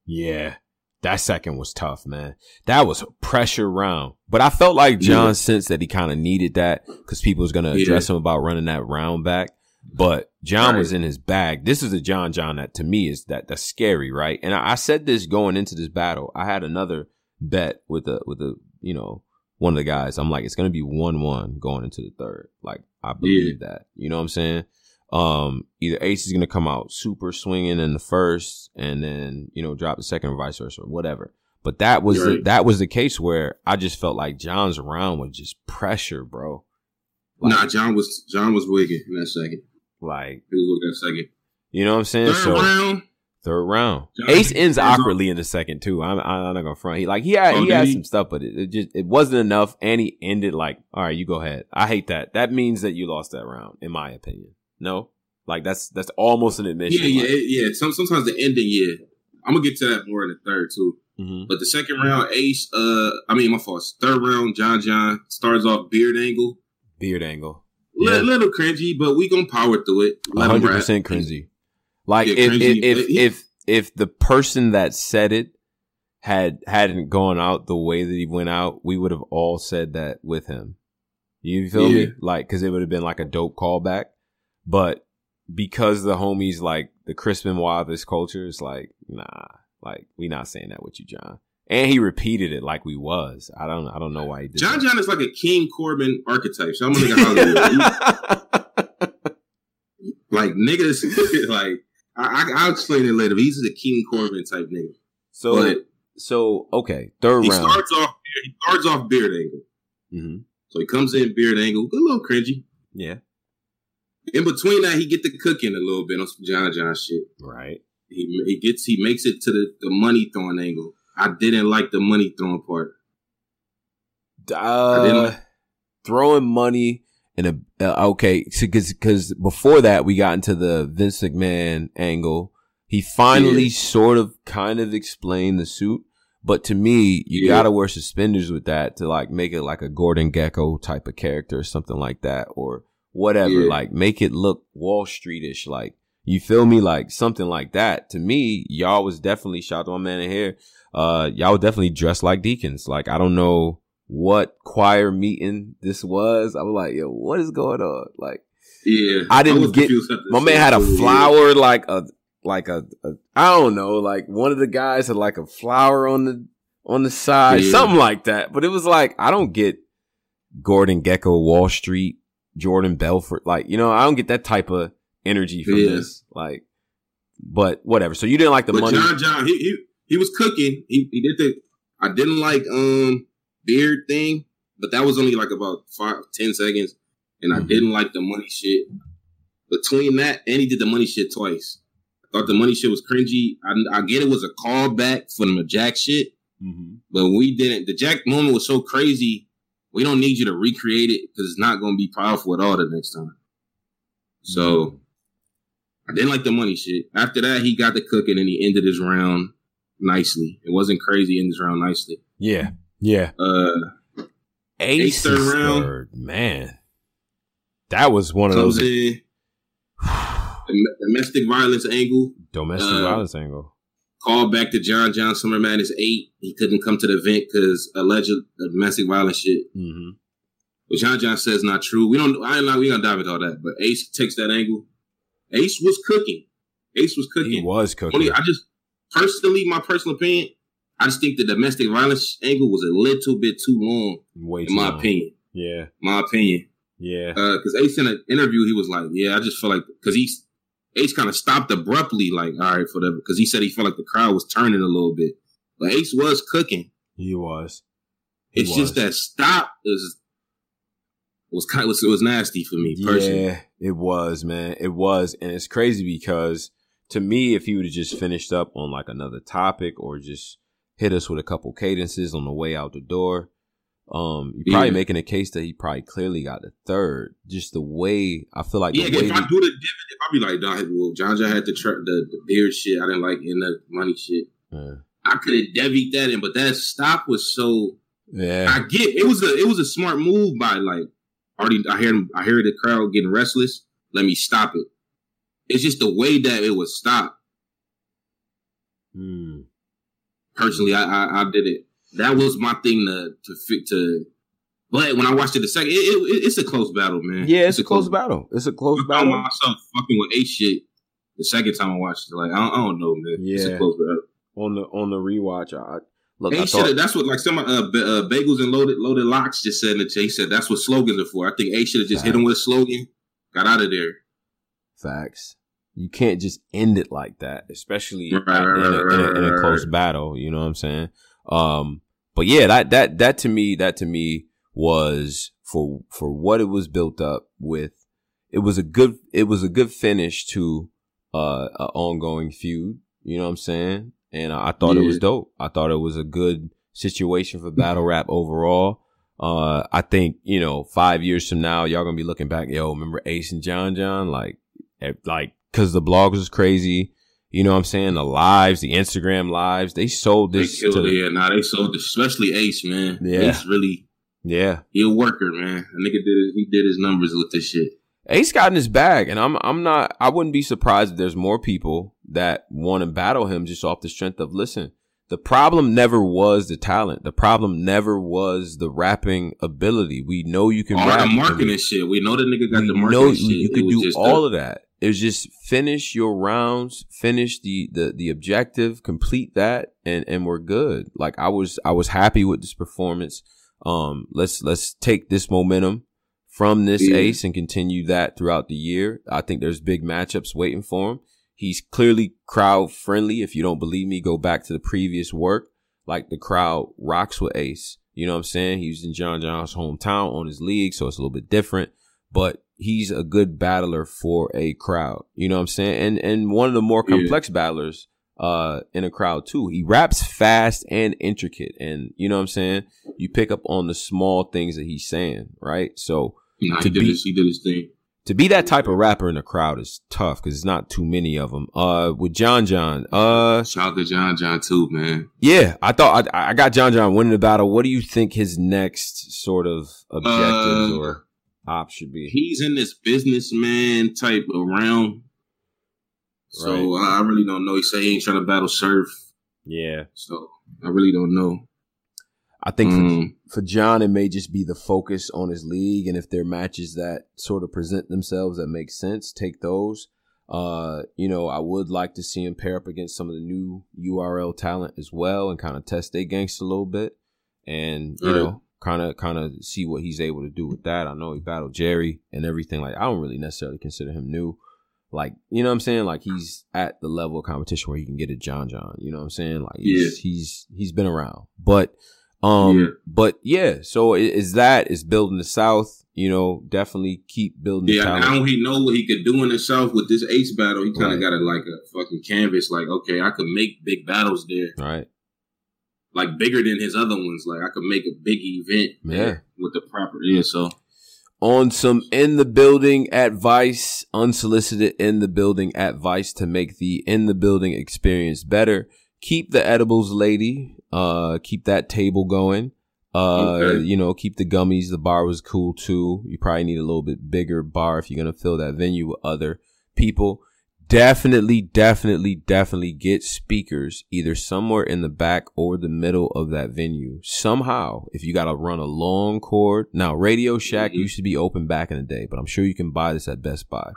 Yeah. That second was tough, man. That was a pressure round. But I felt like John Yeah. sensed that he kind of needed that because people was going to address him about running that round back. But John Right. was in his bag. This is a John John that to me is that that's scary, right? And I, I said this going into this battle. I had another bet with a with a you know one of the guys. I'm like, it's gonna be one one going into the third. Like I believe that. You know what I'm saying? Um, either Ace is gonna come out super swinging in the first, and then you know drop the second, or vice versa, or whatever. But that was the, that was the case where I just felt like John's round was just pressure, bro. nah, John was John was wicked in that second. Like He was wicked that second. you know what I'm saying? Third so round. Third round, Ace ends awkwardly in the second too. I'm, I'm not gonna front. He like he had Oh, he had he? some stuff, but it, it just it wasn't enough, and he ended like, all right, you go ahead. I hate that. That means that you lost that round, in my opinion. No, like that's that's almost an admission. Yeah, yeah, like- it- yeah. Some, sometimes the ending, yeah. I'm gonna get to that more in the third too. Mhm. But the second round, Ace. Uh, I mean, my fault. Third round, John John starts off beard angle. beard angle. Yeah. little cringy, but we gonna power through it. One hundred percent cringy. Like if, if if if if the person that said it had hadn't gone out the way that he went out, we would have all said that with him. You feel Yeah. me? Like because it would have been like a dope callback, but because the homies like the Crispin this culture, it's like nah, like we not saying that with you, John. And he repeated it like we was. I don't I don't know why he did. John that. John is like a King Corbin archetype. So I'm gonna [laughs] Hollywood. Like niggas, [laughs] like I, I, I'll explain it later. He's a King Corbin type nigga. so but so okay, third he round. starts off. He starts off beard angle. hmm So he comes in beard angle, a little cringy. Yeah, In between that, he get the cooking a little bit on some John John shit. right. He he gets he makes it to the, the money throwing angle. I didn't like the money throwing part. Uh, didn't- throwing money in a uh, okay, because because before that we got into the Vince McMahon angle. He finally Yeah. sort of kind of explained the suit, but to me, you Yeah. gotta wear suspenders with that to like make it like a Gordon Gekko type of character or something like that, or whatever. Yeah. Like make it look Wall Streetish, like. You feel me? Like something like that. To me, y'all was definitely shout out to my man in here. Uh, y'all definitely dressed like deacons. Like I don't know what choir meeting this was. I was like, yo, what is going on? Like Yeah, I didn't was get. confused at the My man had a flower, like a like a, a I don't know, like one of the guys had like a flower on the on the side, Yeah. something like that. But it was like I don't get Gordon Gekko, Wall Street, Jordan Belfort, like you know, I don't get that type of energy from Yeah. this. Like, but whatever. So you didn't like the but money. John John, he, he he was cooking. He he did the. I didn't like um beard thing, but that was only like about five ten seconds, and I Mhm. didn't like the money shit. Between that and he did the money shit twice. I thought the money shit was cringy. I, I get it was a callback from the Jack shit, Mhm. but we didn't. The Jack moment was so crazy. We don't need you to recreate it because it's not going to be powerful at all the next time. So I didn't like the money shit. After that, he got the cooking and he ended his round nicely. It wasn't crazy in his round nicely. Yeah, yeah. Uh, Ace third round. third, man. That was one of those in [sighs] domestic violence angle. domestic uh, violence angle. Call back to John John Summer Madness eight. He couldn't come to the event because alleged domestic violence shit. hmm But John John says not true. We don't. I ain't not. We gonna dive into all that. But Ace takes that angle. Ace was cooking. Ace was cooking. He was cooking. Only I just personally, my personal opinion, I just think the domestic violence angle was a little bit too long, Way in too my long. opinion. Yeah, My opinion. yeah. Uh, because Ace in an interview, he was like, "Yeah, I just feel like because he's Ace kind of stopped abruptly, like, all right, for the because he said he felt like the crowd was turning a little bit, but Ace was cooking. He was. He It's was. just that stop is was kind of, was, it was nasty for me personally. Yeah, it was, man. It was. And it's crazy because to me, if he would have just finished up on like another topic or just hit us with a couple cadences on the way out the door, um, you're probably Yeah. making a case that he probably clearly got the third. Just the way I feel like yeah, the way if I do the if I be like, dog, well, John John had the, tr- the the beard shit. I didn't like in the money shit. Yeah. I could have devied that in, but that stop was so. Yeah. I get it was a it was a smart move by like already. I hear I hear the crowd getting restless. Let me stop it. It's just the way that it was stopped. Hmm. Personally, I, I I did it. That was my thing to to fit to. But when I watched it the second, it, it, it's a close battle, man. Yeah, it's a close battle. It's a close I found battle. myself fucking with Ace shit the second time I watched it. Like I don't, I don't know, man. Yeah. It's a close battle. on the on the rewatch. I look. I Ace thought, that's what like some uh, uh, bagels and loaded loaded locks just said in the chat. He said that's what slogans are for. I think Ace should have just hit him with a slogan, got out of there. Facts. You can't just end it like that, especially in, a, in, a, in a close battle. You know what I'm saying? Um, but yeah, that that that to me, that to me was for for what it was built up with. It was a good. It was a good finish to uh, an ongoing feud. You know what I'm saying? And I, I thought it was dope. I thought it was a good situation for battle [laughs] rap overall. Uh, I think you know, five years from now, y'all gonna be looking back. Yo, remember Ace and John John? Like, eh, like, cause the blog was crazy. You know what I'm saying? The lives, the Instagram lives, they sold this. They this. killed to it. Yeah, nah, they sold it, especially Ace, man. Yeah. Ace really, Yeah, he a worker, man. A nigga did his, he did his numbers with this shit. Ace got in his bag, and I'm I'm not. I wouldn't be surprised if there's more people that want to battle him just off the strength of listen. The problem never was the talent. The problem never was the rapping ability. We know you can All rap. the marketing shit. We know the nigga got the we marketing know shit. you could do all the- of that. It was just finish your rounds, finish the, the the objective, complete that, and and we're good. Like I was I was happy with this performance. Um, let's let's take this momentum from this Yeah. ace and continue that throughout the year. I think there's big matchups waiting for him. He's clearly crowd friendly. If you don't believe me, go back to the previous work. Like the crowd rocks with Ace. You know what I'm saying? He was in John John's hometown on his league, so it's a little bit different. But he's a good battler for a crowd. You know what I'm saying? And and one of the more Yeah. complex battlers uh in a crowd too. He raps fast and intricate. And you know what I'm saying? You pick up on the small things that he's saying, right? So Nah, to he did be his, he did his thing. to be that type of rapper in a crowd is tough because there's not too many of them. Uh, with John John, uh, Shout out to John John too, man. yeah, I thought I, I got John John winning the battle. What do you think his next sort of objectives Uh, or ops should be? He's in this businessman type of realm. So I I really don't know. He said he ain't trying to battle surf. Yeah, So I really don't know. I think for, Mm. for John, it may just be the focus on his league, and if there are matches that sort of present themselves that make sense, take those. Uh, you know, I would like to see him pair up against some of the new URL talent as well, and kind of test their gangster a little bit, and you Right. know, kind of kind of see what he's able to do with that. I know he battled Jerry and everything. Like, I don't really necessarily consider him new. Like, you know what I'm saying? Like he's at the level of competition where he can get a John John. You know what I'm saying? Like he's he's he's been around. But um Yeah. but yeah, so is that is building the South, you know, definitely keep building the Yeah, talent. now he know what he could do in himself with this ace battle. He kind Right. of got it like a fucking canvas. Like, okay, I could make big battles there, Right. Like bigger than his other ones. Like, I could make a big event, Yeah. with the proper yeah. So on some in the building advice, unsolicited in the building advice to make the in the building experience better. Keep the edibles, lady. Uh, keep that table going. Uh, Okay. you know, keep the gummies. The bar was cool too. You probably need a little bit bigger bar if you're gonna fill that venue with other people. Definitely, definitely, definitely get speakers either somewhere in the back or the middle of that venue. Somehow, if you got to run a long cord. Now, Radio Shack mm-hmm. used to be open back in the day, but I'm sure you can buy this at Best Buy.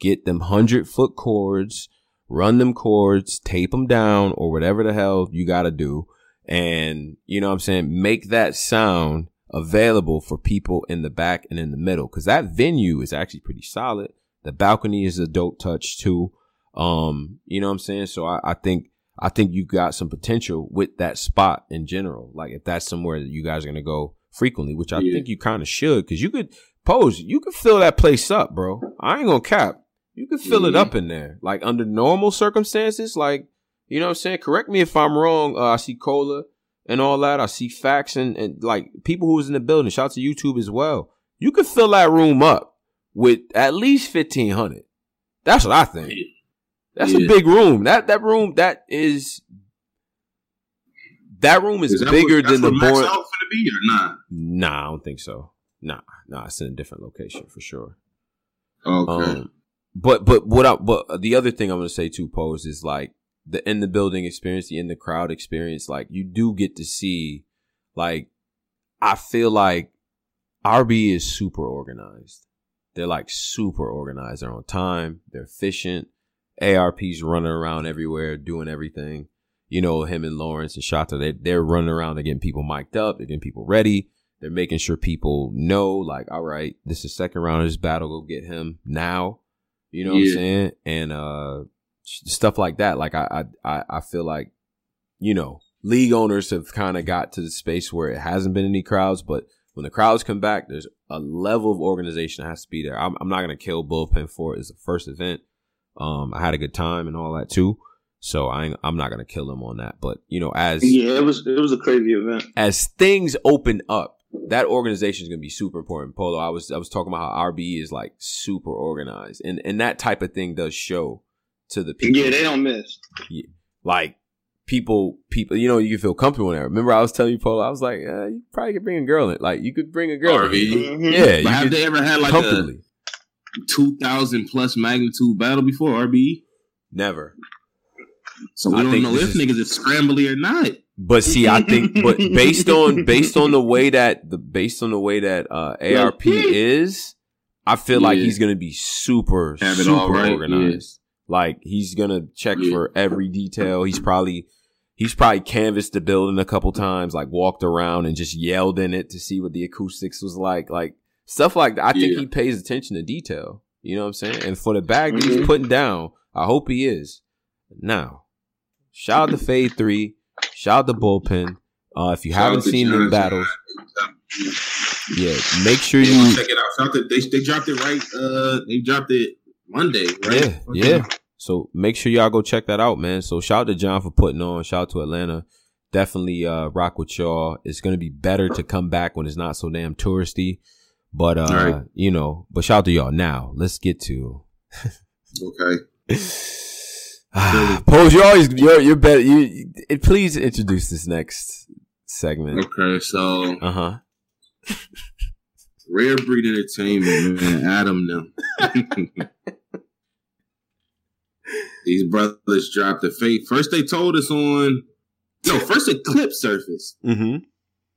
Get them 100 foot cords, run them cords, tape them down, or whatever the hell you got to do. And, you know what I'm saying? Make that sound available for people in the back and in the middle. Cause that venue is actually pretty solid. The balcony is a dope touch too. Um, you know what I'm saying? So I, I think, I think you got some potential with that spot in general. Like if that's somewhere that you guys are going to go frequently, which I Yeah. think you kind of should, cause you could Pose, you can fill that place up, bro. I ain't gonna cap. You can fill it Mhm. up in there. Like under normal circumstances, like you know what I'm saying? Correct me if I'm wrong. Uh, I see Cola and all that. I see facts and, and like people who was in the building. Shout out to YouTube as well. You could fill that room up with at least fifteen hundred. That's what I think. That's a big room. That that room that is that room is, Is that bigger what, than the what Max born. out be or not? Nah, I don't think so. Nah, nah, it's in a different location for sure. Okay. Um, but but what I, but the other thing I'm gonna say too, pose is like the in the building experience, the in the crowd experience. Like you do get to see, like I feel like RB is super organized. They're like super organized. They're on time. They're efficient. ARP's running around everywhere, doing everything. You know, him and Lawrence and Shata, they, they're running around. They're getting people mic'd up. They're getting people ready. They're making sure people know, like, all right, this is second round of this battle. Go get him now. You know what I'm saying? And uh stuff like that. Like I I- I feel like, you know, league owners have kind of got to the space where it hasn't been any crowds, but when the crowds come back, there's a level of organization that has to be there. I'm, I'm not gonna kill bullpen for it. It's the first event. Um, I had a good time and all that too. So I ain't, I'm not gonna kill them on that. But you know, as Yeah, it was it was a crazy event. as things open up, that organization is going to be super important. Polo, I was I was talking about how RBE is like super organized, and and that type of thing does show to the people. Yeah, they don't miss. Yeah. Like people, people, you know, you can feel comfortable in there. Remember, I was telling you, Polo, I was like, uh, you probably could bring a girl in. Like you could bring a girl. in. RB. Yeah, you But have could they ever had like comfortably. a two thousand plus magnitude battle before RB? Never. So we I don't think know if is- niggas is scrambly or not. But see, I think, but [laughs] based on based on the way that the based on the way that uh, ARP is, I feel like he's gonna be super Have super all right, organized. Like he's gonna check for every detail. He's probably he's probably canvassed the building a couple times, like walked around and just yelled in it to see what the acoustics was like, like stuff like that. I think Yeah. he pays attention to detail. You know what I'm saying? And for the bag that he's putting down, I hope he is. Now, shout out to Fade Three. Shout out to Bullpen. Uh, if you Shout haven't seen Johnson. battles, yeah, make sure Yeah, you check it out. Shout out to- they they dropped it right. Uh, they dropped it Monday, right? Yeah, yeah. So make sure y'all go check that out, man. So shout out to John for putting on. Shout out to Atlanta. Definitely uh rock with y'all. It's gonna be better to come back when it's not so damn touristy. But uh, Right. you know, but shout out to y'all. Now let's get to Okay. [sighs] ah, Pose. You're always you're you're better. You, you please introduce this next segment. Okay, so Uh huh. Rare Breed Entertainment, man, Adam them. [laughs] These brothers dropped the fate. First, they told us on no. First, a clip surfaced. Mm-hmm.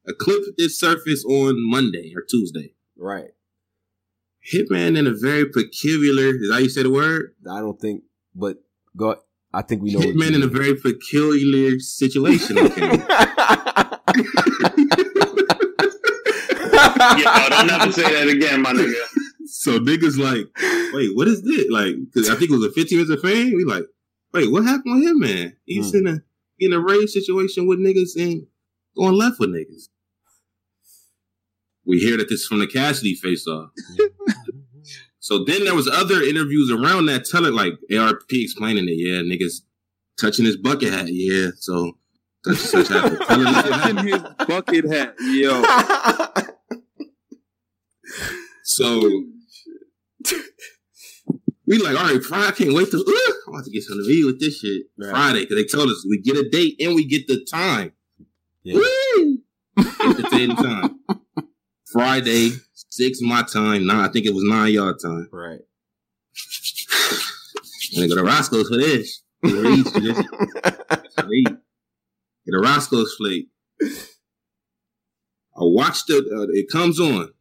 A clip did surface on Monday or Tuesday. Right. Hitman in a very peculiar. Is that how you say the word? I don't think, but go. I think we know. Hitman in a very peculiar situation. Okay. [laughs] [laughs] Yo, don't ever say that again, my nigga. So niggas like, wait, what is this? Like, cause I think it was a 15 minutes of fame. We like, wait, what happened with him, man? He's Hmm. in a in a rage situation with niggas and going left with niggas. We hear that this is from the Cassidy face off. so then there was other interviews around that telling like ARP explaining it. yeah, niggas touching his bucket hat, yeah. So such such happened. Telling us what happened. in his bucket hat, yo. [laughs] So we like, all right, Friday. I can't wait to. Uh, I'm about to get some to me with this shit Right. Friday because they told us we get a date and we get the time. Yeah. Woo! [laughs] Get the and time. Friday, six my time. Nine, I think it was nine y'all time. Right. [sighs] I'm gonna go to Roscoe's for this. Get a Reed's for this. Get a Roscoe's plate. I watched it. Uh, it comes on.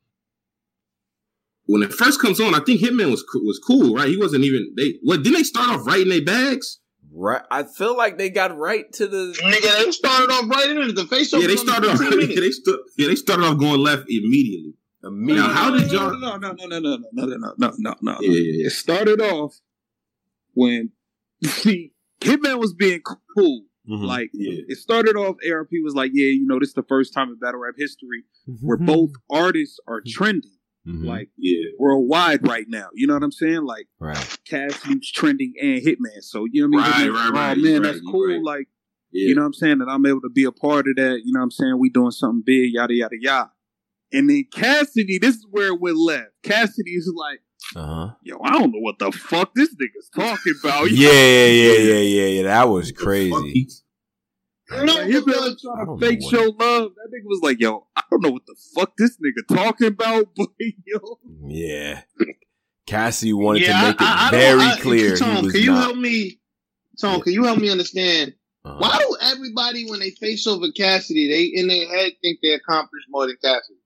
When it first comes on, I think Hitman was was cool, right? He wasn't even they. What didn't they start off right in their bags? Right. I feel like they got right to the. Nigga, they started off right into the face. Yeah, they started off. [laughs] Yeah, they st- yeah, they started off going left immediately. Now, how did y'all? No, no, no, no, no, no, no, no, no, no, no. Yeah, yeah, yeah. It started off when [laughs] see Hitman was being cool. Mhm. Like Yeah. it started off. ARP was like, "Yeah, you know, this is the first time in battle rap history where Mm-hmm. both artists are trending." Mhm. like Yeah. worldwide right now. You know what I'm saying? Like right. Cassidy's trending and Hitman. So you know what I mean? Right, right, Oh, man, that's right, cool. right. Like Yeah. you know what I'm saying? That I'm able to be a part of that. You know what I'm saying? We doing something big, yada yada yada. And then Cassidy, this is where it went left. Cassidy is like, Uh huh. yo, I don't know what the fuck this nigga's talking about. Yeah, yeah, yeah, yeah, yeah, yeah. That was crazy. No, like, he been like I trying to fake know show love. That nigga was like, yo, I don't know what the fuck this nigga talking about, [laughs] but yo. Yeah. Cassie wanted Yeah, to make it I- I- I very I- clear Tom, he was can you not. help me? Tom, can you help me understand? Uh-huh. Why do everybody, when they face over Cassidy, they in their head think they accomplished more than Cassidy?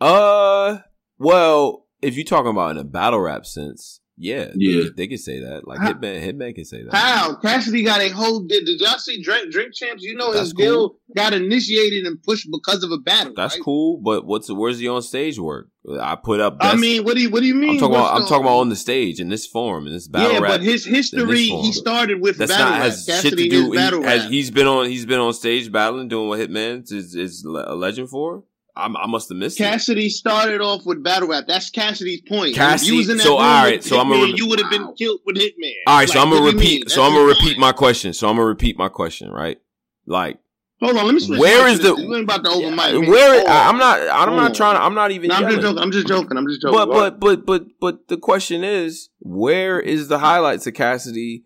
Uh, well, if you're talking about in a battle rap sense, yeah, Yeah. they, could- they could say that. Like How- Hitman, Hitman can say that. How Cassidy got a whole? Did, did y'all see Drink Drink Champs? You know That's his deal got initiated and pushed because of a battle. That's right? cool, but what's where's the on stage work? I put up. I mean, what do you what do you mean? I'm talking about. I'm talking about on the stage in this form in this battle yeah, rap. but his history, he started with That's battle not rap. has shit Cassidy to is do. He, battle has, he's been on. He's been on stage battling, doing what Hitman is is a legend for. I'm, I must have missed it. Cassidy started off with battle rap. That's Cassidy's point. Cassidy- if you was in that so, room all with right, so I'ma re- you would have been killed with Hitman. All right, so I'm gonna what do you repeat. So I'm gonna repeat my question. So I'm gonna repeat my question. Right? Like, Hold on, let me switch. Where mics is to this. the- You ain't about to open mic. where? Hold I- on. I'm not. I'm Hold not trying. to I'm not even. No, I'm just joking. I'm just joking. I'm just joking. But but but but but the question is, where is the highlights of Cassidy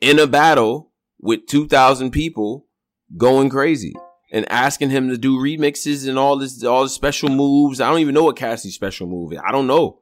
in a battle with two thousand people going crazy and asking him to do remixes and all this all the special moves? I don't even know what Cassidy's special move is. I don't know.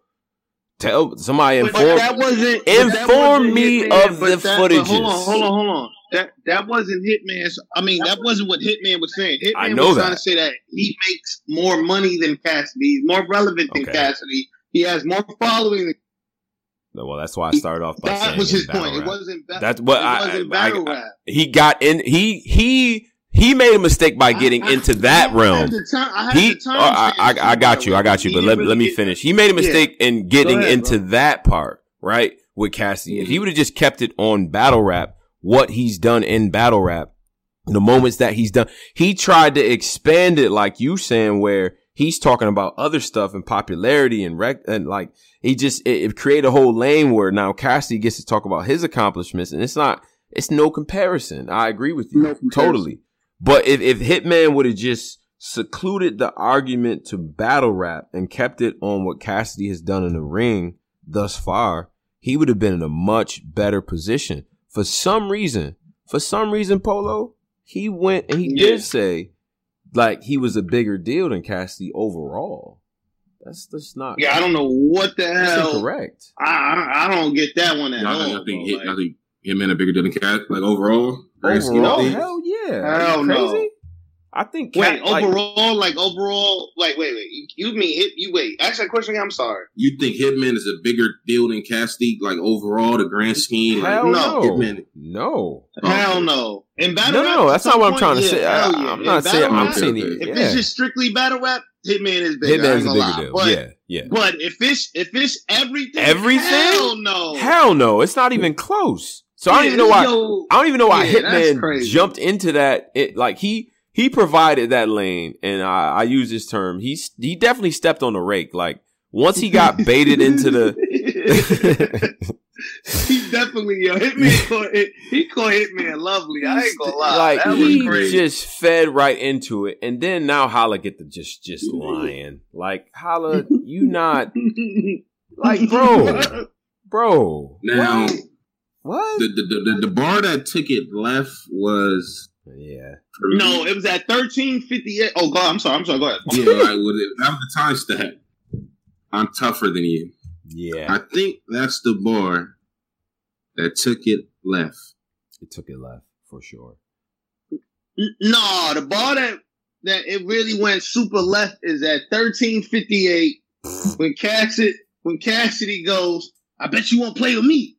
Tell somebody But inform that wasn't. but that inform wasn't me Hitman, of the that- footages. Hold on, hold on, hold on. That that wasn't Hitman's. I mean, that wasn't what Hitman was saying. Hitman I know was that. trying to say that he makes more money than Cassidy. He's more relevant than Okay. Cassidy. He has more following. Than, Well, that's why I started off by saying that saying was his point. It wasn't. Ba- That's what it I- wasn't I- battle I- rap. He got in. He he he made a mistake by getting into that I realm. time- I He, oh, I, I, I got you, I got you. But let, really let me get- finish. He made a mistake in getting ahead, into bro. that part, right, with Cassidy. If he would have just kept it on battle rap, what he's done in battle rap, the moments that he's done, he tried to expand it, like you saying, where he's talking about other stuff and popularity and rec, and like he just it, it created a whole lane where now Cassidy gets to talk about his accomplishments, and it's not, it's no comparison. I agree with you No totally. But if, if Hitman would have just secluded the argument to battle rap and kept it on what Cassidy has done in the ring thus far, he would have been in a much better position. For some reason, for some reason, Polo, he went and he Yeah. did say like he was a bigger deal than Cassidy overall. That's that's not Yeah, I don't know what the that's hell. incorrect. I, I I don't get that one at Y'all, all. y'all think bro. hit, I think Hitman a bigger deal than Cat, like overall. Grand scheme of Overall, hell yeah. Are you Hell no. I think Wait, Cat, like, overall, like overall, like wait, wait. You, you mean hit? You wait. Ask that question again. I'm sorry. You think Hitman is a bigger deal than Cassidy, like overall, the grand scheme? Like, hell no, Hitman. no. Oh. Hell no. In battle No, rap, no, that's not what I'm point, trying to yeah, say. I- hell yeah. I'm In not saying- battle I'm saying it- If yeah. it's just strictly battle rap, Hitman is bigger. I Hitman's ain't a bigger lie. deal. But, yeah, yeah. But if it's if it's everything, Everything? hell no. Hell no, it's not even close. So I don't even know why. yo, I don't even know why yeah, Hitman jumped into that. It like he he provided that lane, and I, I use this term. He he definitely stepped on the rake. Like once he got baited into the. [laughs] he definitely yo Hitman [laughs] called it, he called Hitman lovely. I ain't gonna lie. like that he was crazy. just fed right into it, and then now Holla get to just just lying. Like Holla, you not [laughs] like bro, bro. Now, What? The, the, the, the bar that took it left was. Yeah. no, it was at thirteen fifty eight. Oh god, I'm sorry. I'm sorry. Go ahead. Yeah, [laughs] like, with it, that was the time stamp. I'm tougher than you. Yeah. I think that's the bar that took it left. It took it left for sure. N- No, the bar that that it really went super left is at thirteen fifty eight. [laughs] when Cassidy when Cassidy goes, I bet you won't play with me.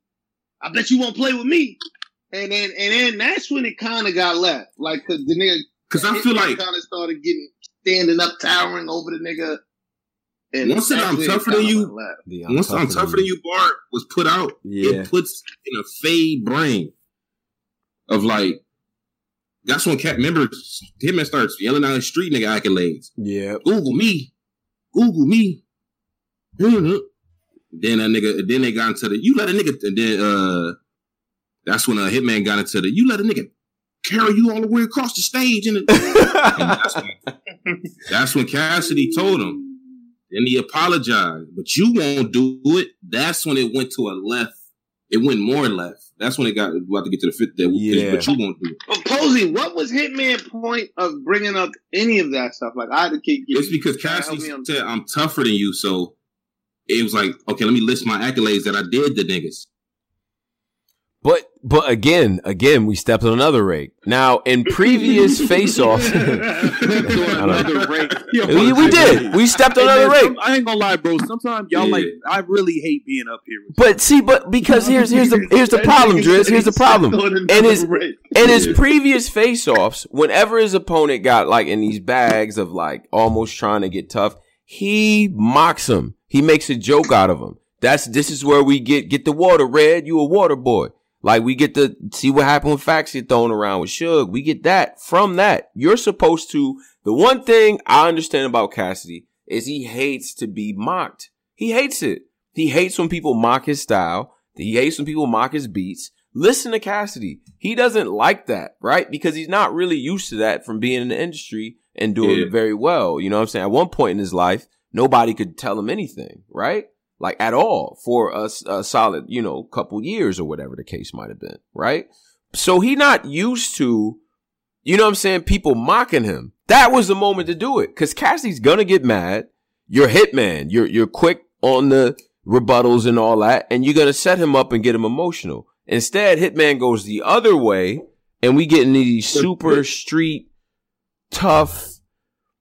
I bet you won't play with me. And then and then that's when it kind of got left, like cause the nigga Cause I feel like- kind of started getting standing up, towering over the nigga. And Once that I'm tougher than you, went left. The Once I'm tougher than you, Bart was put out. Yeah. It puts in a fade brain of like. That's when Cat members him and starts yelling out his street nigga accolades. Yeah. Google me, Google me. Mm-hmm. Then a nigga, then they got into the you let a nigga, and then uh, that's when a hitman got into the you let a nigga carry you all the way across the stage, and, [laughs] and that's, when, that's when Cassidy told him. Then he apologized, but you won't do it. That's when it went to a left. It went more left. That's when it got about to get to the fifth. That Yeah. but you won't do it. But Posey, what was Hitman point of bringing up any of that stuff? Like I had to keep. It's because Cassidy said I'm tougher than you, so it was like, okay, let me list my accolades that I did to niggas. But but again, again, we stepped on another rake. Now in previous [laughs] face-offs, [laughs] Another rake. We, we did. We stepped on Hey, another man, rake. some- I ain't gonna lie, bro. Sometimes y'all Yeah. like. I really hate being up here. But see, but because here's here's the here's the problem, Brizz. Here's the problem. In his in his previous face-offs, whenever his opponent got like in these bags of like almost trying to get tough, he mocks him. He makes a joke out of him. That's this is where we get get the water red. You a water boy. Like we get to see what happened when facts get thrown around with Suge. We get that from that. You're supposed to. The one thing I understand about Cassidy is he hates to be mocked. He hates it. He hates when people mock his style. He hates when people mock his beats. Listen to Cassidy. He doesn't like that, right? Because he's not really used to that from being in the industry and doing Yeah. it very well. You know what I'm saying? At one point in his life, nobody could tell him anything, right? Like at all for a solid, you know, couple years or whatever the case might have been, right? So he not used to, you know what I'm saying, people mocking him. That was the moment to do it. Cause Cassidy's gonna get mad. You're hitman. You're you're quick on the rebuttals and all that, and you're gonna set him up and get him emotional. Instead, Hitman goes the other way, and we get into these super street tough,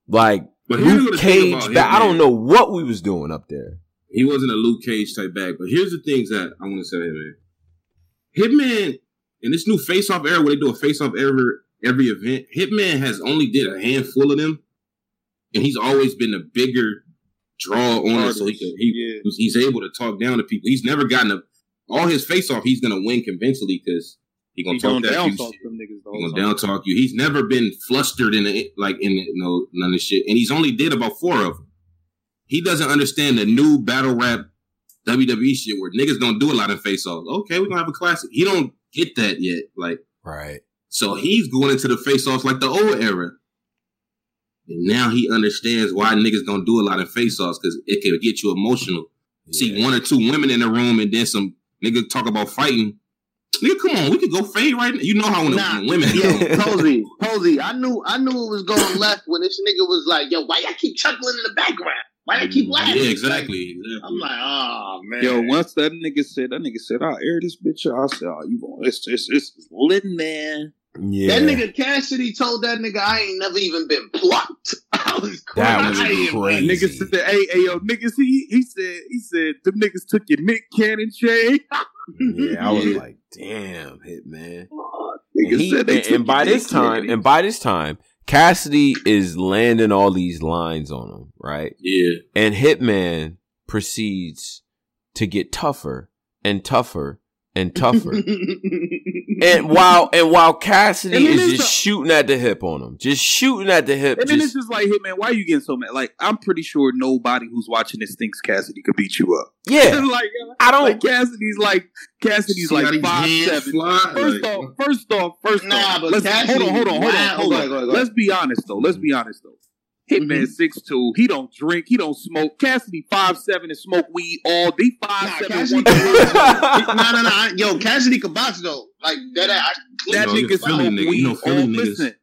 like But here's Luke what the thing Cage. about Ba- I don't know what we was doing up there. He wasn't a Luke Cage type bag. But here's the things that I want to say, man. Hitman in this new face-off era, where they do a face-off every every event, Hitman has only did a handful of them, and he's always been a bigger draw on it, so he can, he he's able to talk down to people. He's never gotten a all his face-off. He's gonna win convincingly because he gonna He talk gonna that down you talk shit. them niggas the He whole gonna down talk you. He's never been flustered in the, like in the, no none of shit, and he's only did about four of them. He doesn't understand the new battle rap WWE shit where niggas don't do a lot of face offs. Okay, we're gonna have a classic. He don't get that yet. Like right. So he's going into the face offs like the old era. And now he understands why niggas don't do a lot of face offs because it can get you emotional. See one or two women in the room and then some nigga talk about fighting. Nigga, come on, we could go fade right now. You know how when, the, Nah, when women yo, [laughs] Posey, Posey, I knew, I knew it was going left when this nigga was like, "Yo, why y'all keep chuckling in the background? Why y'all keep mm, laughing?" Yeah, exactly. I'm like, oh man. Yo, once that nigga said, that nigga said, I'll air this bitch out. I said, oh, you going, it's, it's, it's lit, man. Yeah. That nigga Cassidy told that nigga I ain't never even been plucked. [laughs] I was That was crazy. Niggas said, hey, hey, yo, niggas, he, he said, he said, them niggas took your Nick Cannon chain. [laughs] Yeah, I was like, damn, Hitman. Niggas And, he- and- and by this time, and by this time, Cassidy is landing all these lines on him, right? Yeah. And Hitman proceeds to get tougher and tougher and tougher. and while and while Cassidy And is just a- shooting at the hip on him, just shooting at the hip. And then just- it's just like, hey, man, why are you getting so mad? Like, I'm pretty sure nobody who's watching this thinks Cassidy could beat you up. Yeah. [laughs] like, uh, I don't. Like Cassidy's like Cassidy's like these five hands seven. fly? First Like- off, first off, first Nah, off. but Let's, Cassidy- hold on, hold on, hold on, wow. hold Go on. ahead, go ahead, go Let's be honest though. Let's be honest though. Hitman Mm-hmm. six two. He don't drink. He don't smoke. Cassidy five seven and smoke weed all day. Five Nah, seven. Cassidy one- can no, no, no. Yo, Cassidy can box though. Like that. I, that know, you nigga smoke nigga. You weed know all. Listen,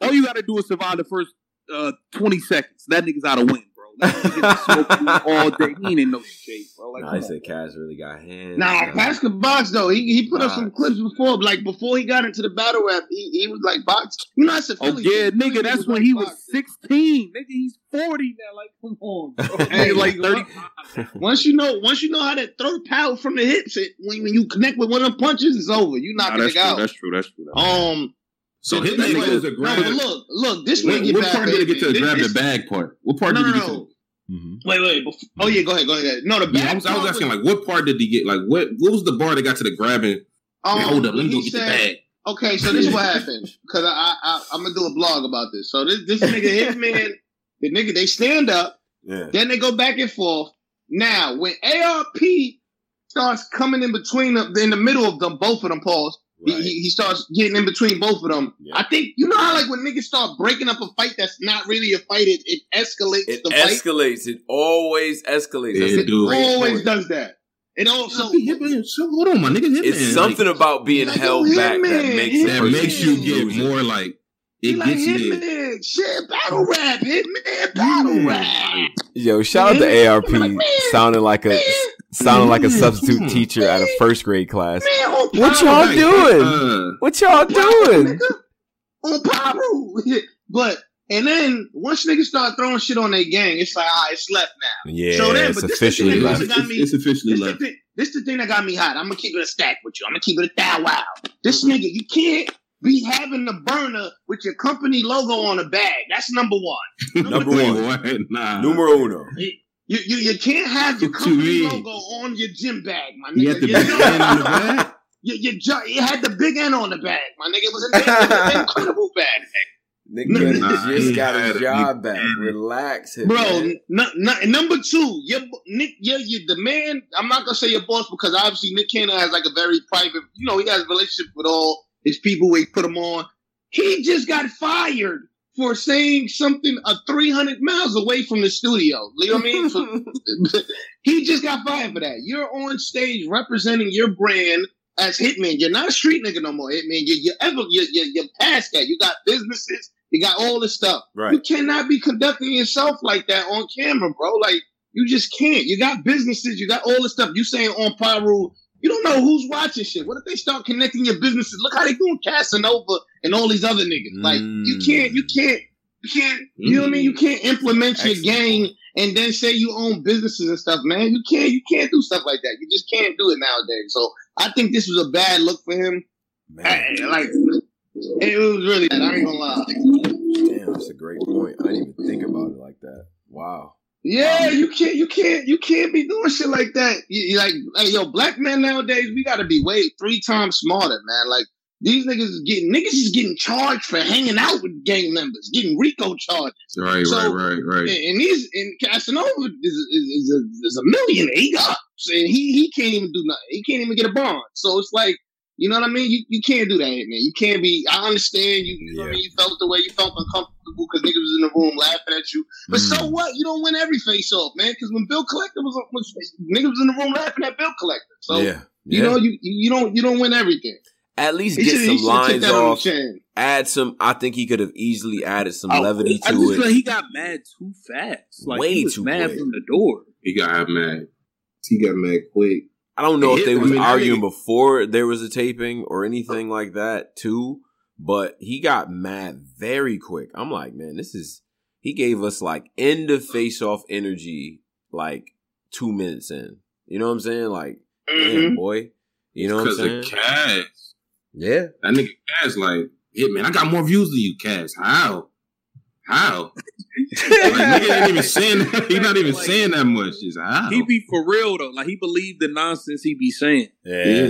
all you got to do is survive the first uh, twenty seconds. That nigga's out of win, [laughs] bro. That nigga smoke all day. He ain't in no shape, bro. Like, Nah, come I on. said Cass really got hands. Nah, Cass can box though. He he put up some clips before, like before he got into the battle rap. He he was like box. You know, that's a Oh yeah, thing. nigga, that's when he was boxing. sixteen. Nigga, he's forty now. Like, come on, bro. [laughs] Hey, like thirty. Once you know, once you know how to throw the power from the hips, it, when, when you connect with one of them punches, it's over. You knock Nah, the that's nigga true. out. That's true. That's true. That's true. Um. So this Hitman nigga- goes to no, grab. but look, look, this What, way get what back, part did it get to baby. grab the bag part? What part No, did no, he get no. to? Wait, wait. Before, oh yeah, go ahead, go ahead. No, the back. Yeah, I was, I was asking like, what part did he get? Like, what what was the bar that got to the grabbing? Um, Hold up, let me go get the bag. Okay, so this is what [laughs] happened because I, I, I I'm gonna do a blog about this. So this this nigga Hitman, [laughs] the nigga they stand up Yeah. Then they go back and forth. Now, when ARP starts coming in between them, in the middle of them, both of them, pause. He, he, he starts getting in between both of them. I think you know how like when niggas start breaking up a fight that's not really a fight, it, it escalates It the fight. escalates. It always escalates. That's a It always point. does that. It also hold on, my nigga. Hitman, It's something like, about being held back that makes that makes you get more like He it like gets you there. Hitman, shit, battle rap, Hitman, battle rap. Yo, shout out to ARP sounding like a sounding like a [laughs] substitute teacher at a first grade class. What y'all Like, doing? uh, What y'all doing? on Piru. [laughs] but and then once niggas start throwing shit on their gang, it's like ah, it's left now. Yeah, So then, it's but this the officially thing that left. got me- It's officially this left. The thing, this the thing that got me hot. I'm gonna keep it a stack with you. I'm gonna keep it a thou wow. This nigga, you can't be having the burner with your company logo on a bag. That's number one. [laughs] Number Wait, one. what? [laughs] Nah. Numero uno. You, you, you can't have your [laughs] you company mean? logo on your gym bag, my nigga. You had the big job- N on the bag? Your, your jo- it had the big N on the bag, my nigga. It was an, it was an incredible bag. Nigga Nah, just got his a job big back. Relax, Bro, n- n- number two, your Nick, yeah, you the man. I'm not gonna say your boss because obviously Nick Cannon has like a very private, you know, he has a relationship with all his people where he put them on. He just got fired for saying something a 300 miles away from the studio. You know what I mean? For- [laughs] he just got fired for that. You're on stage representing your brand as Hitman. You're not a street nigga no more, Hitman. You're, you're ever you're, you're, you're past that. You got businesses. You got all this stuff. Right. You cannot be conducting yourself like that on camera, bro. Like you just can't. You got businesses. You got all this stuff. You saying on Piru. You don't know who's watching shit. What if they start connecting your businesses? Look how they doing Casanova and all these other niggas. Like you mm. can't, you can't, you can't. You know what I mean? You mm. can't implement your game and then say you own businesses and stuff, man. You can't, you can't do stuff like that. You just can't do it nowadays. So I think this was a bad look for him. Man. I- like it was really bad. I ain't gonna lie. Damn, that's a great point. I didn't even think about it like that. Wow. Yeah, you can't, you can't, you can't be doing shit like that. You, like, hey, yo, black men nowadays, we got to be way three times smarter, man. Like these niggas is getting niggas is getting charged for hanging out with gang members, getting RICO charges. Right, So- right, right, right. And, and these and Casanova is is, is, a, is a millionaire. He got and he he can't even do nothing. He can't even get a bond. So it's like. You know what I mean? You, you can't do that, man. You can't be. I understand you. You know what I mean? You felt the way you felt uncomfortable because niggas was in the room laughing at you. But so Mm. what? You don't win every face off, man. Because when Bill Collector was, was niggas was in the room laughing at Bill Collector. So yeah. you know you you don't you don't win everything. At least He get shoulda- some lines that on the off. Add some. I think he could have easily added some Oh, levity I to just it. feel like he got mad too fast. Like Way he was too mad quick. from the door. He got mad. He got mad quick. I don't know if they was mean, arguing before there was a taping or anything like that too, but he got mad very quick. I'm like, man, this is he gave us like end of face off energy like two minutes in. You know what I'm saying? Like, damn mm-hmm. boy. You know what I'm Because saying? of Cass. Yeah. That nigga Cass like, hey man, I got more views than you, Cass. How? How? like, nigga ain't even [laughs] saying that. He not even saying that much. Just how? He be for real though. Like he believed the nonsense he be saying. yeah.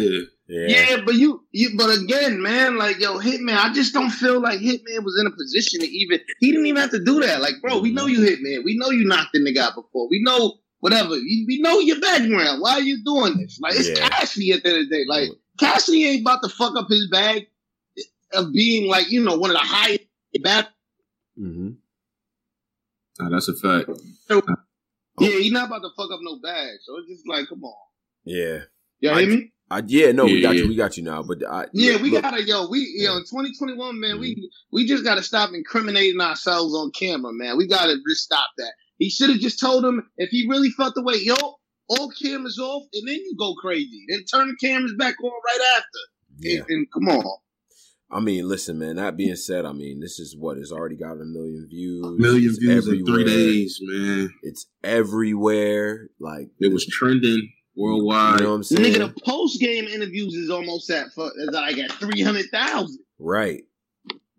Yeah. but you, you, but again, man, like yo, Hitman, I just don't feel like Hitman was in a position to even. He didn't even have to do that. Like, bro, we know you Hitman. We know you knocked the nigga out before. We know whatever. We we know your background. Why are you doing this? Like, it's Yeah. Cassidy at the end of the day. Like, Cassidy ain't about to fuck up his bag of being like you know one of the highest bad. Mm-hmm. Nah, that's a fact. Yeah, he's not about to fuck up no bag. So it's just like, come on. Yeah. You I- hear me? I, yeah, no, we got yeah. you. We got you now. But I, Yeah, look- we look, gotta yo, we yo, in 2021, man, we we just gotta stop incriminating ourselves on camera, man. We gotta just stop that. He should have just told him if he really felt the way, yo, all cameras off, and then you go crazy. Then turn the cameras back on right after. Yeah. And, and come on. I mean, listen, man. That being said, I mean, this is what it's already got a million views. Million It's views in three days, man. It's everywhere. Like It was trending worldwide. You know what I'm saying? Nigga, the post game interviews is almost at fu- is like at three hundred thousand. Right.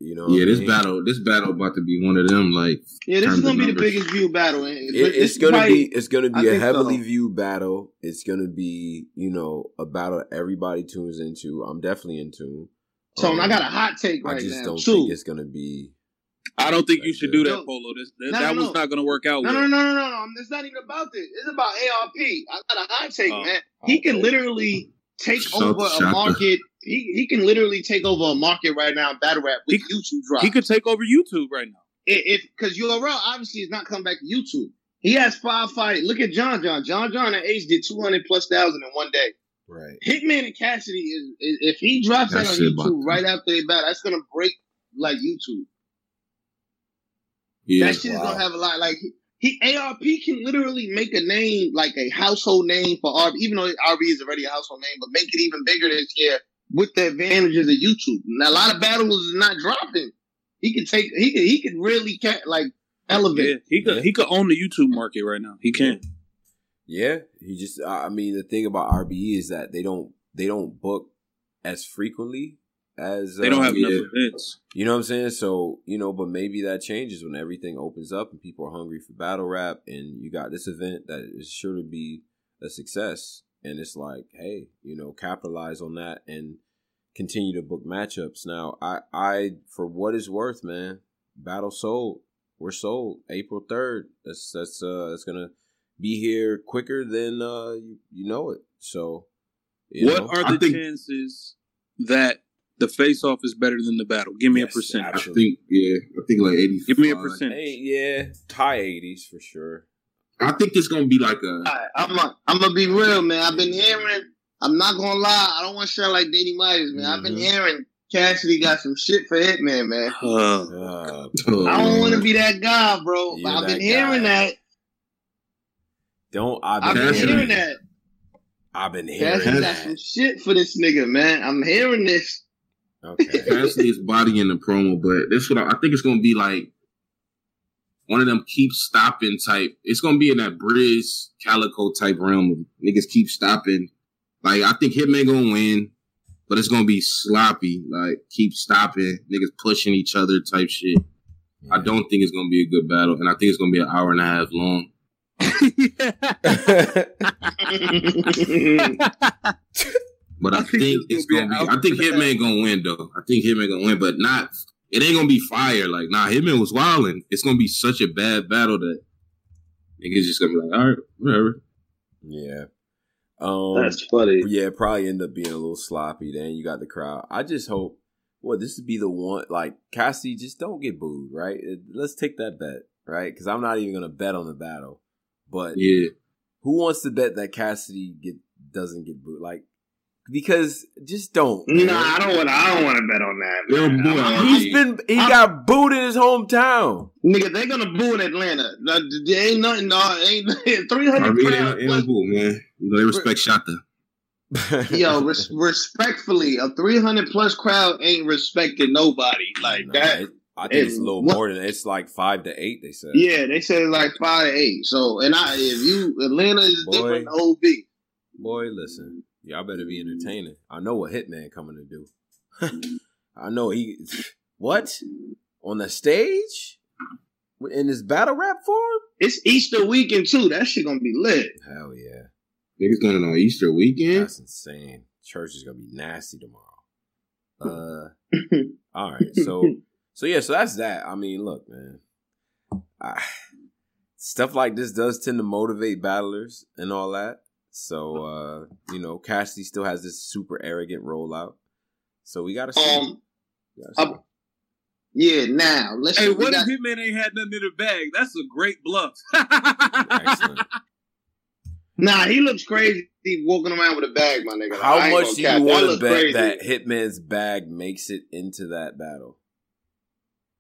You know. yeah, this mean? battle, this battle about to be one of them. Like, Yeah, this is gonna be the biggest view battle. Eh? It- it's gonna probably- be it's gonna be a heavily so. viewed battle. It's gonna be you know a battle everybody tunes into. I'm definitely in tune. So Um, I got a hot take right now. I just now. don't too. think it's gonna be. I don't think you should do that, Polo. This, that No, that no, was no. not going to work out. No, no, well. no, no, no, no. It's not even about this. It's about ARP. I got a hot take, Oh. man. He can literally take Shout- over a shout- market. He he can literally take over a market right now in battle rap with YouTube drops. He could take over YouTube right now. if because URL obviously is not coming back to YouTube. He has five fight. Look at John John. John John at age did two hundred plus thousand in one day. Right. Hitman and Cassidy is, is if he drops that, That on YouTube to- right after they battle, that's gonna break like YouTube. Yeah. that shit is gonna have a lot. Like he ARP can literally make a name like a household name for RB, even though RB is already a household name, but make it even bigger this year with the advantages of YouTube. Now, a lot of battles is not dropping. He could take. He could. He could really ca- like elevate. Yeah, he could he could own the YouTube market right now. He can. Yeah, he just. I mean, the thing about RBE is that they don't they don't book as frequently as They don't uh, have enough events. You know what I'm saying? So you know, but maybe that changes when everything opens up and people are hungry for battle rap, and you got this event that is sure to be a success. And it's like, hey, you know, capitalize on that and continue to book matchups. Now, I, I, for what is worth, man, battle sold. We're sold April third. That's that's uh that's gonna be here quicker than uh you, you know it. So, you what know, are the think- chances that the face off is better than the battle? Give me Yes, a percentage. I think yeah, I think like eighty. Give me a percentage. Hey, yeah, high eighties for sure. I think it's gonna be like a. Alright, I'm a, I'm gonna be real, man. I've been hearing. I'm not gonna lie. I don't want to sound like Danny Myers, man. I've been Mm-hmm. hearing Cassidy got some shit for Hitman, man. Uh, [laughs] I don't want to be that guy, bro. But I've been that hearing guy. that. Don't I've been, hearing that. I've been hearing Cassidy that. some shit for this nigga, man. I'm hearing this. Okay. [laughs] Cassidy is body in the promo, but this what I, I think it's gonna be like one of them keep stopping type. It's gonna be in that bridge Calicoe type realm of niggas keep stopping. Like I think Hitman gonna win, but it's gonna be sloppy. Like keep stopping, niggas pushing each other type shit. I don't think it's gonna be a good battle, and I think it's gonna be an hour and a half long. But I, think, it's gonna be. I think Hitman gonna win though. I think Hitman gonna win, but not. It ain't gonna be fire. Like nah, Hitman was wilding. It's gonna be such a bad battle that niggas just gonna be like, all right, whatever. Yeah. Um, That's funny. Yeah, probably end up being a little sloppy. Then you got the crowd. I just hope. Well, this would be the one. Like Cassie, just don't get booed, right? Let's take that bet, right? Because I'm not even gonna bet on the battle. But Yeah. who wants to bet that Cassidy get doesn't get booed? Like, because just don't. Nah, man. I don't want. I don't want to bet on that. Yo, man. boy, I'm- He's been. He got booed in his hometown. Nigga, they gonna boo in Atlanta. Nah, There ain't nothing. No, ain't [laughs] three I hundred mean, crowd. ain't, ain't no bull, man. You know they respect Shota. [laughs] Yo, res- respectfully, a 300 plus crowd ain't respecting nobody. Like Nah, that. it- I think it's a little what- more than it's like five to eight. They said. Yeah, they said like five to eight. So, and I, if you, Atlanta is Boy. different than OB. Boy, listen, y'all better be entertaining. I know what Hitman coming to do. [laughs] I know he what on the stage in this battle rap form. It's Easter weekend too. That shit gonna be lit. Hell yeah, Niggas going on Easter weekend. that's insane. Church is gonna be nasty tomorrow. [laughs] Uh, all right, so [laughs] so yeah, so that's that. I mean, look, man, I, stuff like this does tend to motivate battlers and all that. So uh, you know, Cassidy still has this super arrogant rollout. So we gotta see. Um, We gotta see. uh, yeah. Now let's. Hey, we what got- if Hitman ain't had nothing in the bag? That's a great bluff. [laughs] Excellent. Nah, he looks crazy walking around with a bag, my nigga. How much do you want to bet crazy. that Hitman's bag makes it into that battle?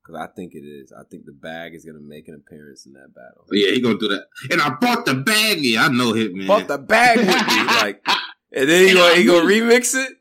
Because I think it is. I think the bag is going to make an appearance in that battle. Yeah, he gonna do that. And I bought the bag. Yeah, I know Hitman. Bought the bag with me, [laughs] like, and then he gonna he gonna remix it.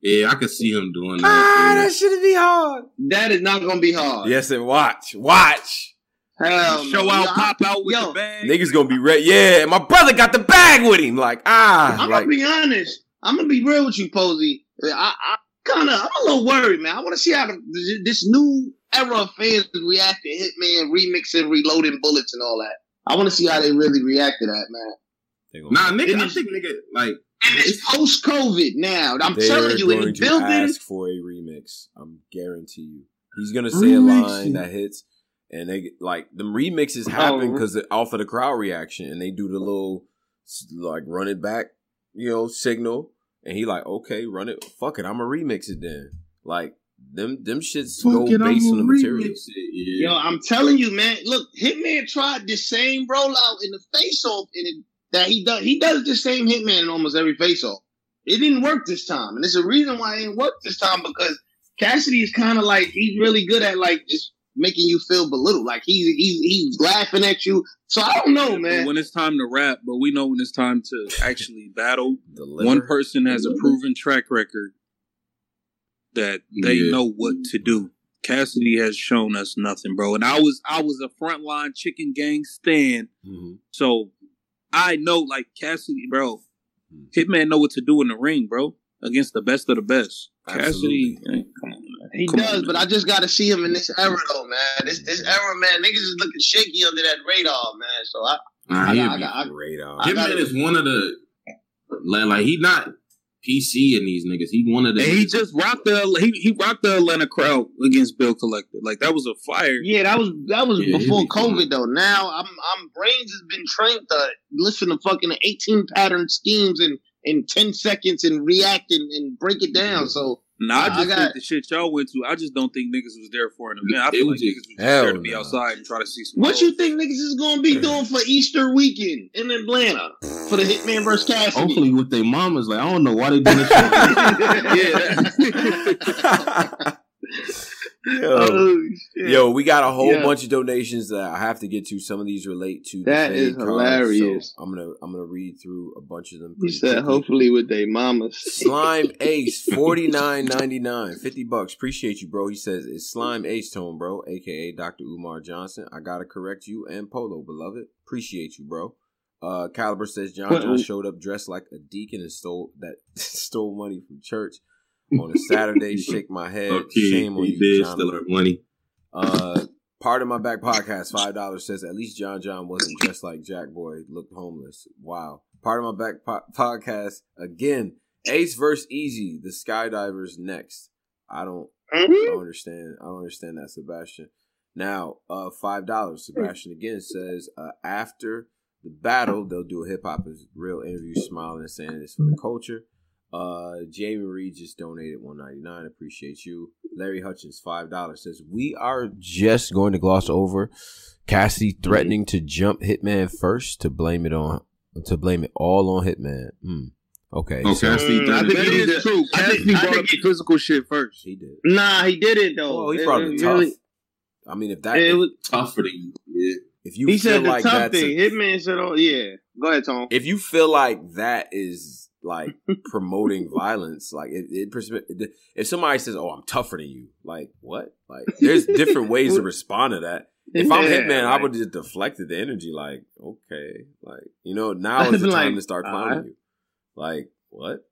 Yeah, I could see him doing Ah, that. that should be hard. That is not gonna be hard. Yes, and watch, watch. Hell Show no. out, Yo, pop out with yo, the bag. Niggas gonna be ready. Yeah, my brother got the bag with him. Like ah, I'm like gonna be honest. I'm gonna be real with you, Posey. I, I kind of, I'm a little worried, man. I want to see how the, this new era of fans react to Hitman remixing, reloading bullets, and all that. I want to see how they really react to that, man. Nah, nigga, And I it's- think nigga like And it's post COVID now. I'm telling you, in going the building, ask for a remix. I'm guarantee you. He's gonna say a line that hits, and they like the remixes oh. happen Oh. because off of the crowd reaction, and they do the little like run it back, you know, signal, and he like, okay, run it, fuck it, I'm gonna remix it then. Like them, them shits go Fuck it, I'm based on the material. yeah. Yo, I'm telling you, man. Look, Hitman tried the same rollout in the face off in it, that he does. He does the same Hitman in almost every face off. It didn't work this time, and there's a reason why it didn't work this time because Cassidy is kind of like he's really good at like just making you feel belittled. Like he's he's he's laughing at you. So I don't know, man. When it's time to rap, but we know when it's time to [laughs] actually battle. Deliver. One person has a proven track record that they Yeah. know what to do. Cassidy has shown us nothing, bro. And I was I was a frontline chicken gang stand, Mhm. so I know like Cassidy, bro. Hitman know what to do in the ring, bro, against the best of the best. Cassidy, eh, come on, man. He Come on, does, man. but I just got to see him in this era, though, man. This this era, man, niggas is looking shaky under that radar, man. So I, Nah, I, he got, I, be- got, I, Radar. I Hitman gotta- is one of the like, like he not PC in these niggas. He one of the. And he just rocked the he, he rocked the Atlanta crowd against Bill Collector. Like that was a fire. Yeah, that was that was Yeah, before he be fun. COVID though. Now I'm I'm brains has been trained to listen to fucking 18 pattern schemes in in 10 seconds and react and, and break it down. So Nah, I I just got- think the shit y'all went to. I just don't think niggas was there for an event. I It feel was like just- niggas was just there to be no. outside and try to see some. what hoes. you think niggas is gonna be doing for Easter weekend in Atlanta for the Hitman versus Cassidy? hopefully with their mamas. Like I don't know why they doing this. shit. [laughs] yeah, [laughs] [laughs] [laughs] Yo. Oh, shit. Yo, we got a whole Yeah. bunch of donations that I have to get to. Some of these relate to That is cards, hilarious. So I'm gonna I'm gonna read through a bunch of them. He said, quickly. hopefully with their mamas. Slime [laughs] Ace, forty nine ninety nine, fifty bucks. Appreciate you, bro. He says it's Slime Ace Tone, bro, aka Dr. Umar Johnson. I gotta correct you and Polo, beloved. Appreciate you, bro. Uh, Caliber says John John showed up dressed like a deacon and stole that [laughs] stole money from church on a Saturday. [laughs] Shake my head. Okay, Shame on you, did John. steal our money. Uh, part of my back podcast, five dollars says at least John John wasn't just like Jack Boy, looked homeless. Wow. Part of my back po- podcast again. Ace versus Eazy. The skydivers next. I don't, I don't understand. I don't understand that, Sebastian. Now, uh, five dollars. Sebastian again says uh, after the battle, they'll do a hip hop is real interview, smiling and saying it's for the culture. Uh, Jamie Reed just donated one ninety nine. Appreciate you. Larry Hutchins five dollars says we are just going to gloss over Cassie threatening to jump Hitman first to blame it on to blame it all on Hitman. Hmm. Okay, Oh, so Cassidy Mm, I think to- he that did- is true. I think- Cassidy I brought think up the physical shit first. he did. Nah, he didn't though. Oh, he It- brought it it tough. really- I mean, if that it was- tougher than you. Yeah. if you he feel said the like tough thing. a- Hitman said, "Oh yeah." Go ahead, Tom. if you feel like that is like [laughs] promoting violence, like it, it, if somebody says, "Oh, I'm tougher than you," like what? Like there's different [laughs] ways to respond to that. If I'm Yeah, Hitman, I would just deflected the energy. Like, okay, like you know, now [laughs] is the be time like, to start uh-huh. clowning alright. you. Like, what?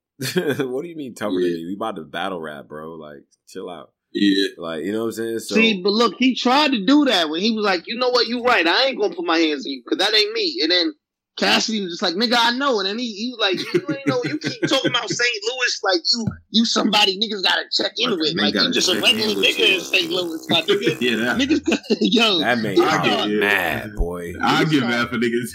what do you mean tougher Yeah. than you? We about to battle rap, bro. Like, chill out. Yeah. Like, you know what I'm saying? So, See, but look, he tried to do that when he was like, "You know what? You right. I ain't gonna put my hands on you because that ain't me." And then Cassidy was just like, "Nigga, I know." And then he, he was like, "You ain't know. You keep talking about St. Louis like you you somebody niggas gotta check in with. Like you just a regular in nigga in St. Louis, my nigga. [laughs] Yeah, that, Niggas, yo, that made I get it. mad, boy. [laughs] I get mad for niggas.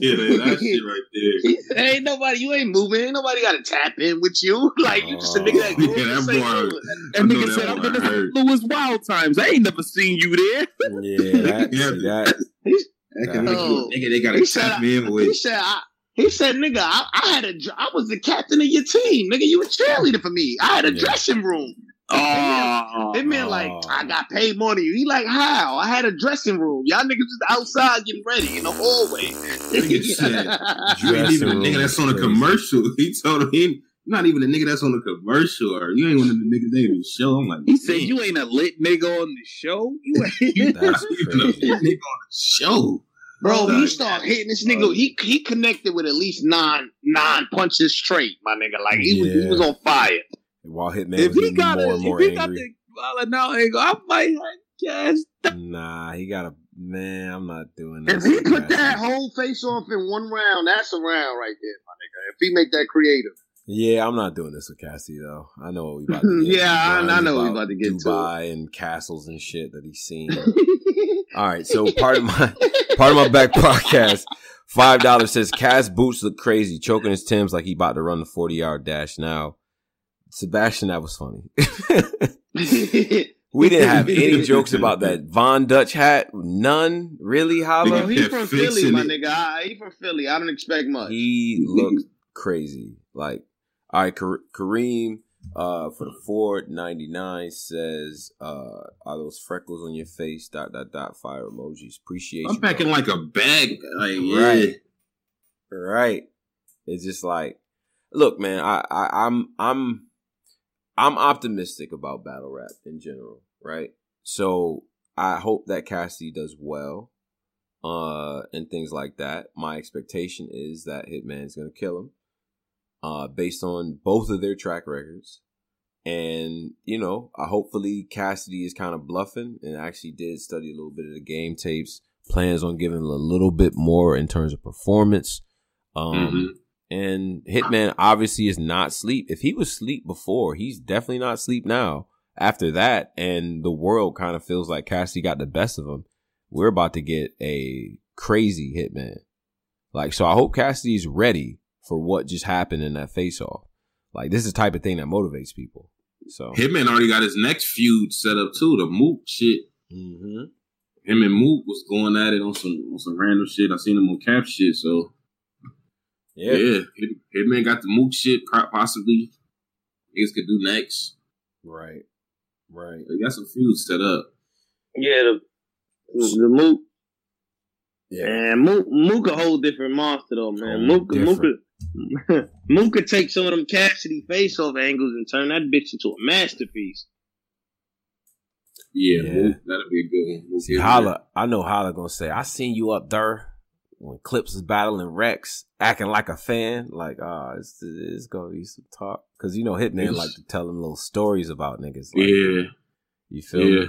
yeah, that, that [laughs] shit right there. Ain't nobody, you ain't moving. Ain't nobody got to tap in with you. Like you just a nigga that oh. grew Yeah, up in that St. Louis. That I nigga that said, "I'm one in the St. Louis Wild Times. I ain't never seen you there." Yeah, that, Yeah. that. That Oh. nigga, they gotta He said, tap me in he with. said, I, he said, nigga, I, I had a, dr- I was the captain of your team, nigga. You a cheerleader for me. I had a Yeah. dressing room. Oh, It meant like Oh. I got paid more than you. He like how? I had a dressing room. Y'all niggas just outside getting ready in the hallway. Nigga [laughs] said, You ain't even a nigga that's on a commercial. [laughs] He told him he not even a nigga that's on a commercial or you ain't one of the niggas they even show. I'm like, he said, "You ain't a lit nigga on the show. You [laughs] ain't." You even a crazy. nigga on the show. Bro, Oh, he start hitting this nigga. He he connected with at least nine nine punches straight, my nigga. Like he was he was on fire. While Hitman if was he got more it, and more if he got the violent out angle, I might guess. Nah, he got a man. I'm not doing this. If he put that whole face off in one round, that's a round right there, my nigga. If he make that creative. Yeah, I'm not doing this with Cassie though. I know what we about to hmm, get. Yeah, I- I know what we about to get to. Dubai and castles and shit that he's seen. [laughs] All right, so part of my part of my back podcast, five dollars says Cass boots look crazy, choking his Tims like he about to run the forty yard dash. Now, Sebastian, that was funny. [laughs] we didn't have any jokes about that Von Dutch hat. None, really. Holla. Well, he's from Philly, my nigga. I, he from Philly. I don't expect much. He looked crazy. Like, all right, Kareem uh, for the ninety nine says, uh, "Are those freckles on your face?" Dot dot dot. Fire emojis. Appreciate I'm you. packing like a bag. Like, yeah. Right. Right. It's just like, look, man. I, I I'm I'm I'm optimistic about battle rap in general. Right. So I hope that Cassidy does well, uh, and things like that. My expectation is that Hitman's gonna kill him, uh, based on both of their track records. And you know, I hopefully Cassidy is kind of bluffing and actually did study a little bit of the game tapes. Plans on giving a little bit more in terms of performance. Um, and Hitman obviously is not sleep. If he was sleep before, he's definitely not sleep now. After that, and the world kind of feels like Cassidy got the best of him. We're about to get a crazy Hitman. Like, so I hope Cassidy's ready for what just happened in that face off. Like, this is the type of thing that motivates people. So, Hitman already got his next feud set up too. The Mook shit. Mm-hmm. Him and Mook was going at it on some on some random shit. I seen him on cap shit. So yeah, yeah. Hit, Hitman got the Mook shit possibly. Niggas could do next. Right. Right. They got some feuds set up. Yeah, the the Mook. Yeah, man, Mook Mook a whole different monster though, man. Mook Mook could- [laughs] Mook could take some of them Cassidy face off angles and turn that bitch into a masterpiece. Yeah, Yeah. Mook, that'll be a good one. Mook See, Holla, I know Holla gonna say, I seen you up there when Clips is battling Rex, acting like a fan. Like, ah, it's, it's gonna be some talk. Cause you know, Hitman Yes. like to tell them little stories about niggas. Like, Yeah. You feel Yeah. me?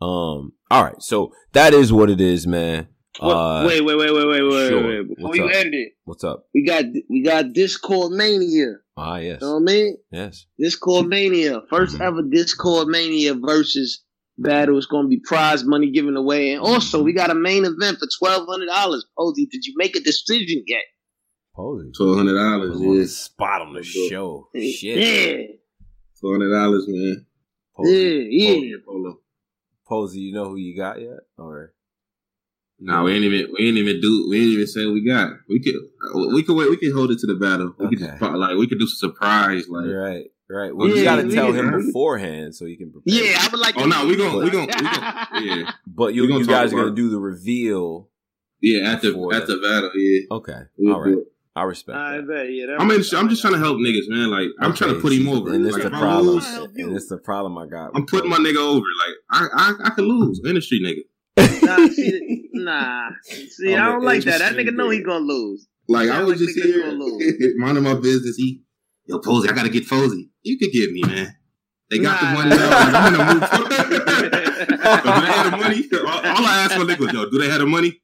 Um, all right. So that is what it is, man. Uh, wait, wait, wait, wait, wait, wait, sure. wait. Before What's you up? end it, What's up? we got we got Discord Mania. Ah, yes. You know what I mean? Yes. Discord Mania. 1st ever Discord Mania versus battle. It's gonna be prize money given away. And also we got a main event for twelve hundred dollars. Posey, did you make a decision yet? Posey. Twelve hundred dollars. On Yeah. spot on the show. Shit. Yeah. Twelve hundred dollars, man. Posey, Yeah, Polo, Polo. Posey, you know who you got yet? Or No, we ain't even we ain't even do we ain't even say we got. We could we could wait. We could hold it to the battle. We could just, Okay. pro- like we could do some surprise. Like right, right. Well, you Yeah, got to we tell can- him beforehand so he can prepare. Yeah, I would like oh to no, we gonna we gonna we gonna [laughs] yeah But you, gonna you talk guys are gonna do the reveal. yeah at the at the battle. Yeah, Okay. We'll All right. it. I respect I that. bet, yeah. that- I'm in, I'm just trying to help niggas, man. Like I'm trying to put him over. And it's Like, the problem. lose, And it's the problem I got. I'm putting my nigga over. Like I I, I could lose industry nigga. Nah, see, [laughs] nah. See, I'm I an don't like that. That nigga know he gonna lose. Like I was like just niggas here [laughs] minding my business. He yo Posey, I gotta get Posey. You could get me, man. They got Nah, the money now. Like, I'm in the mood. do they have the money? All, all I asked my nigga was, yo, do they have the money?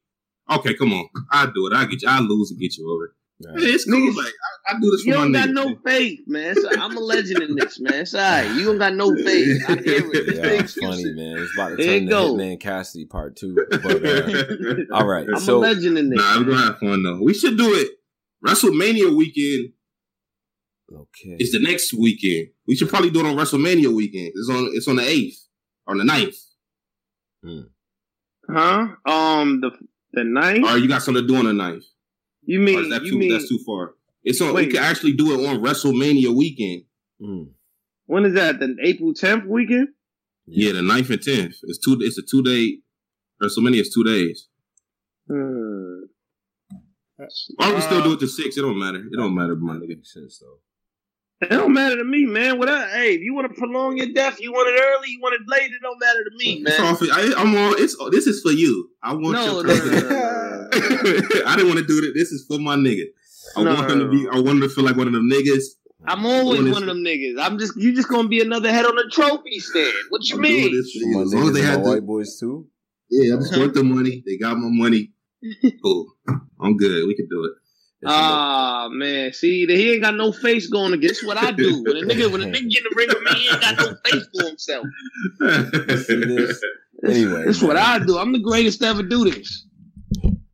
Okay, come on. I'll do it. I'll get you. I'll lose and get you over. Right. Hey, it's cool. Niggas- Like I, I do this for You my don't got niggas. no man. faith, man. So I'm a legend in this, man. It's all right. You don't got no [laughs] faith. I hear it. Yeah, it's funny, man. It's about to There turn you to go. Hitman Cassidy part two. But uh, [laughs] all right, I'm so a legend in this. Nah, we're gonna have fun though. We should do it. WrestleMania weekend okay, It's the next weekend. We should probably do it on WrestleMania weekend. It's on. It's on the eighth or the 9th. Huh? Um, the the ninth. Or you got something to do on the 9th. You mean that you too? mean that's too far. It's on. Wait. We can actually do it on WrestleMania weekend. Mm. when is that? The April 10th weekend? Yeah, the 9th and tenth. It's two. It's a two day. WrestleMania is two days. Hmm. Or we can still Uh, do it to six. It don't matter. It don't matter, my nigga. makes sense though. It don't matter to me, man. Whatever. Hey, if you want to prolong your death, you want it early, you want it late. It don't matter to me, It's man. all for, I, I'm all. It's this is for you. I want No, your no, no, president. no, no, [laughs] I didn't want to do it. This is for my nigga. I No, want him to be. I want him to feel like one of them niggas. I'm always one of them niggas. I'm just you just gonna be another head on the trophy stand. What you I'm doing mean? this for you. As long as they and my had the, white boys too. yeah, I just want the money. They got my money. [laughs] Cool. I'm good. We can do it. Ah man, see, that he ain't got no face going against. [laughs] What I do. When a nigga, when a nigga get in the ring with me, he ain't got no face for himself. [laughs] Anyway, That's what I do. I'm the greatest to ever do this.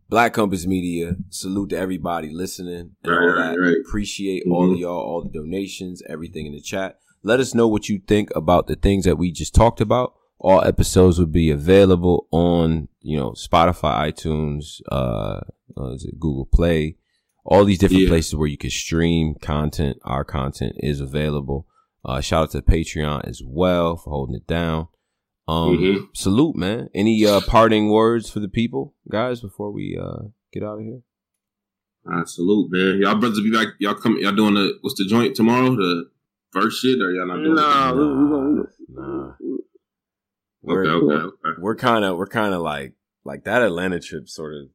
Black Compass Media, salute to everybody listening and Right, all right, that. right. Appreciate all of y'all, all the donations, everything in the chat. Let us know what you think about the things that we just talked about. All episodes will be available on, you know, Spotify, iTunes, uh, uh is it Google Play, all these different Yeah. places where you can stream content. Our content is available. Uh, shout out to Patreon as well for holding it down. Um, Mhm. salute, man. Any uh parting words for the people, guys, before we uh get out of here? Salute, man. Y'all brothers be back. Y'all come. Y'all doing the what's the joint tomorrow? The first shit, or y'all not doing? Nah, it? we, we gonna, Nah. Okay, okay, okay. We're kind of we're kind of like like that Atlanta trip sort of.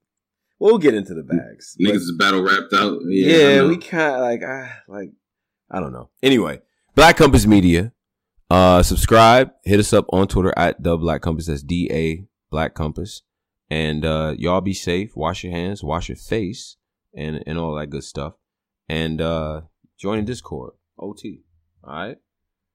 We'll get into the bags. Niggas is battle wrapped out. Yeah, yeah, we kind of like ah, like I don't know. Anyway, Black Compass Media. Uh, subscribe. Hit us up on Twitter at the Black Compass. That's D A Black Compass. And uh, y'all be safe. Wash your hands. Wash your face. And and all that good stuff. And uh, join the Discord. OT. All right.